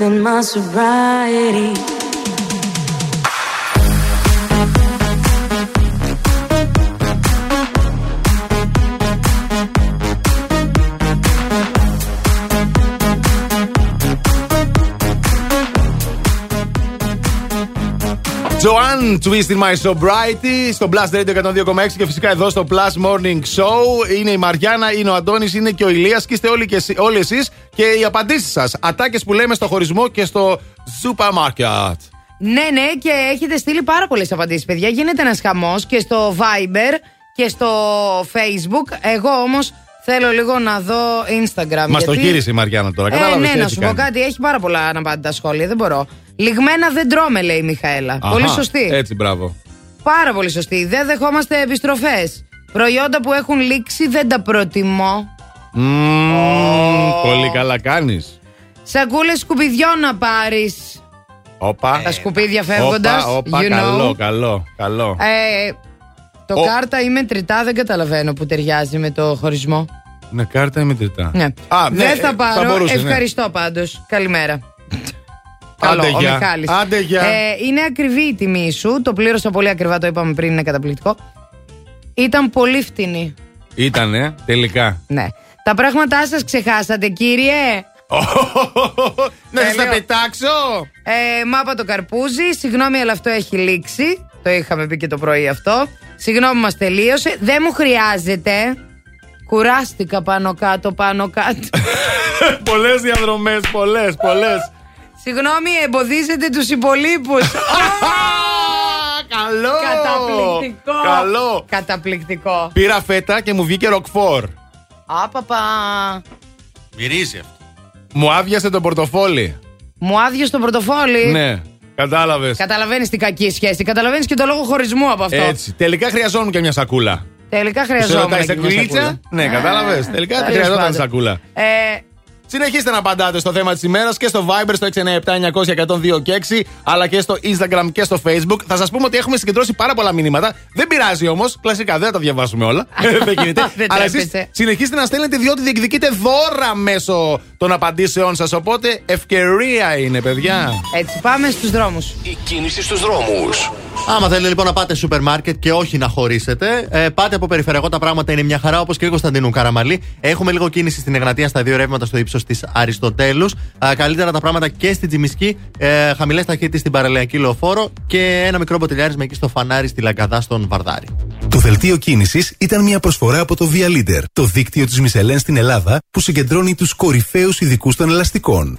in my sobriety. Joanne, Twist in My Sobriety, στο Blast Radio 102,6 και φυσικά εδώ στο Plus Morning Show. Είναι η Μαριάννα, είναι ο Αντώνης, είναι και ο Ηλίας και είστε όλοι, και εσεί, όλοι εσείς και οι απαντήσεις σας. Ατάκες που λέμε στο χωρισμό και στο supermarket. Ναι, ναι, και έχετε στείλει πάρα πολλές απαντήσεις, παιδιά. Γίνεται ένας χαμός και στο Viber και στο Facebook. Εγώ όμως θέλω λίγο να δω Instagram. Μας το γιατί- γύρισε η Μαριάννα τώρα. Ε, Κατάλαβες ναι, τι να έχει σου πω κάνει. κάτι. Έχει πάρα πολλά αναπάντητα σχόλια. Δεν μπορώ. Λιγμένα δεν τρώμε, λέει η Μιχαέλα. Αχα, Πολύ σωστή. Έτσι, μπράβο. Πάρα πολύ σωστή. Δεν δεχόμαστε επιστροφές. Προϊόντα που έχουν λήξει δεν τα προτιμώ. Μμμ, Πολύ καλά κάνεις. Σακούλες σκουπιδιών να πάρεις. Όπα. Τα σκουπίδια φεύγοντας. Όπα, όπα, καλό, καλό, καλό. Ε, το Ο- κάρτα ή μετρητά δεν καταλαβαίνω που ταιριάζει με το χωρισμό. Ναι, κάρτα ή μετρητά. Ναι. Α, ναι, δεν θα ε, πάρω. μπορούσε, ναι. Ευχαριστώ πάντως. Καλημέρα. Άντε Καλό, ο γεια. Μιχάλης. Άντε γεια. Ε, είναι ακριβή η τιμή σου. Το πλήρωσα πολύ ακριβά, το είπαμε πριν, είναι καταπληκτικό. Ήταν πολύ φτηνή. Ήτανε, τελικά. Ναι. Τα πράγματά σας ξεχάσατε, κύριε. Να σας τα Τέλειο. πετάξω. Ε, μάπα το καρπούζι. Συγγνώμη, αλλά αυτό έχει λήξει. Το είχαμε πει και το πρωί αυτό. Συγγνώμη, μας τελείωσε. Δεν μου χρειάζεται. Κουράστηκα πάνω κάτω, πάνω κάτω. πολλές διαδρομές, πολλές, πολλές. Συγγνώμη, εμποδίζετε τους υπολείπους. Καλό! Καταπληκτικό. Καλό! Καταπληκτικό. Πήρα φέτα και μου βγήκε ροκφόρ. Άπαπα. Μυρίζει αυτό. Μου άδειασε το πορτοφόλι. Μου άδειε το πορτοφόλι. Ναι, κατάλαβες. Καταλαβαίνεις την κακή σχέση. Καταλαβαίνεις και το λόγο χωρισμού από αυτό. Έτσι. Τελικά χρειαζόμουν και μια σακούλα. Τελικά Σε χρειαζόμαστε. ρωτάει και μια σακουλίτσα. σακούλα. Ναι, κατάλαβες. Τελικά τέλος χρειαζόταν πάντων. σακούλα. Ε, Συνεχίστε να απαντάτε στο θέμα της ημέρας και στο Viber στο 697-900-102 και 6, αλλά και στο Instagram και στο Facebook. Θα σας πούμε ότι έχουμε συγκεντρώσει πάρα πολλά μηνύματα. Δεν πειράζει όμως, κλασικά δεν θα τα διαβάσουμε όλα. δεν γίνεται. Δεν αλλά εσείς τρέπεσαι. συνεχίστε να στέλνετε διότι διεκδικείτε δώρα μέσω των απαντήσεών σας. Οπότε ευκαιρία είναι, παιδιά. έτσι, πάμε στους δρόμους. Η κίνηση στους δρόμους. Άμα θέλετε λοιπόν να πάτε σούπερ μάρκετ και όχι να χωρίσετε, ε, πάτε από περιφερειακό τα πράγματα είναι μια χαρά όπως και η Κωνσταντίνου Καραμαλή. Έχουμε λίγο κίνηση στην Εγνατία στα δύο ρεύματα στο ύψος της Αριστοτέλους. καλύτερα τα πράγματα και στην Τζιμισκή. Ε, Χαμηλές ταχύτητες στην Παραλιακή Λεωφόρο και ένα μικρό μποτιλιάρισμα εκεί στο φανάρι στη Λαγκαδά στον Βαρδάρη. Το δελτίο κίνησης ήταν μια προσφορά από το Via Leader, το δίκτυο της Μισελέν στην Ελλάδα που συγκεντρώνει τους κορυφαίους ειδικούς των ελαστικών.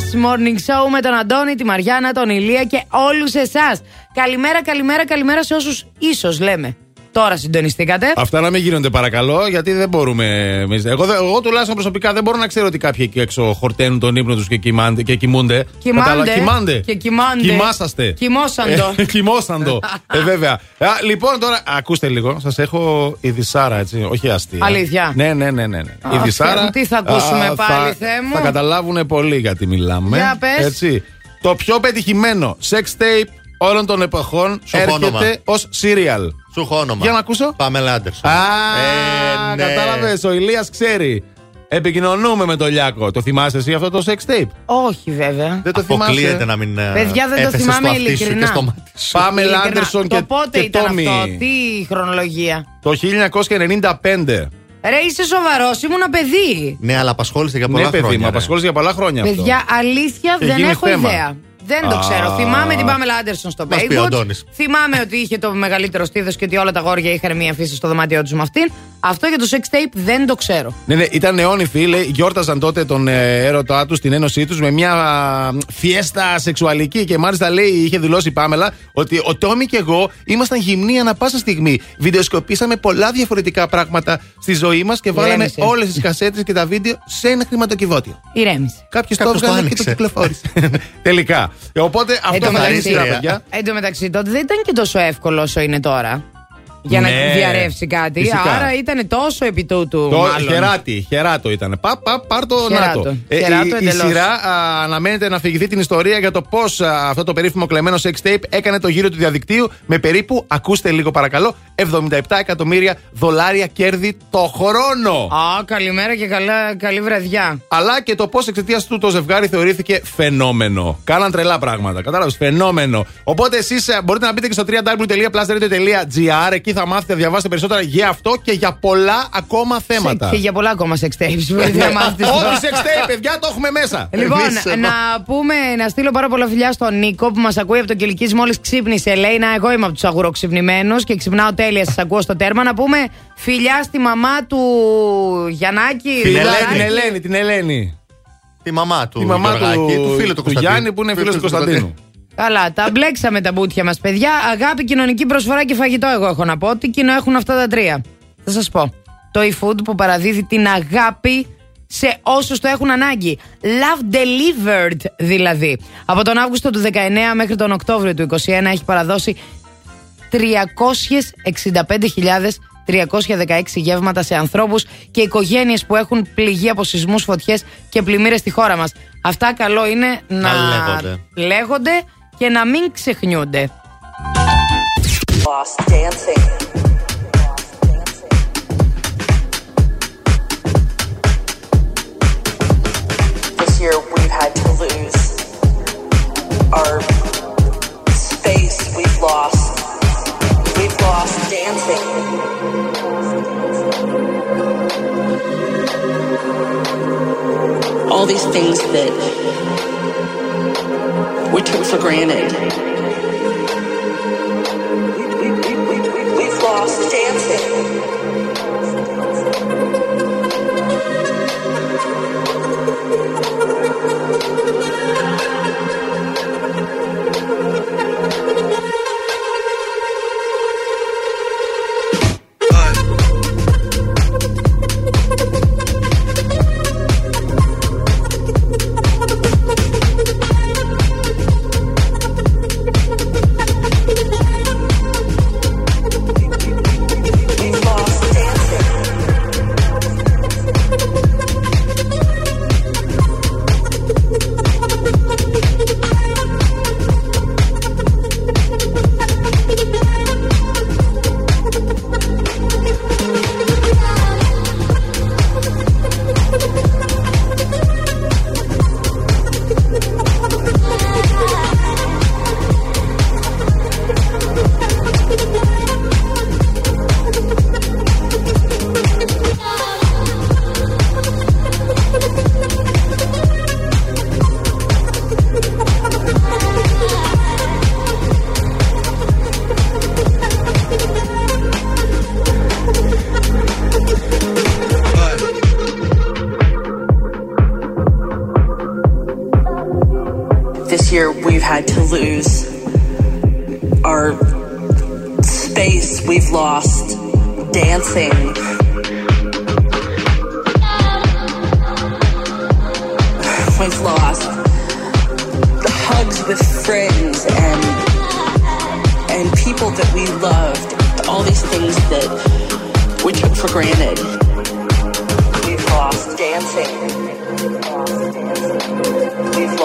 Στο Plus Morning Show με τον Αντώνη, τη Μαριάννα, τον Ηλία και όλους εσάς. Καλημέρα, καλημέρα, καλημέρα σε όσους ίσως λέμε. Τώρα συντονιστήκατε. Αυτά να μην γίνονται παρακαλώ, γιατί δεν μπορούμε εμείς. Εγώ, δεν- εγώ τουλάχιστον προσωπικά δεν μπορώ να ξέρω ότι κάποιοι εκεί έξω χορταίνουν τον ύπνο τους και, κοιμάνται- και κοιμούνται. Κοιμάνται. Κατάλα- κοιμάνται. Και κοιμάνται. Κοιμάσαστε. Κοιμόσαντο. Ε, Κοιμόσαντο. ε, βέβαια. Α, λοιπόν, τώρα ακούστε λίγο. Σας έχω η Δυσάρα, έτσι. Όχι αστεία. Αλήθεια. Ναι, ναι, ναι. ναι. ναι. η Αχ, Δυσάρα. Θεέ μου, τι θα ακούσουμε πάλι, θα, Θεέ μου; Θα καταλάβουν πολύ γιατί μιλάμε. Για πες. Έτσι. Το πιο πετυχημένο sex tape όλων των εποχών Σου έχω όνομα. έρχεται ως serial. Σου έχω όνομα. Για να ακούσω. Πάμελα Άντερσον. Α, Ε, ναι. κατάλαβες. Ο Ηλίας ξέρει. Επικοινωνούμε με τον Λιάκο. Το θυμάσαι εσύ αυτό το sex tape; Όχι βέβαια. Δεν το Αποκλείεται θυμάσαι. να μην. ε, Παιδιά, δεν το έθεσες θυμάμαι αυτί σου ειλικρινά. Και στο μάτι σου. Πάμε Ειλικρινά. Λάντερσον Το και, πότε και ήταν Τόμι. αυτό, τι χρονολογία; Το 1995. Ρε, είσαι σοβαρός, ήμουν παιδί. Ναι, αλλά απασχόλησε για πολλά ναι, παιδί, χρόνια. μου ρε. απασχόλησε για πολλά χρόνια αυτό. Παιδιά, αλήθεια Και δεν γίνει έχω θέμα. ιδέα. Δεν το Α. ξέρω. Θυμάμαι την Πάμελα Άντερσον στο Μας πει ο Baywatch. Αντώνης. Θυμάμαι ότι είχε το μεγαλύτερο στήθος και ότι όλα τα γόρια είχαν μία φύση στο δωμάτιό τους με αυτήν. Αυτό για το sex tape δεν το ξέρω. Ναι, ναι, ήταν νεόνυφοι, λέει, γιόρταζαν τότε τον ε, έρωτά τους, την ένωσή τους με μια α, φιέστα σεξουαλική. Και μάλιστα λέει, είχε δηλώσει η Πάμελα ότι ο Τόμι και εγώ ήμασταν γυμνοί ανα πάσα στιγμή. Βιντεοσκοπήσαμε πολλά διαφορετικά πράγματα στη ζωή μας και βάλαμε Ηρέμησε. όλες τις κασέτες και τα βίντεο σε ένα χρηματοκιβώτιο. Ηρέμησε. Κάποιος το Κάποιος το έβγαλε και το άνοιξε. κυκλοφόρησε. Τελικά. Ε, Οπότε αυτό τω θα είναι η μεταξύ- σειρά, παιδιά. Εν τω μεταξύ, τότε δεν ήταν και τόσο εύκολο όσο είναι τώρα. Για να Ναι, διαρρεύσει κάτι. φυσικά. Άρα ήταν τόσο επί τούτου. Το μάλλον. χεράτι, χεράτο ήταν. Πα, πα, πάρ το Χεράτο. να το. Ε, Χεράτο η, η εντελώς. σειρά α, αναμένεται να αφηγηθεί την ιστορία για το πώς αυτό το περίφημο κλεμμένο sex tape έκανε το γύρο του διαδικτύου με περίπου, ακούστε λίγο παρακαλώ, 77 εκατομμύρια δολάρια κέρδη το χρόνο. Α, καλημέρα και καλά, καλή βραδιά. Αλλά και το πώς εξαιτίας του το ζευγάρι θεωρήθηκε φαινόμενο. Κάναν τρελά πράγματα. Κατάλαβες, φαινόμενο. Οπότε εσείς μπορείτε να μπείτε και στο www.plusradio.gr. Εκεί θα μάθετε, διαβάσετε περισσότερα για αυτό και για πολλά ακόμα θέματα. Και για πολλά ακόμα sex tapes. Μπορείτε να μάθετε. στο- Ό,τι sex tape, παιδιά, το έχουμε μέσα. Λοιπόν, Εμείς, ε, να πούμε, να στείλω πάρα πολλά φιλιά στον Νίκο που μας ακούει από τον Κυλικής μόλις ξύπνησε. Λέει να, εγώ είμαι από τους αγουροξυπνημένους και ξυπνάω τέλεια. Σας ακούω στο τέρμα. Να πούμε φιλιά στη μαμά του Γιαννάκη. Την Δωράκη. Ελένη, την Ελένη, την Ελένη. Τη μαμά του. Τη μαμά του, Γεωργάκη, του φίλου του Κωνσταντίνου. Γιάννη που είναι φίλος του Κωνσταντίνου. Καλά, τα μπλέξαμε τα μπούτια μας, παιδιά. Αγάπη, κοινωνική προσφορά και φαγητό, εγώ έχω να πω. Τι κοινό έχουν αυτά τα τρία; Θα σας πω. Το e-food που παραδίδει την αγάπη σε όσους το έχουν ανάγκη. Love delivered δηλαδή. Από τον Αύγουστο του 19 μέχρι τον Οκτώβριο του 21 έχει παραδώσει 365.316 γεύματα σε ανθρώπους και οικογένειες που έχουν πληγεί από σεισμούς, φωτιές και πλημμύρες στη χώρα μας. Αυτά καλό είναι να, Να λέγονται. λέγονται και να μην ξεχνιούνται. Lost dancing. This year we've had to lose our space. We've lost. We've lost dancing. All these things that we took for granted. We've lost dancing.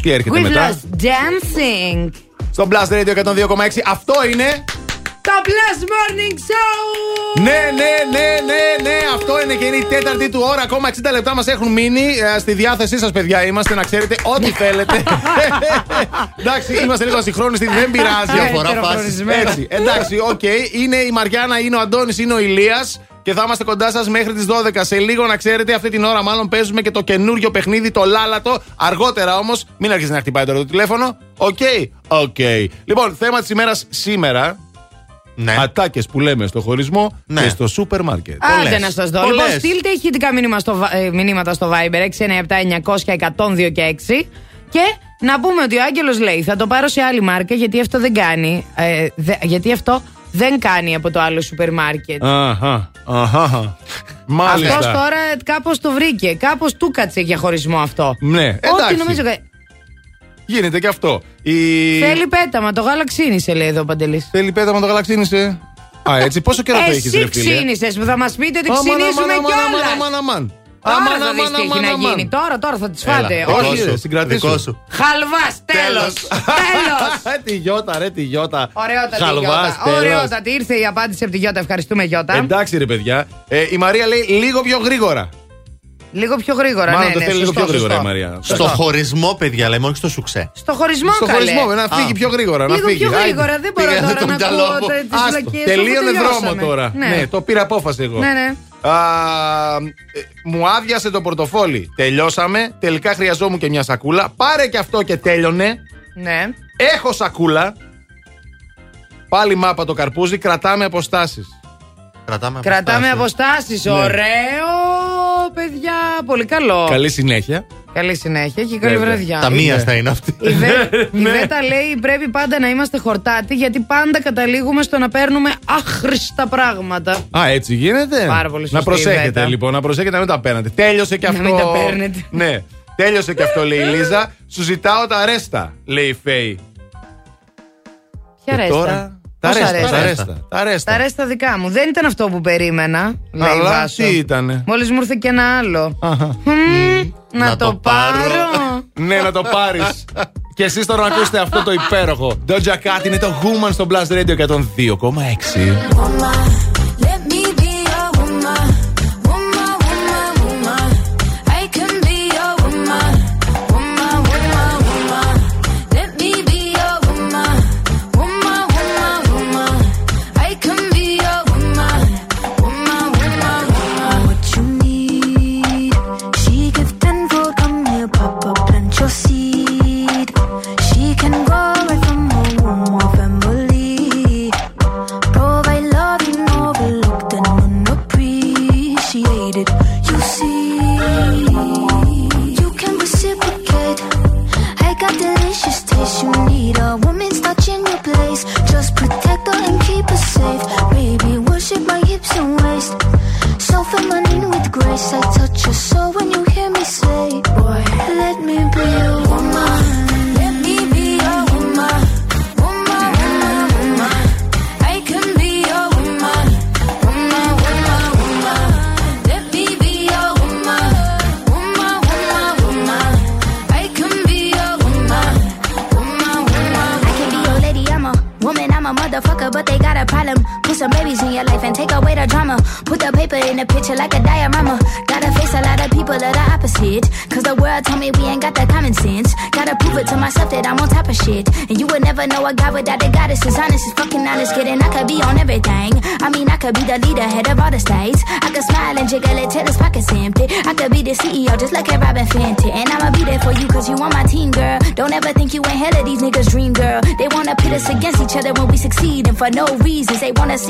Τι έρχεται We've μετά; lost dancing. Στο Plus Radio 102,6. Αυτό είναι; Το Plus Morning Show! Ναι, ναι, ναι, ναι, ναι. Αυτό είναι και είναι η τέταρτη του ώρα. Ακόμα 60 λεπτά μας έχουν μείνει. Ε, Στη διάθεσή σας, παιδιά, είμαστε να ξέρετε ό,τι θέλετε. Εντάξει, είμαστε λίγο ασυγχρόνιστοι, δεν πειράζει. Διαφορά φάσης. Έτσι, εντάξει, οκ. Είναι η Μαριάννα, είναι ο Αντώνης, είναι ο Ηλίας Και θα είμαστε κοντά σας μέχρι τις 12. Σε λίγο να ξέρετε, αυτή την ώρα μάλλον παίζουμε και το καινούριο παιχνίδι, το λάλατο. Αργότερα όμως, μην αρχίσει να χτυπάει τώρα το τηλέφωνο. Οκ, οκ. Λοιπόν, θέμα της ημέρας σήμερα. Ναι. Ατάκες που λέμε στο χωρισμό Ναι. και στο σούπερ μάρκετ. Άντε να σας δω. Λοιπόν, στείλτε ηχητικά μήνυμα στο, βα- ε, μηνύματα στο Viber 697-900-1002 και 6. Και να πούμε ότι ο Άγγελος λέει: Θα το πάρω σε άλλη μάρκα γιατί αυτό δεν κάνει. ε, δε- γιατί αυτό δεν κάνει από το άλλο σούπερ μάρκετ. Αχα, αχα. Μάλιστα. Αυτός τώρα κάπως το βρήκε. Κάπως του κάτσε για χωρισμό αυτό. Ναι, Ό,τι εντάξει. νομίζω. κα- Γίνεται και αυτό. Η... Θέλει πέταμα. Το γάλα ξύνησε, λέει εδώ ο Παντελής. Θέλει πέταμα το γάλα ξύνησε. Α, έτσι. Πόσο καιρό το έχεις, Εσύ ρε φίλε; ξύνησες που θα μας πείτε ότι Αμάν, ξυνήσουμε αμάν, αμάν, κιόλας. αμάν, αμάν. Τώρα Αμάν, θα δεις αμάν, τι έχει αμάν, να αμάν. γίνει. Τώρα, τώρα θα τις Έλα, φάτε. δικό Όχι. σου, ρε, συγκρατήσου. δικό σου. Χαλβάς, τέλος. Τέλος. Ε, τη Γιώτα, ρε, τη Γιώτα. Ωραιότατη Χαλβάς, Γιώτα. τέλος. Ωραιότατη. Ήρθε η απάντηση από τη Γιώτα. Ευχαριστούμε, Γιώτα. Εντάξει, ρε παιδιά. Ε, η Μαρία λέει λίγο πιο γρήγορα. Λίγο πιο γρήγορα. Μάλλον ναι, το ναι, θέλει λίγο σωστό, πιο γρήγορα η σωστό. Μαρία. Στο χωρισμό, παιδιά, λέμε, όχι στο σουξέ. Στο χωρισμό, Στο καλέ. χωρισμό, να φύγει Α. πιο γρήγορα. να Λίγο φύγει. πιο Άιντε. γρήγορα. Δεν μπορώ Πήγανε τώρα το να μυαλό ακούω μου. τε- τις Άστο, βλακίες. τελείωνε αφού δρόμο τελειώσαμε. τώρα. Ναι. Ναι, το πήρα απόφαση εγώ. Ναι, ναι. Α, ε, μου άδειασε το πορτοφόλι. Τελειώσαμε. Τελικά χρειαζόμουν και μια σακούλα. Πάρε και αυτό και τέλειωνε. Ναι. Έχω σακούλα. Πάλι μάπα το καρπούζι. Κρατάμε αποστάσεις. Κρατάμε Κρατάμε αποστάσεις. αποστάσεις. Ναι. Ωραίο, παιδιά. Πολύ καλό. Καλή συνέχεια. Καλή συνέχεια και καλή Βέβαια. βραδιά. Τα μία Ναι. θα είναι αυτή. Η, Βε... η Ναι. Βέτα λέει πρέπει πάντα να είμαστε χορτάτοι γιατί πάντα καταλήγουμε στο να παίρνουμε άχρηστα πράγματα. Α, έτσι γίνεται. Πάρα πολύ Να σωστή η προσέχετε Βέτα. λοιπόν, να προσέχετε να μην τα παίρνετε. Τέλειωσε και Να αυτό. μην τα παίρνετε. Ναι, τέλειωσε και αυτό, λέει η Λίζα. Σου ζητάω τα ρέστα, λέει η Φέη. Ποια Και ρέστα. τώρα, Τα Πόσα ρέστα, ρέστα; τα ρέστα. Τα ρέστα. Τα ρέστα δικά μου. Δεν ήταν αυτό που περίμενα, λέει η Αλλά Βάσο. τι ήτανε; Μόλις μου ήρθε και ένα άλλο. Αχα. Μμμ, να, Να το, το πάρω. πάρω. Ναι, να το πάρεις. και εσείς τώρα να ακούσετε αυτό το υπέροχο. Doja Cat είναι το Woman στο Blast Radio 102,6. You need a woman's touch in your place. Just protect her and keep her safe. Baby, worship my hips and waist. Feminine with grace. I touch your soul when you hear me say, Boy, let me be a some babies in your life and take away the drama. Put the paper in the picture like a diorama. Gotta face a lot of people that are opposite. Cause the world told me we ain't got that common sense. Gotta prove it to myself that I'm on top of shit. And you would never know a guy without a goddess. As honest as fucking honest, kidding. I could be on everything. I mean, I could be the leader, head of all the states. I could smile and jiggle it till his pockets empty. I could be the CEO, just like a Robin Fenty. And I'ma be there for you, cause you on my team, girl. Don't ever think you ain't hell of these niggas' dream, girl. They wanna pit us against each other when we succeed. And for no reasons, they wanna see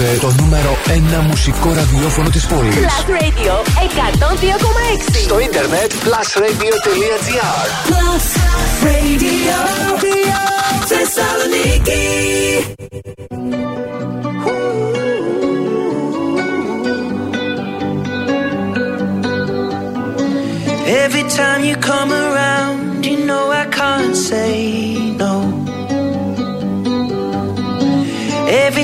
Ακούτε το νούμερο 1 μουσικό ραδιόφωνο της πόλης. Plus Radio 102,6. Στο ίντερνετ plusradio.gr Plus Radio Θεσσαλονίκη. Every time you come around,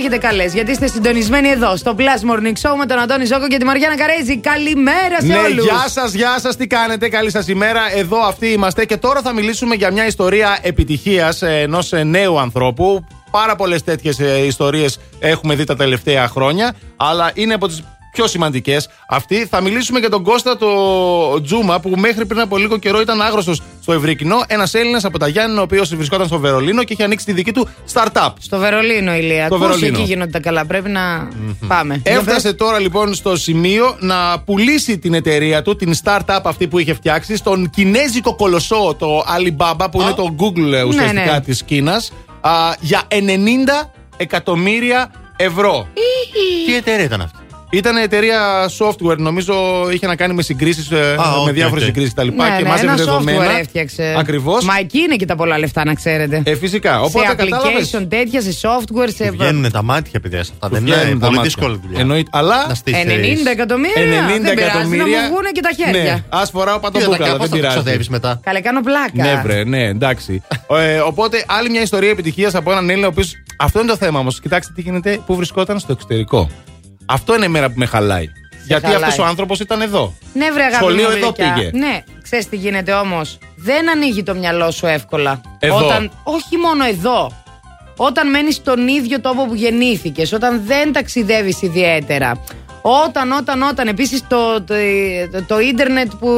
Έχετε καλές. Γιατί είστε συντονισμένοι εδώ, στο Plus Morning Show με τον Αντώνη Ζόκο και τη Μαριάννα Καρέζη. Καλημέρα σε Ναι, όλους. γεια σας, γεια σας, τι κάνετε, καλή σας ημέρα. Εδώ αυτοί είμαστε και τώρα θα μιλήσουμε για μια ιστορία επιτυχίας ενός νέου ανθρώπου. Πάρα πολλές τέτοιες ιστορίες έχουμε δει τα τελευταία χρόνια, αλλά είναι από τις πιο σημαντικές αυτή. Θα μιλήσουμε για τον Κώστα το Τζούμα, που μέχρι πριν από λίγο καιρό ήταν άγνωστο στο ευρύ κοινό. Ένας Έλληνας από τα Γιάννενα, ο οποίος βρισκόταν στο Βερολίνο και είχε ανοίξει τη δική του startup. Στο Βερολίνο, Ηλία. Στο Ακούς, Βερολίνο. εκεί γίνονται τα καλά. Πρέπει να πάμε. Για Έφτασε τώρα λοιπόν στο σημείο να πουλήσει την εταιρεία του, την startup αυτή που είχε φτιάξει, στον κινέζικο κολοσσό, το Alibaba, που είναι το Google ε, ουσιαστικά ναι. της Κίνας, α, για 90 εκατομμύρια ευρώ. Τι εταιρεία ήταν αυτή; Ήταν εταιρεία software, νομίζω είχε να κάνει με συγκρίσεις, Α, με οκ, διάφορες οκ. συγκρίσεις κτλ. Ναι, και ναι, μάζευε ένα δεδομένα. software έφτιαξε. Ακριβώς. Μα εκεί είναι και τα πολλά λεφτά, να ξέρετε. Ε, φυσικά. Οπότε σε κατάλαβες. application τέτοια, σε software, σε. Βγαίνουν τα μάτια, παιδιά, σε αυτά. Του Δεν βγαίνουν είναι τα πολύ μάτια. δύσκολη δουλειά. Εννοείται. Αλλά Να στήσεις. 90 εκατομμύρια. 90 δεν πειράζει, εκατομμύρια. Να μου βγουν και τα χέρια. Ναι, ας φοράω Τι θα πατομπούκαλα, κάνω, δεν πώς θα πειράζει. ξοδεύεις μετά. Καλέ, κάνω πλάκα. Ναι, βρε, ναι, εντάξει. ε, οπότε, άλλη μια ιστορία επιτυχίας από έναν Έλληνα, ο οποίο. Αυτό είναι το θέμα όμως. Κοιτάξτε τι γίνεται, που βρισκόταν στο εξωτερικό. Αυτό είναι η μέρα που με χαλάει. Γιατί χαλάει. αυτός ο άνθρωπος ήταν εδώ. Ναι, βρε αγάπη Σχολείο μου, εδώ γλυκιά. πήγε. Ναι, ξέρεις τι γίνεται όμως. Δεν ανοίγει το μυαλό σου εύκολα. Εδώ. Όταν, όχι μόνο εδώ. Όταν μένεις στον ίδιο τόπο που γεννήθηκες, όταν δεν ταξιδεύεις ιδιαίτερα. Όταν, όταν, όταν. Επίσης το, το, το, το ίντερνετ που,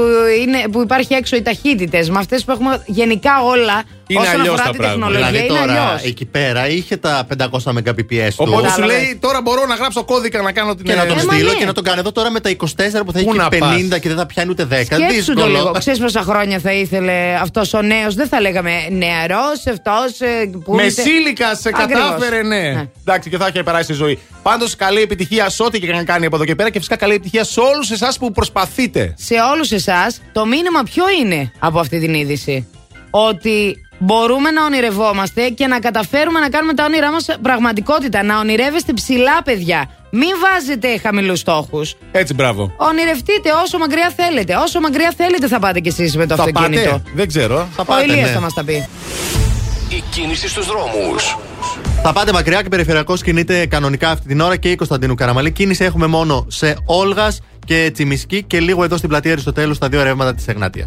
είναι, που υπάρχει έξω, οι ταχύτητες, με αυτές που έχουμε γενικά όλα. Είναι όσον αλλιώς αφορά τα την πράγματα. τεχνολογία, Δηλαδή είναι τώρα αλλιώς. εκεί πέρα είχε τα 500 Mbps του. Οπότε σου Κατάλαβες. λέει, τώρα μπορώ να γράψω κώδικα να κάνω την Και να τον Ε, μα στείλω ναι. και να τον κάνω εδώ τώρα με τα 24 που θα έχει Πού να και 50 πας; και δεν θα πιάνει ούτε 10. Σκέψου το Δύσκολο. λίγο. Ξέρεις πόσα χρόνια θα ήθελε αυτός ο νέος; Δεν θα λέγαμε νεαρός, αυτό. Που Μεσήλικα σε Ακριβώς. κατάφερε, ναι. Ναι. Εντάξει, και θα είχε περάσει η ζωή. Πάντως, καλή επιτυχία σε ό,τι και να κάνει από εδώ και πέρα και φυσικά καλή επιτυχία σε όλους εσάς που προσπαθείτε. σε όλους εσάς το μήνυμα ποιο είναι από αυτή την είδηση; Ότι μπορούμε να ονειρευόμαστε και να καταφέρουμε να κάνουμε τα όνειρά μας πραγματικότητα. Να ονειρεύεστε ψηλά, παιδιά. Μην βάζετε χαμηλούς στόχους. Έτσι, μπράβο. Ονειρευτείτε όσο μακριά θέλετε. Όσο μακριά θέλετε θα πάτε κι εσείς με το Θα αυτοκίνητο. πάτε. Δεν ξέρω. Θα Ο πάτε. Ηλίας ναι. θα μας τα πει. Η κίνηση στους δρόμους. Θα πάτε μακριά και περιφερειακό κινείται κανονικά αυτή την ώρα και η Κωνσταντίνου Καραμαλή. Κίνηση έχουμε μόνο σε Όλγας και Τσιμισκή και λίγο εδώ στην πλατεία Αριστοτέλου στα δύο ρεύματα της Εγνάτια.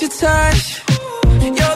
your touch. You're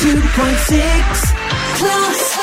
2.6 plus.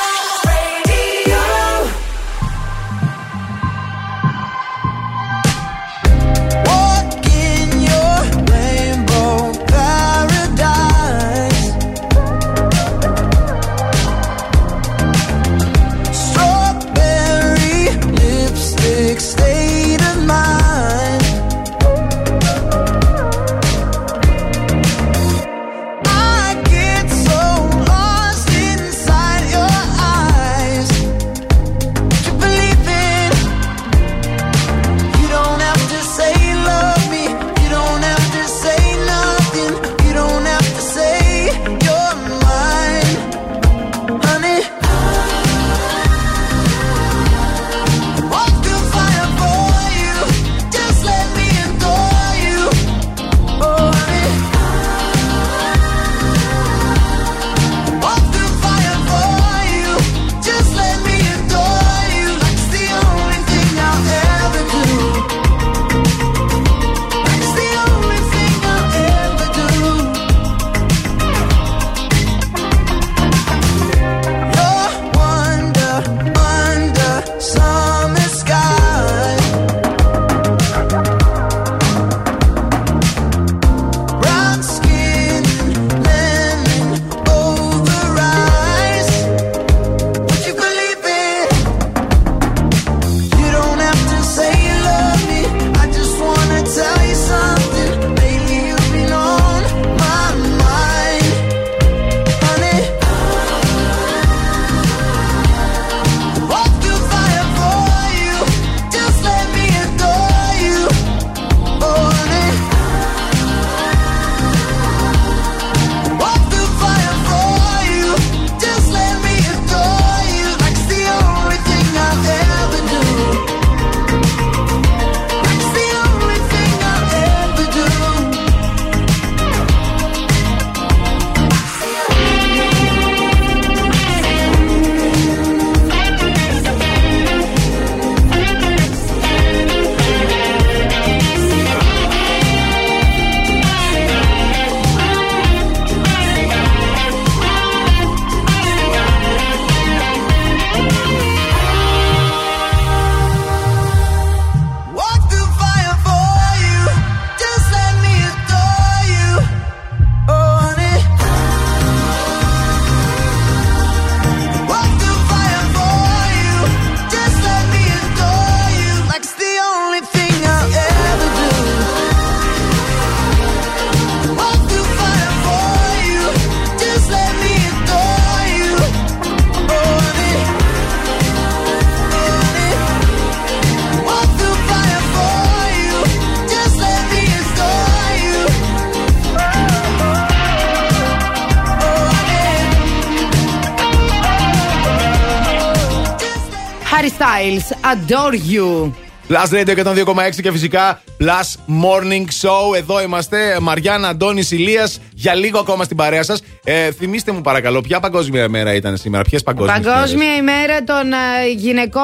Harry Styles, adore you. Plus Radio 102,6 και φυσικά Plus Morning Show. Εδώ είμαστε. Μαριάννα, Αντώνης, Ηλίας. Για λίγο ακόμα στην παρέα σας. Ε, θυμήστε μου παρακαλώ, ποια παγκόσμια μέρα ήταν σήμερα, ποιες παγκόσμιες. Παγκόσμια ημέρα των ε, γυναικών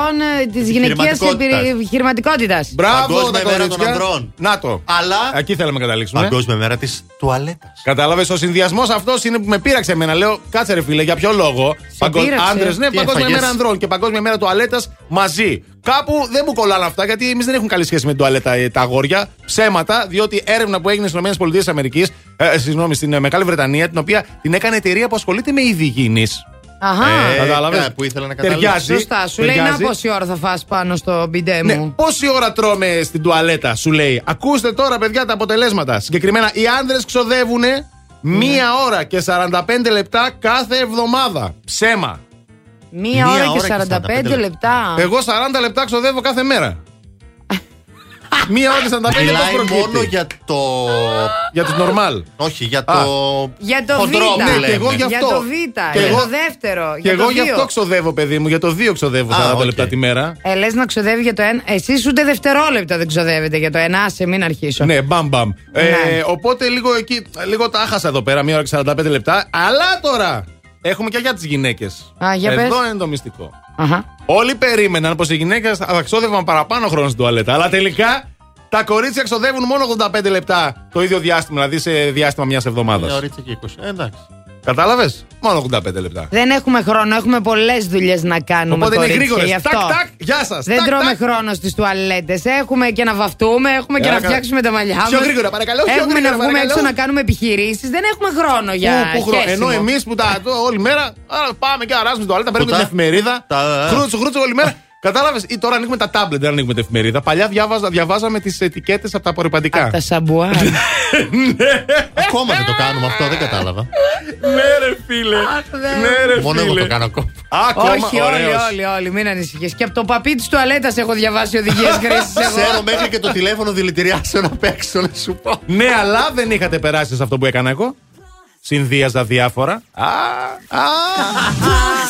της γυναικείας Επιχειρηματικότητας. επιχειρηματικότητα. Μπράβο, Παγκόσμια τα μέρα των κορίτσια. ανδρών. Να το. Αλλά Εκεί θέλαμε να καταλήξουμε. Παγκόσμια μέρα της τουαλέτας. Κατάλαβες, ο συνδυασμός αυτός είναι που με πείραξε εμένα. Λέω, κάτσε ρε φίλε, για ποιο λόγο. πείραξε; Άντρε, ναι, Τι Παγκόσμια έφαγες; μέρα ανδρών και Παγκόσμια μέρα τουαλέτας μαζί. Κάπου δεν μου κολλάνε αυτά γιατί εμείς δεν έχουμε καλή σχέση με την τουαλέτα ε, τα αγόρια. Ψέματα, διότι έρευνα που έγινε στις ΗΠΑ, ε, συγγνώμη, στην ε, Μεγάλη Βρετανία, την οποία την έκανε εταιρεία που ασχολείται με είδη υγιεινής. Αχά. Ε, Κατάλαβες. κα- που ήθελα να καταλήξω. Ταιριάζει. Σωστά, σου λέει να ταιριάζει. πόση ώρα θα φας πάνω στο μπιντέ Ναι, μου. πόση ώρα τρώμε στην τουαλέτα, σου λέει. Ακούστε τώρα, παιδιά, τα αποτελέσματα. Συγκεκριμένα, οι άντρε ξοδεύουν μία ώρα και 45 λεπτά κάθε εβδομάδα. Ψέμα. Μία ώρα και 45 λεπτά. Εγώ 40 λεπτά ξοδεύω κάθε μέρα. Μία ώρα και 45 λεπτά Μιλάει προκύπτει. μόνο για το. Για του νορμάλ. Όχι, για Α. το. Για το Β. χοντρό που Ναι, λέμε. και εγώ γι' Για αυτό. το Β. Και Για εγώ- το δεύτερο. Και για εγώ το γι' αυτό δύο. ξοδεύω, παιδί μου. Για το 2 ξοδεύω 40 οκ. λεπτά τη μέρα. Ε, λες να ξοδεύει για το ένα. Εσείς ούτε δευτερόλεπτα δεν ξοδεύετε για το ένα. Άσε, μην αρχίσω. Ναι, μπαμ μπαμ. Ε, Ναι. οπότε λίγο εκεί, λίγο τα άχασα εδώ πέρα, μία ώρα και 45 λεπτά. Αλλά τώρα έχουμε και για τις γυναίκες. Α, για Εδώ πες. είναι το μυστικό. Αχα. Όλοι περίμεναν πως οι γυναίκες θα ξόδευαν παραπάνω χρόνο στην τουαλέτα. Αλλά τελικά τα κορίτσια ξοδεύουν μόνο 85 λεπτά το ίδιο διάστημα, δηλαδή σε διάστημα μιας Μια εβδομάδα. ωρίτσα και 20. Ε, εντάξει. Κατάλαβες; Μόνο 85 λεπτά. Δεν έχουμε χρόνο, έχουμε πολλές δουλειές να κάνουμε. Οπότε είναι κορίτσια, γρήγορες. γι' αυτό. Τάκ, τάκ, γεια σας. Δεν τρώμε χρόνο στις τουαλέτες. Έχουμε και να βαφτούμε, έχουμε και Έλα, να καλά. φτιάξουμε τα μαλλιά Πιο μας. γρήγορα, παρακαλώ, πιο Έχουμε γρήγορα, να βγούμε παρακαλώ. έξω να κάνουμε επιχειρήσεις. Δεν έχουμε χρόνο για. Πού, πού χρόνο. χέσιμο. Ενώ εμείς που τα το, όλη μέρα άρα, πάμε και αράζουμε στην τουαλέτα, παίρνουμε την τα- εφημερίδα. τα- Χρούτσο, χρούτσο όλη μέρα. Κατάλαβες, ή τώρα ανοίγουμε τα τάμπλετ, δεν ανοίγουμε την εφημερίδα. Παλιά διάβαζα, διαβάζαμε τις ετικέτες από τα απορρυπαντικά. Τα σαμπουάν. Ακόμα δεν το κάνουμε αυτό, δεν κατάλαβα. ναι, ρε φίλε. ναι, ρε Μόνο φίλε. εγώ το κάνω ακόμα. Ακόμα, Όχι, όλοι, ωραίος. όλοι, όλοι, μην ανησυχείς. Και από το παπί της τουαλέτας έχω διαβάσει οδηγίες χρήσης. Ξέρω μέχρι και το τηλέφωνο δηλητηριάσεων απ' έξω να σου πω. Ναι, αλλά δεν είχατε περάσει σε αυτό που έκανα εγώ. Συνδύαζα διάφορα. Α, α.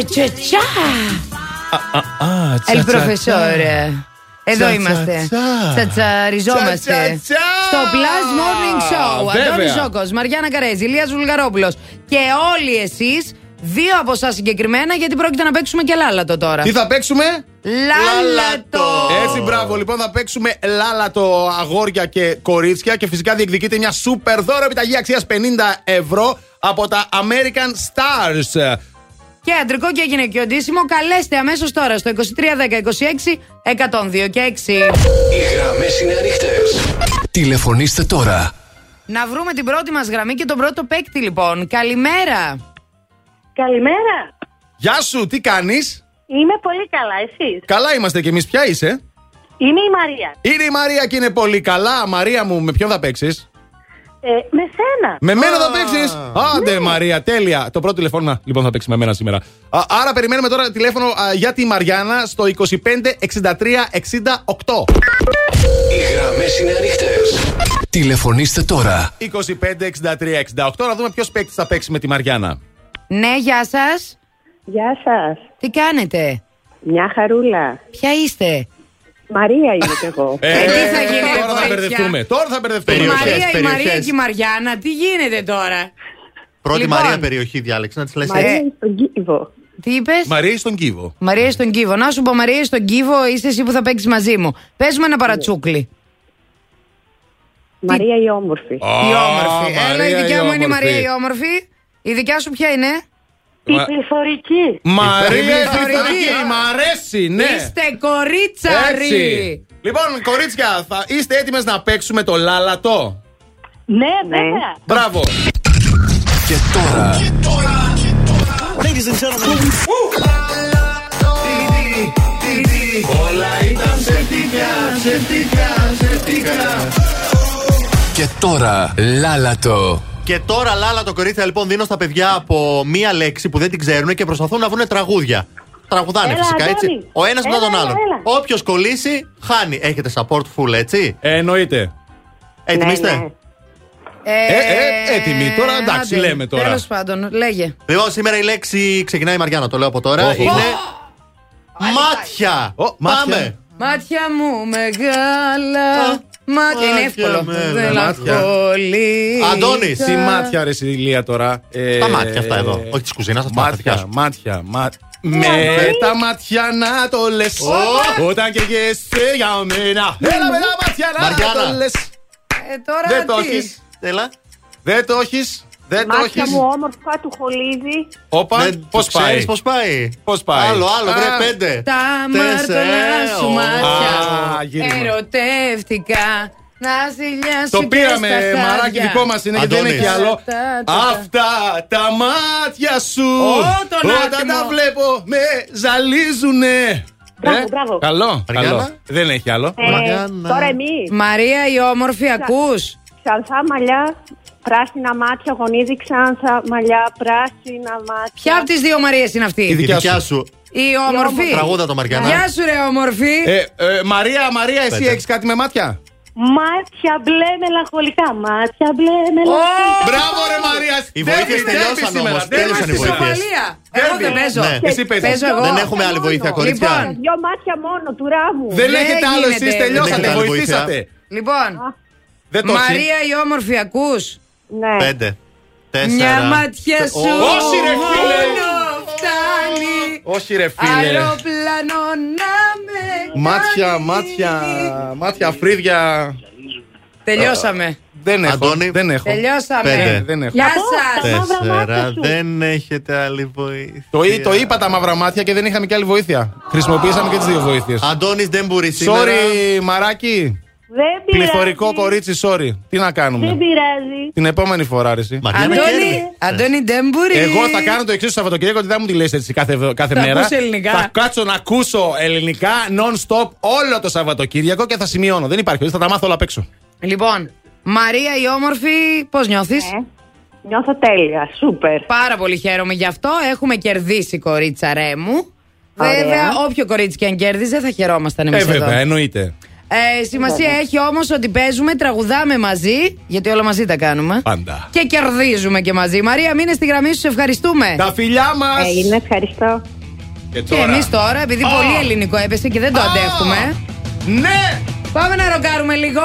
Bongo cze cze cia. Α, τσα, El τσα, professore. Εδώ Τσα, είμαστε. τσα, τσα. Τσατσαριζόμαστε. Τσα, τσα, τσα. Στο Plus Morning Show. Βέβαια. Αντώνη Σόκο, Μαριάννα Καρέζη, Ηλίας Βουλγαρόπουλο. Και όλοι εσεί, δύο από εσά συγκεκριμένα, γιατί πρόκειται να παίξουμε και λάλατο τώρα. Τι θα παίξουμε; Λάλατο! Έτσι, μπράβο. Λοιπόν, θα παίξουμε λάλατο αγόρια και κορίτσια και φυσικά διεκδικείται μια σούπερ δώρο επιταγή αξία 50 ευρώ από τα American Stars. Και αντρικό και γυναικείο ντύσιμο, καλέστε αμέσως τώρα στο 2310 26 102 και 6. Οι γραμμές είναι ανοιχτές. Τηλεφωνήστε τώρα. Να βρούμε την πρώτη μας γραμμή και τον πρώτο παίκτη, λοιπόν. Καλημέρα. Καλημέρα. Γεια σου, τι κάνεις; Είμαι πολύ καλά, εσείς; Καλά είμαστε κι εμείς, ποια είσαι; Είμαι η Μαρία. Είναι η Μαρία και είναι πολύ καλά. Μαρία μου, με ποιον θα παίξεις; Ε, με σένα. Με μένα θα παίξεις. Άντε, Μαρία, τέλεια. Το πρώτο τηλεφώνημα λοιπόν θα παίξει με μένα σήμερα. Α, άρα περιμένουμε τώρα τηλέφωνο α, για τη Μαριάννα στο 25 63 68. Οι γραμμές είναι ανοιχτές. Τηλεφωνήστε τώρα. 25 63 68. Να δούμε ποιος παίκτης θα παίξει με τη Μαριάννα. Ναι, γεια σας. Γεια σας. Τι κάνετε, Μια χαρούλα. Ποια είστε, Μαρία είμαι κι εγώ. Ε, τι θα γίνει, τώρα θα κορίτσια; μπερδευτούμε. Τώρα θα Η μπερδευτούμε. Μαρία, η Μαρία και η Μαριάννα, τι γίνεται τώρα; Πρώτη Λοιπόν. Μαρία περιοχή διάλεξη, να τη λες Μαρία έτσι. στον Κίβο. Τι είπες, Μαρία στον Κίβο. Μαρία στον Κίβο. Να σου πω, Μαρία στον Κίβο, είσαι εσύ που θα παίξεις μαζί μου. Πες μου ένα παρατσούκλι. Μαρία η όμορφη. Η όμορφη. Έλα, Μαρία η η δικιά μου είναι η όμορφη. Μαρία η όμορφη. Η δικιά σου ποια είναι; Η Μα- πληροφορική. Μαρία η πληθωρική. πληθωρική. Μ' αρέσει, ναι. Είστε κορίτσαροι. Έτσι. Λοιπόν, κορίτσια, θα είστε έτοιμες να παίξουμε το λάλατο; Ναι, βέβαια. Μπράβο. Και τώρα Ladies and gentlemen. Όλα ήταν ψευτικά, ψευτικά, ψευτικά. Και τώρα Λάλατο Και τώρα, Λάλα, το κορίτσια λοιπόν δίνω στα παιδιά από μία λέξη που δεν την ξέρουν και προσπαθούν να βρουν τραγούδια. Τραγουδάνε Έλα, φυσικά έτσι. Αντώνη. Ο ένας μετά Έλα, τον έλα, άλλον. έλα. Όποιος κολλήσει, χάνει. Έχετε support full, έτσι; Ε, εννοείται. Έτοιμοι Ναι, είστε. ναι. Ε, ε, έτοιμοι. Τώρα, εντάξει, λέμε τώρα. Τέλος πάντων, λέγε. Λοιπόν, σήμερα η λέξη ξεκινάει η Μαριάννα, το λέω από τώρα. Οχ, είναι. οχ. Μάτια! Ω, μάτια. Πάμε! Μάτια μου μεγάλα. Μάτια είναι Μάτια εύκολο. με Μελαγχολικά. Αντώνης. Τι μάτια ρε Ηλία τώρα. Ε, Τα μάτια αυτά εδώ. Όχι της κουζίνας, αυτά τα δικά Μάτια, σου. μάτια, μάτια. Με τα μάτια να το λες. Όταν καίγεσαι για μένα. Έλα με τα μάτια να Μαριάννα. το λες. Ε, τώρα Δεν το τι; έχεις. Έλα. Δεν το έχεις. Δεν το Μάτια έχεις. μου όμορφα του χολίδι. Όπα, Δεν- πώς ξέρεις πάει; πώς πάει; Πώς πάει; Άλλο, άλλο, Α, βρε πέντε. Τα Τέσσερα, μάρτωνα σου ω. μάτια Α, γύρισμα. Ερωτεύτηκα Να ζηλιάσω Το και πήραμε, στα χάδια. μαράκι δικό μας είναι και δεν Αντώνης. έχει άλλο. Τα, τα, τα. Αυτά τα μάτια σου Ω, τον όταν άτιμο. τα βλέπω με ζαλίζουνε. Μπράβο, Ε, μπράβο. Καλό, Μαριάννα; καλό. Δεν έχει άλλο. Ε, Μαριάννα. τώρα εμείς. Μαρία η όμορφη ακούς; Ξανθά μαλλιά, πράσινα μάτια, γονίδι ξανθά μαλλιά, πράσινα μάτια. Ποια από τις δύο Μαρίες είναι αυτή; Η Η δικιά δικιά σου. σου. Η όμορφη Τραγούδα το Μαριάννα. Γεια σου ρε όμορφη Ε, ε, Μαρία, Μαρία, εσύ Πέντε. έχεις κάτι με μάτια; Μάτια μπλε μελαγχολικά, μάτια μπλε μελαγχολικά. Μπράβο, ρε Μαρία. Οι βοήθειες Ντέρμπι, τελειώσαν ντέρμπι σήμερα, όμως, ντέρμπι τέλειωσαν οι σήμερα. βοήθειες. Ισοπαλία Εγώ δεν παίζω Ναι. Εσύ παίζεις. Παίζω εγώ Δεν έχουμε άλλη βοήθεια, κορίτσια. Λοιπόν, Δυο μάτια μόνο του ράμου. Δεν Δεν έχετε άλλο, γίνεται. εσείς Δεν τελειώσατε. έχετε άλλη Βοηθήσατε. λοιπόν Δεν το έχει. Μαρία η όμορφη ακούς Ναι. Πέντε. Τέσσερα. Μια ματιά τε- σου Ω, Όχι, ρε, φίλε. μόνο φτάνει Όχι, ρε φίλε. Αεροπλάνο να με Μάτια, κάνει. μάτια, μάτια, φρύδια. Τελειώσαμε Δεν έχω. Αντώνη. Δεν έχω. Τελειώσαμε Πέντε. Δεν έχω. Γεια πω, σας τα μαύρα μάτια Τέσσερα. σου. Δεν έχετε άλλη βοήθεια. Το, εί- το είπα τα μαύρα μάτια και δεν είχαμε και άλλη βοήθεια. Χρησιμοποιήσαμε και τις δύο βοήθειες. Αντώνης δεν μπορείς σήμερα. Sorry, μαράκι. Δεν πειράζει. Πληθωρικό κορίτσι, sorry. Τι να Δεν κάνουμε. πειράζει. Την επόμενη φορά, ρε, εσύ. Μαριάννα Αντώνη, κέρδισε. Αντώνη δεν μπορεί Εγώ θα κάνω το εξής το Σαββατοκύριακο ότι δεν μου τη λες έτσι κάθε, κάθε Θα μέρα. ακούς ελληνικά. Θα κάτσω να ακούσω ελληνικά non-stop όλο το Σαββατοκύριακο και θα σημειώνω. Δεν υπάρχει, θα τα μάθω όλα απ' έξω. Λοιπόν, Μαρία η όμορφη, πώς νιώθεις; Ε, Νιώθω τέλεια, σούπερ. Πάρα πολύ χαίρομαι γι' αυτό. Έχουμε κερδίσει κορίτσα ρε μου. Ωραία. Βέβαια, όποιο κορίτσι και αν κέρδιζε θα χαιρόμασταν εμείς Ε, εδώ. βέβαια, εννοείται. Ε, σημασία έχει όμως ότι παίζουμε, τραγουδάμε μαζί, γιατί όλα μαζί τα κάνουμε. Πάντα. Και κερδίζουμε και μαζί. Μαρία, μείνε στη γραμμή σου, σε ευχαριστούμε. Τα φιλιά μας! Έγινε, ευχαριστώ. Και Και εμείς τώρα, επειδή πολύ ελληνικό έπεσε και δεν το αντέχουμε. Ναι! Πάμε να ροκάρουμε λίγο.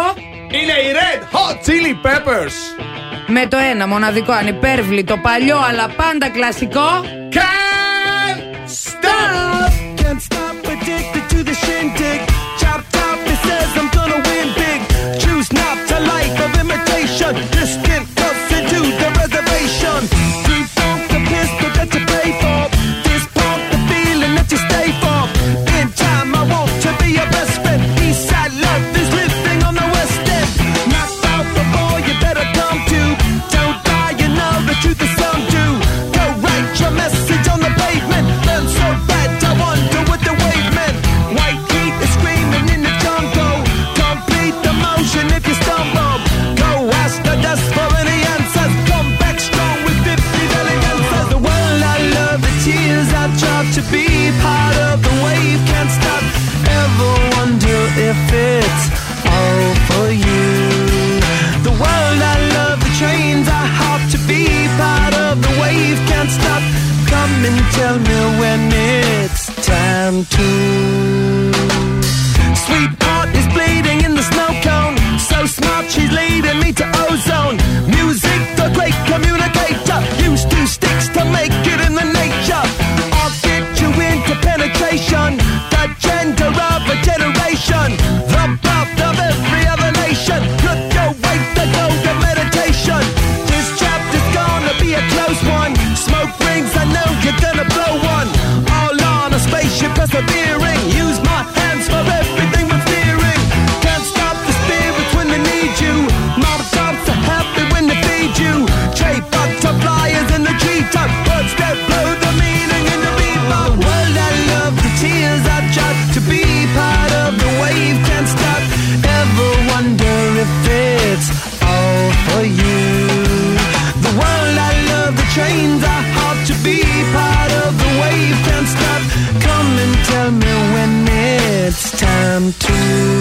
Είναι η Red Hot Chili Peppers! Με το ένα μοναδικό ανυπέρβλητο παλιό αλλά πάντα κλασικό. Can't stop! Can't stop, addicted to the shindig. This and tell me when it's time to. Sweetheart is bleeding in the snow cone. So smart, she's leading me to ozone. Music, the great communicator. Used two sticks to make it in the nature. I'll get you into penetration. The gender of a generation. The birth of it. you're gonna blow Two.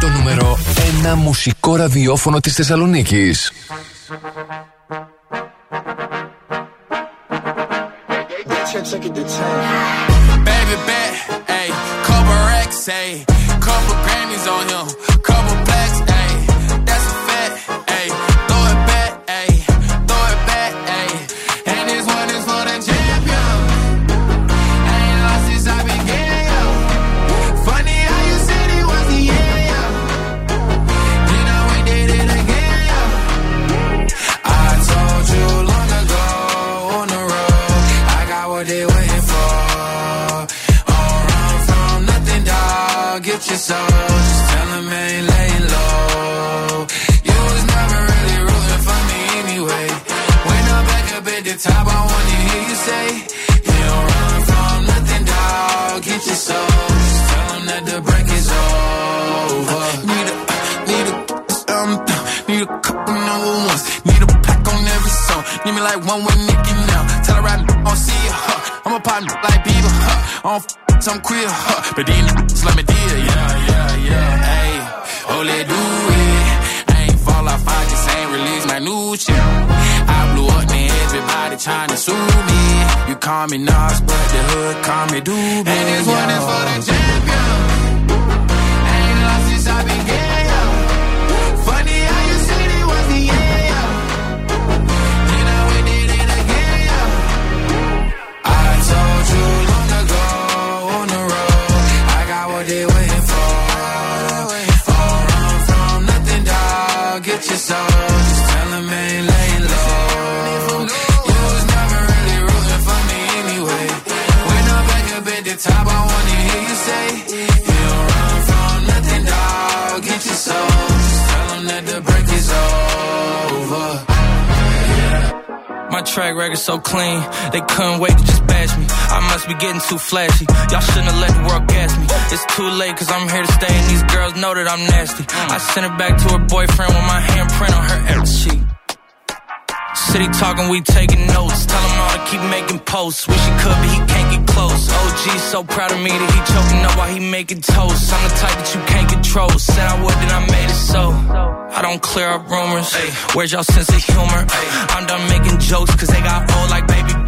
Το νούμερο ένα μουσικό ραδιόφωνο της Θεσσαλονίκης. Sent her back to her boyfriend with my handprint on her ex cheek. City talking, we taking notes. Tell him all to keep making posts. Wish he could, but he can't get close. OG so proud of me that he choking up while he making toast. I'm the type that you can't control. Said I would, then I made it so. I don't clear up rumors. Where's y'all sense of humor? I'm done making jokes, cause they got old like baby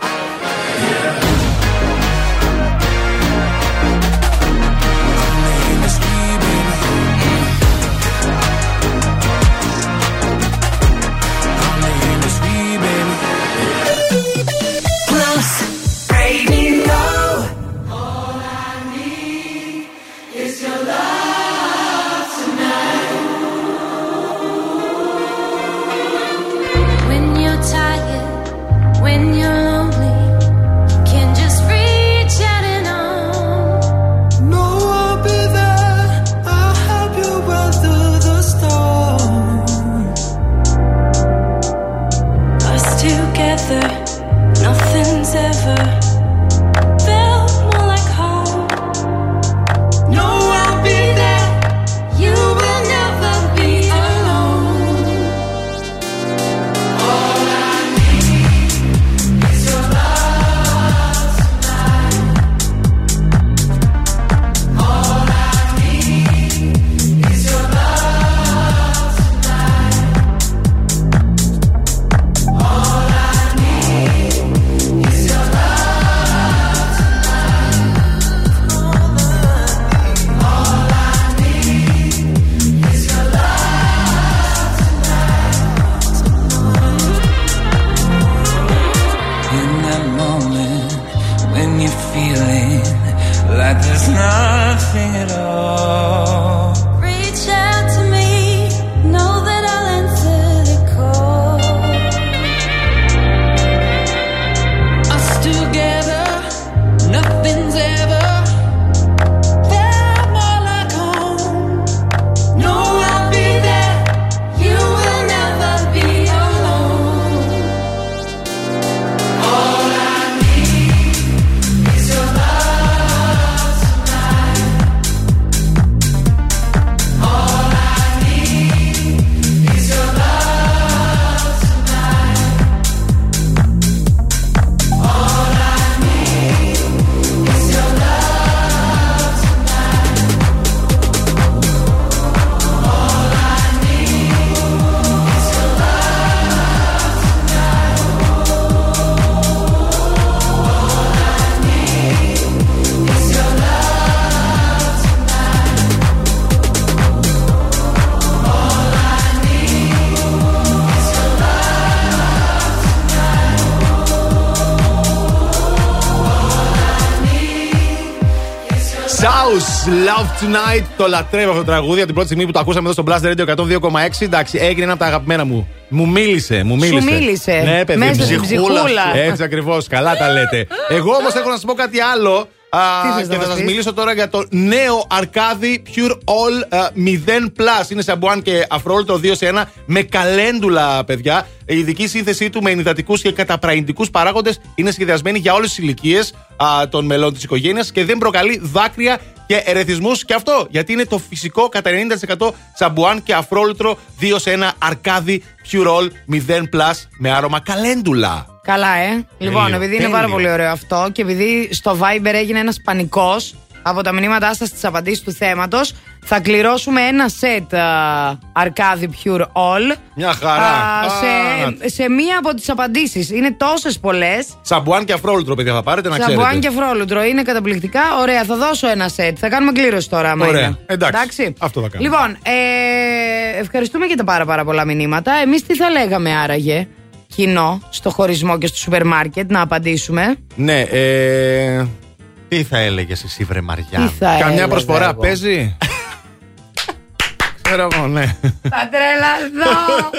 Love Tonight. Το λατρεύω αυτό το τραγούδι από την πρώτη στιγμή που το ακούσαμε εδώ στο Blast Radio 102,6. Εντάξει, έγινε ένα από τα αγαπημένα μου. Μου μίλησε, μου μίλησε. μίλησε. Ναι, παιδί Μέσα μου. στην ψυχούλα. Έτσι ακριβώς, καλά τα λέτε. Εγώ όμως έχω να σας πω κάτι άλλο. Α, Τι θες να και θα μας σας πεις; μιλήσω τώρα για το νέο αρκάδι Pure All α, 0 Plus. Είναι σαμπουάν και αφρόλυτο 2 σε 1 με καλέντουλα, παιδιά. Η ειδική σύνθεσή του με ενυδατικούς και καταπραγητικού παράγοντες είναι σχεδιασμένη για όλες τις ηλικίες των μελών της οικογένειας και δεν προκαλεί δάκρυα και ερεθισμούς. Και αυτό γιατί είναι το φυσικό κατά 90% σαμπουάν και αφρόλυτρο 2 σε 1 αρκάδι Pure All 0 Plus με άρωμα καλέντουλα. Καλά, ε. Λοιπόν, Τέλειο, επειδή είναι τέλειο. πάρα πολύ ωραίο αυτό και επειδή στο Viber έγινε ένας πανικός από τα μηνύματά σας στι απαντήσεις του θέματος. Θα κληρώσουμε ένα σετ Αρκάδι Pure All. Μια χαρά. Α, Α, σε, σε μία από τις απαντήσεις. Είναι τόσες πολλές. Σαμπουάν και αφρόλουτρο, παιδιά, θα πάρετε να ξέρετε. Σαμπουάν και αφρόλουτρο. Είναι καταπληκτικά. Ωραία, θα δώσω ένα σετ. Θα κάνουμε κλήρωση τώρα, άμα Ωραία. είναι. Εντάξει. Αυτό θα κάνουμε. Λοιπόν, ε, ευχαριστούμε για τα πάρα, πάρα πολλά μηνύματα. Εμείς τι θα λέγαμε άραγε, κοινό, στο χωρισμό και στο σούπερ μάρκετ, να απαντήσουμε; Ναι, ε. Τι θα έλεγες εσύ, βρε Μαριά. Τι θα Καμιά έλεγα προσφορά εγώ; παίζει; Ξέρω εγώ, ναι. Θα τρελαθώ.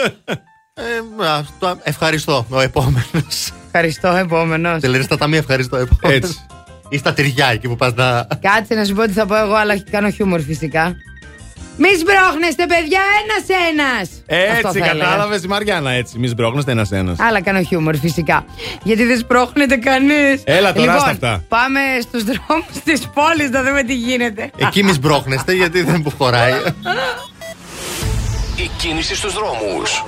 Ε, α, το- ευχαριστώ. Ο επόμενος. Ευχαριστώ, επόμενος. Τελείω στα ταμεία, ευχαριστώ. επόμενος. Έτσι. Ή στα τυριά εκεί που πας να. Κάτσε να σου πω τι θα πω εγώ, αλλά κάνω χιούμορ φυσικά. Μη σμπρώχνεστε, παιδιά, ένα-ένα. Έτσι, κατάλαβες η Μαριάννα, έτσι. Μη σμπρώχνεστε ένα-ένα. Αλλά κάνω χιούμορ φυσικά. Γιατί δεν σπρώχνεται κανείς. Έλα τώρα, λοιπόν, άστα αυτά. Πάμε στους δρόμους της πόλης να δούμε τι γίνεται. Εκεί μη σμπρώχνεστε γιατί δεν που χωράει. Η κίνηση στους δρόμους.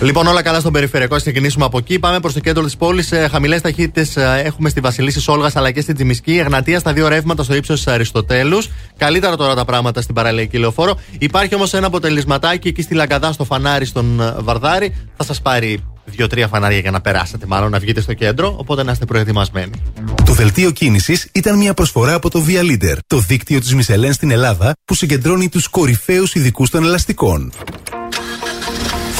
Λοιπόν, όλα καλά στον περιφερειακό. Ας ξεκινήσουμε από εκεί. Πάμε προς το κέντρο της πόλης. Χαμηλές ταχύτητες έχουμε στη Βασιλίση Σόλγας αλλά και στην Τζιμισκή. Εγνατία στα δύο ρεύματα στο ύψος τη Αριστοτέλους. Καλύτερα τώρα τα πράγματα στην παραλιακή λεωφόρο. Υπάρχει όμως ένα αποτελεσματάκι εκεί στη Λαγκαδά στο φανάρι στον ε, Βαρδάρι. Θα σας πάρει δύο-τρία φανάρια για να περάσετε, μάλλον να βγείτε στο κέντρο. Οπότε να είστε προετοιμασμένοι. Το δελτίο κίνησης ήταν μια προσφορά από το Via Leader, το δίκτυο της Μισελέν στην Ελλάδα που συγκεντρώνει τους κορυφαίους ειδικούς των ελαστικών.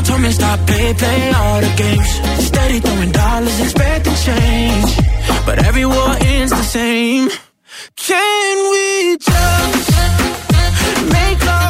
Mama told me stop, play, play all the games. Steady throwing dollars, expecting change. But every war ends the same. Can we just make love?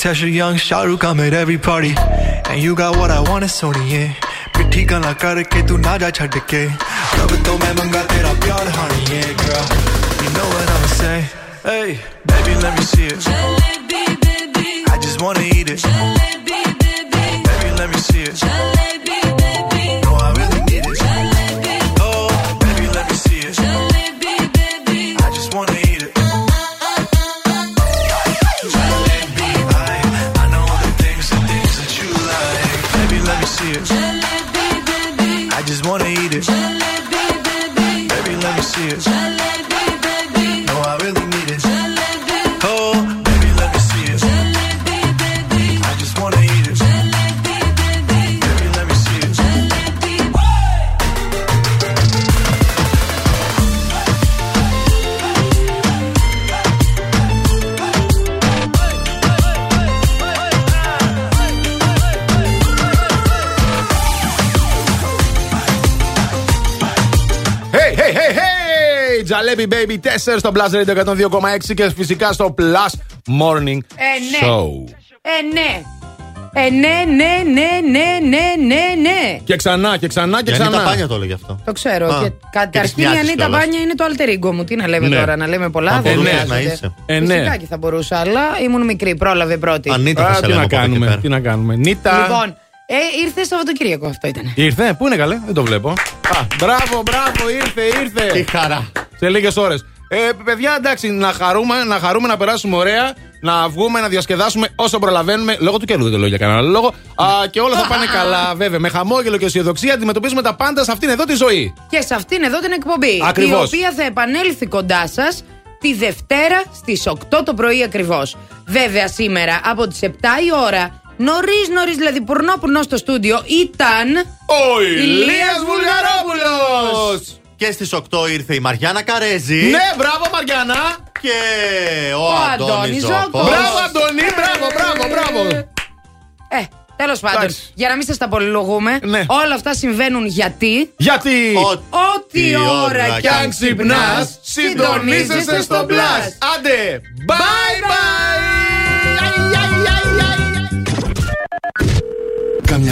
Tasha Young, Shah Rukh, I'm every party. And you got what I want, so Sony, yeah. Pretty gun la kar ke tu na ja chad ke. Love it though, man, manga tera pyar, honey, yeah, girl. You know what I'ma say. Baby 4 στο Plus Radio 102,6 και φυσικά στο Plus Morning Ε, ναι. Show. Ε, ναι. Ε, ναι, ναι, ναι, ναι, ναι, ναι, ναι. Και ξανά και ξανά και Η ξανά. Ανίτα Πάνια το έλεγε αυτό. Το ξέρω. Α, και καταρχήν η μοιάζεις Ανίτα κιόλας. Μπάνια είναι το alter ego μου. Τι να λέμε Ναι. τώρα, να λέμε πολλά. Θα δεν μπορούσες χρειάζεται. να είσαι. Ε, ναι. Φυσικά και θα μπορούσα, αλλά ήμουν μικρή, πρόλαβε πρώτη. Ανίτα θα Α, σε τι λέμε να από εδώ και κάνουμε, πέρα. τι να κάνουμε. Νίτα. Λοιπόν, ε, ήρθε Σαββατοκύριακο αυτό ήταν. Ήρθε, πού είναι καλέ, δεν το βλέπω. Α, μπράβο, μπράβο, ήρθε, ήρθε. Τι χαρά. Σε λίγες ώρες. Ε, παιδιά, εντάξει, να χαρούμε, να χαρούμε, να περάσουμε ωραία, να βγούμε, να διασκεδάσουμε όσο προλαβαίνουμε. Λόγω του καιρού δεν το λέω για κανένα άλλο λόγο. Α, και όλα θα πάνε καλά, βέβαια. Με χαμόγελο και αισιοδοξία αντιμετωπίζουμε τα πάντα σε αυτήν εδώ τη ζωή. Και σε αυτήν εδώ την εκπομπή. Ακριβώς. Η οποία θα επανέλθει κοντά σας τη Δευτέρα στις 8 το πρωί ακριβώς. Βέβαια σήμερα από τις 7 η ώρα, νωρίς νωρίς δηλαδή πουρνό πουρνό στο στούντιο, ήταν. Ο Ηλίας Ηλίας Βουλγαρόπουλος! Και στις 8 ήρθε η Μαριάννα Καρέζη. Ναι, μπράβο Μαριάννα! Και ο, Ο Αντώνης Αντώνης Ζώκος. Ζώκος. Μπράβο Αντώνη, μπράβο, μπράβο, μπράβο! Ε, τέλος πάντων, Εντάξει. για να μην σας τα πολυλογούμε, Ναι. όλα αυτά συμβαίνουν γιατί; Γιατί; Ό,τι ώρα κι αν ξυπνάς, συντονίζεσαι στο Blast. Άντε, bye Κάμια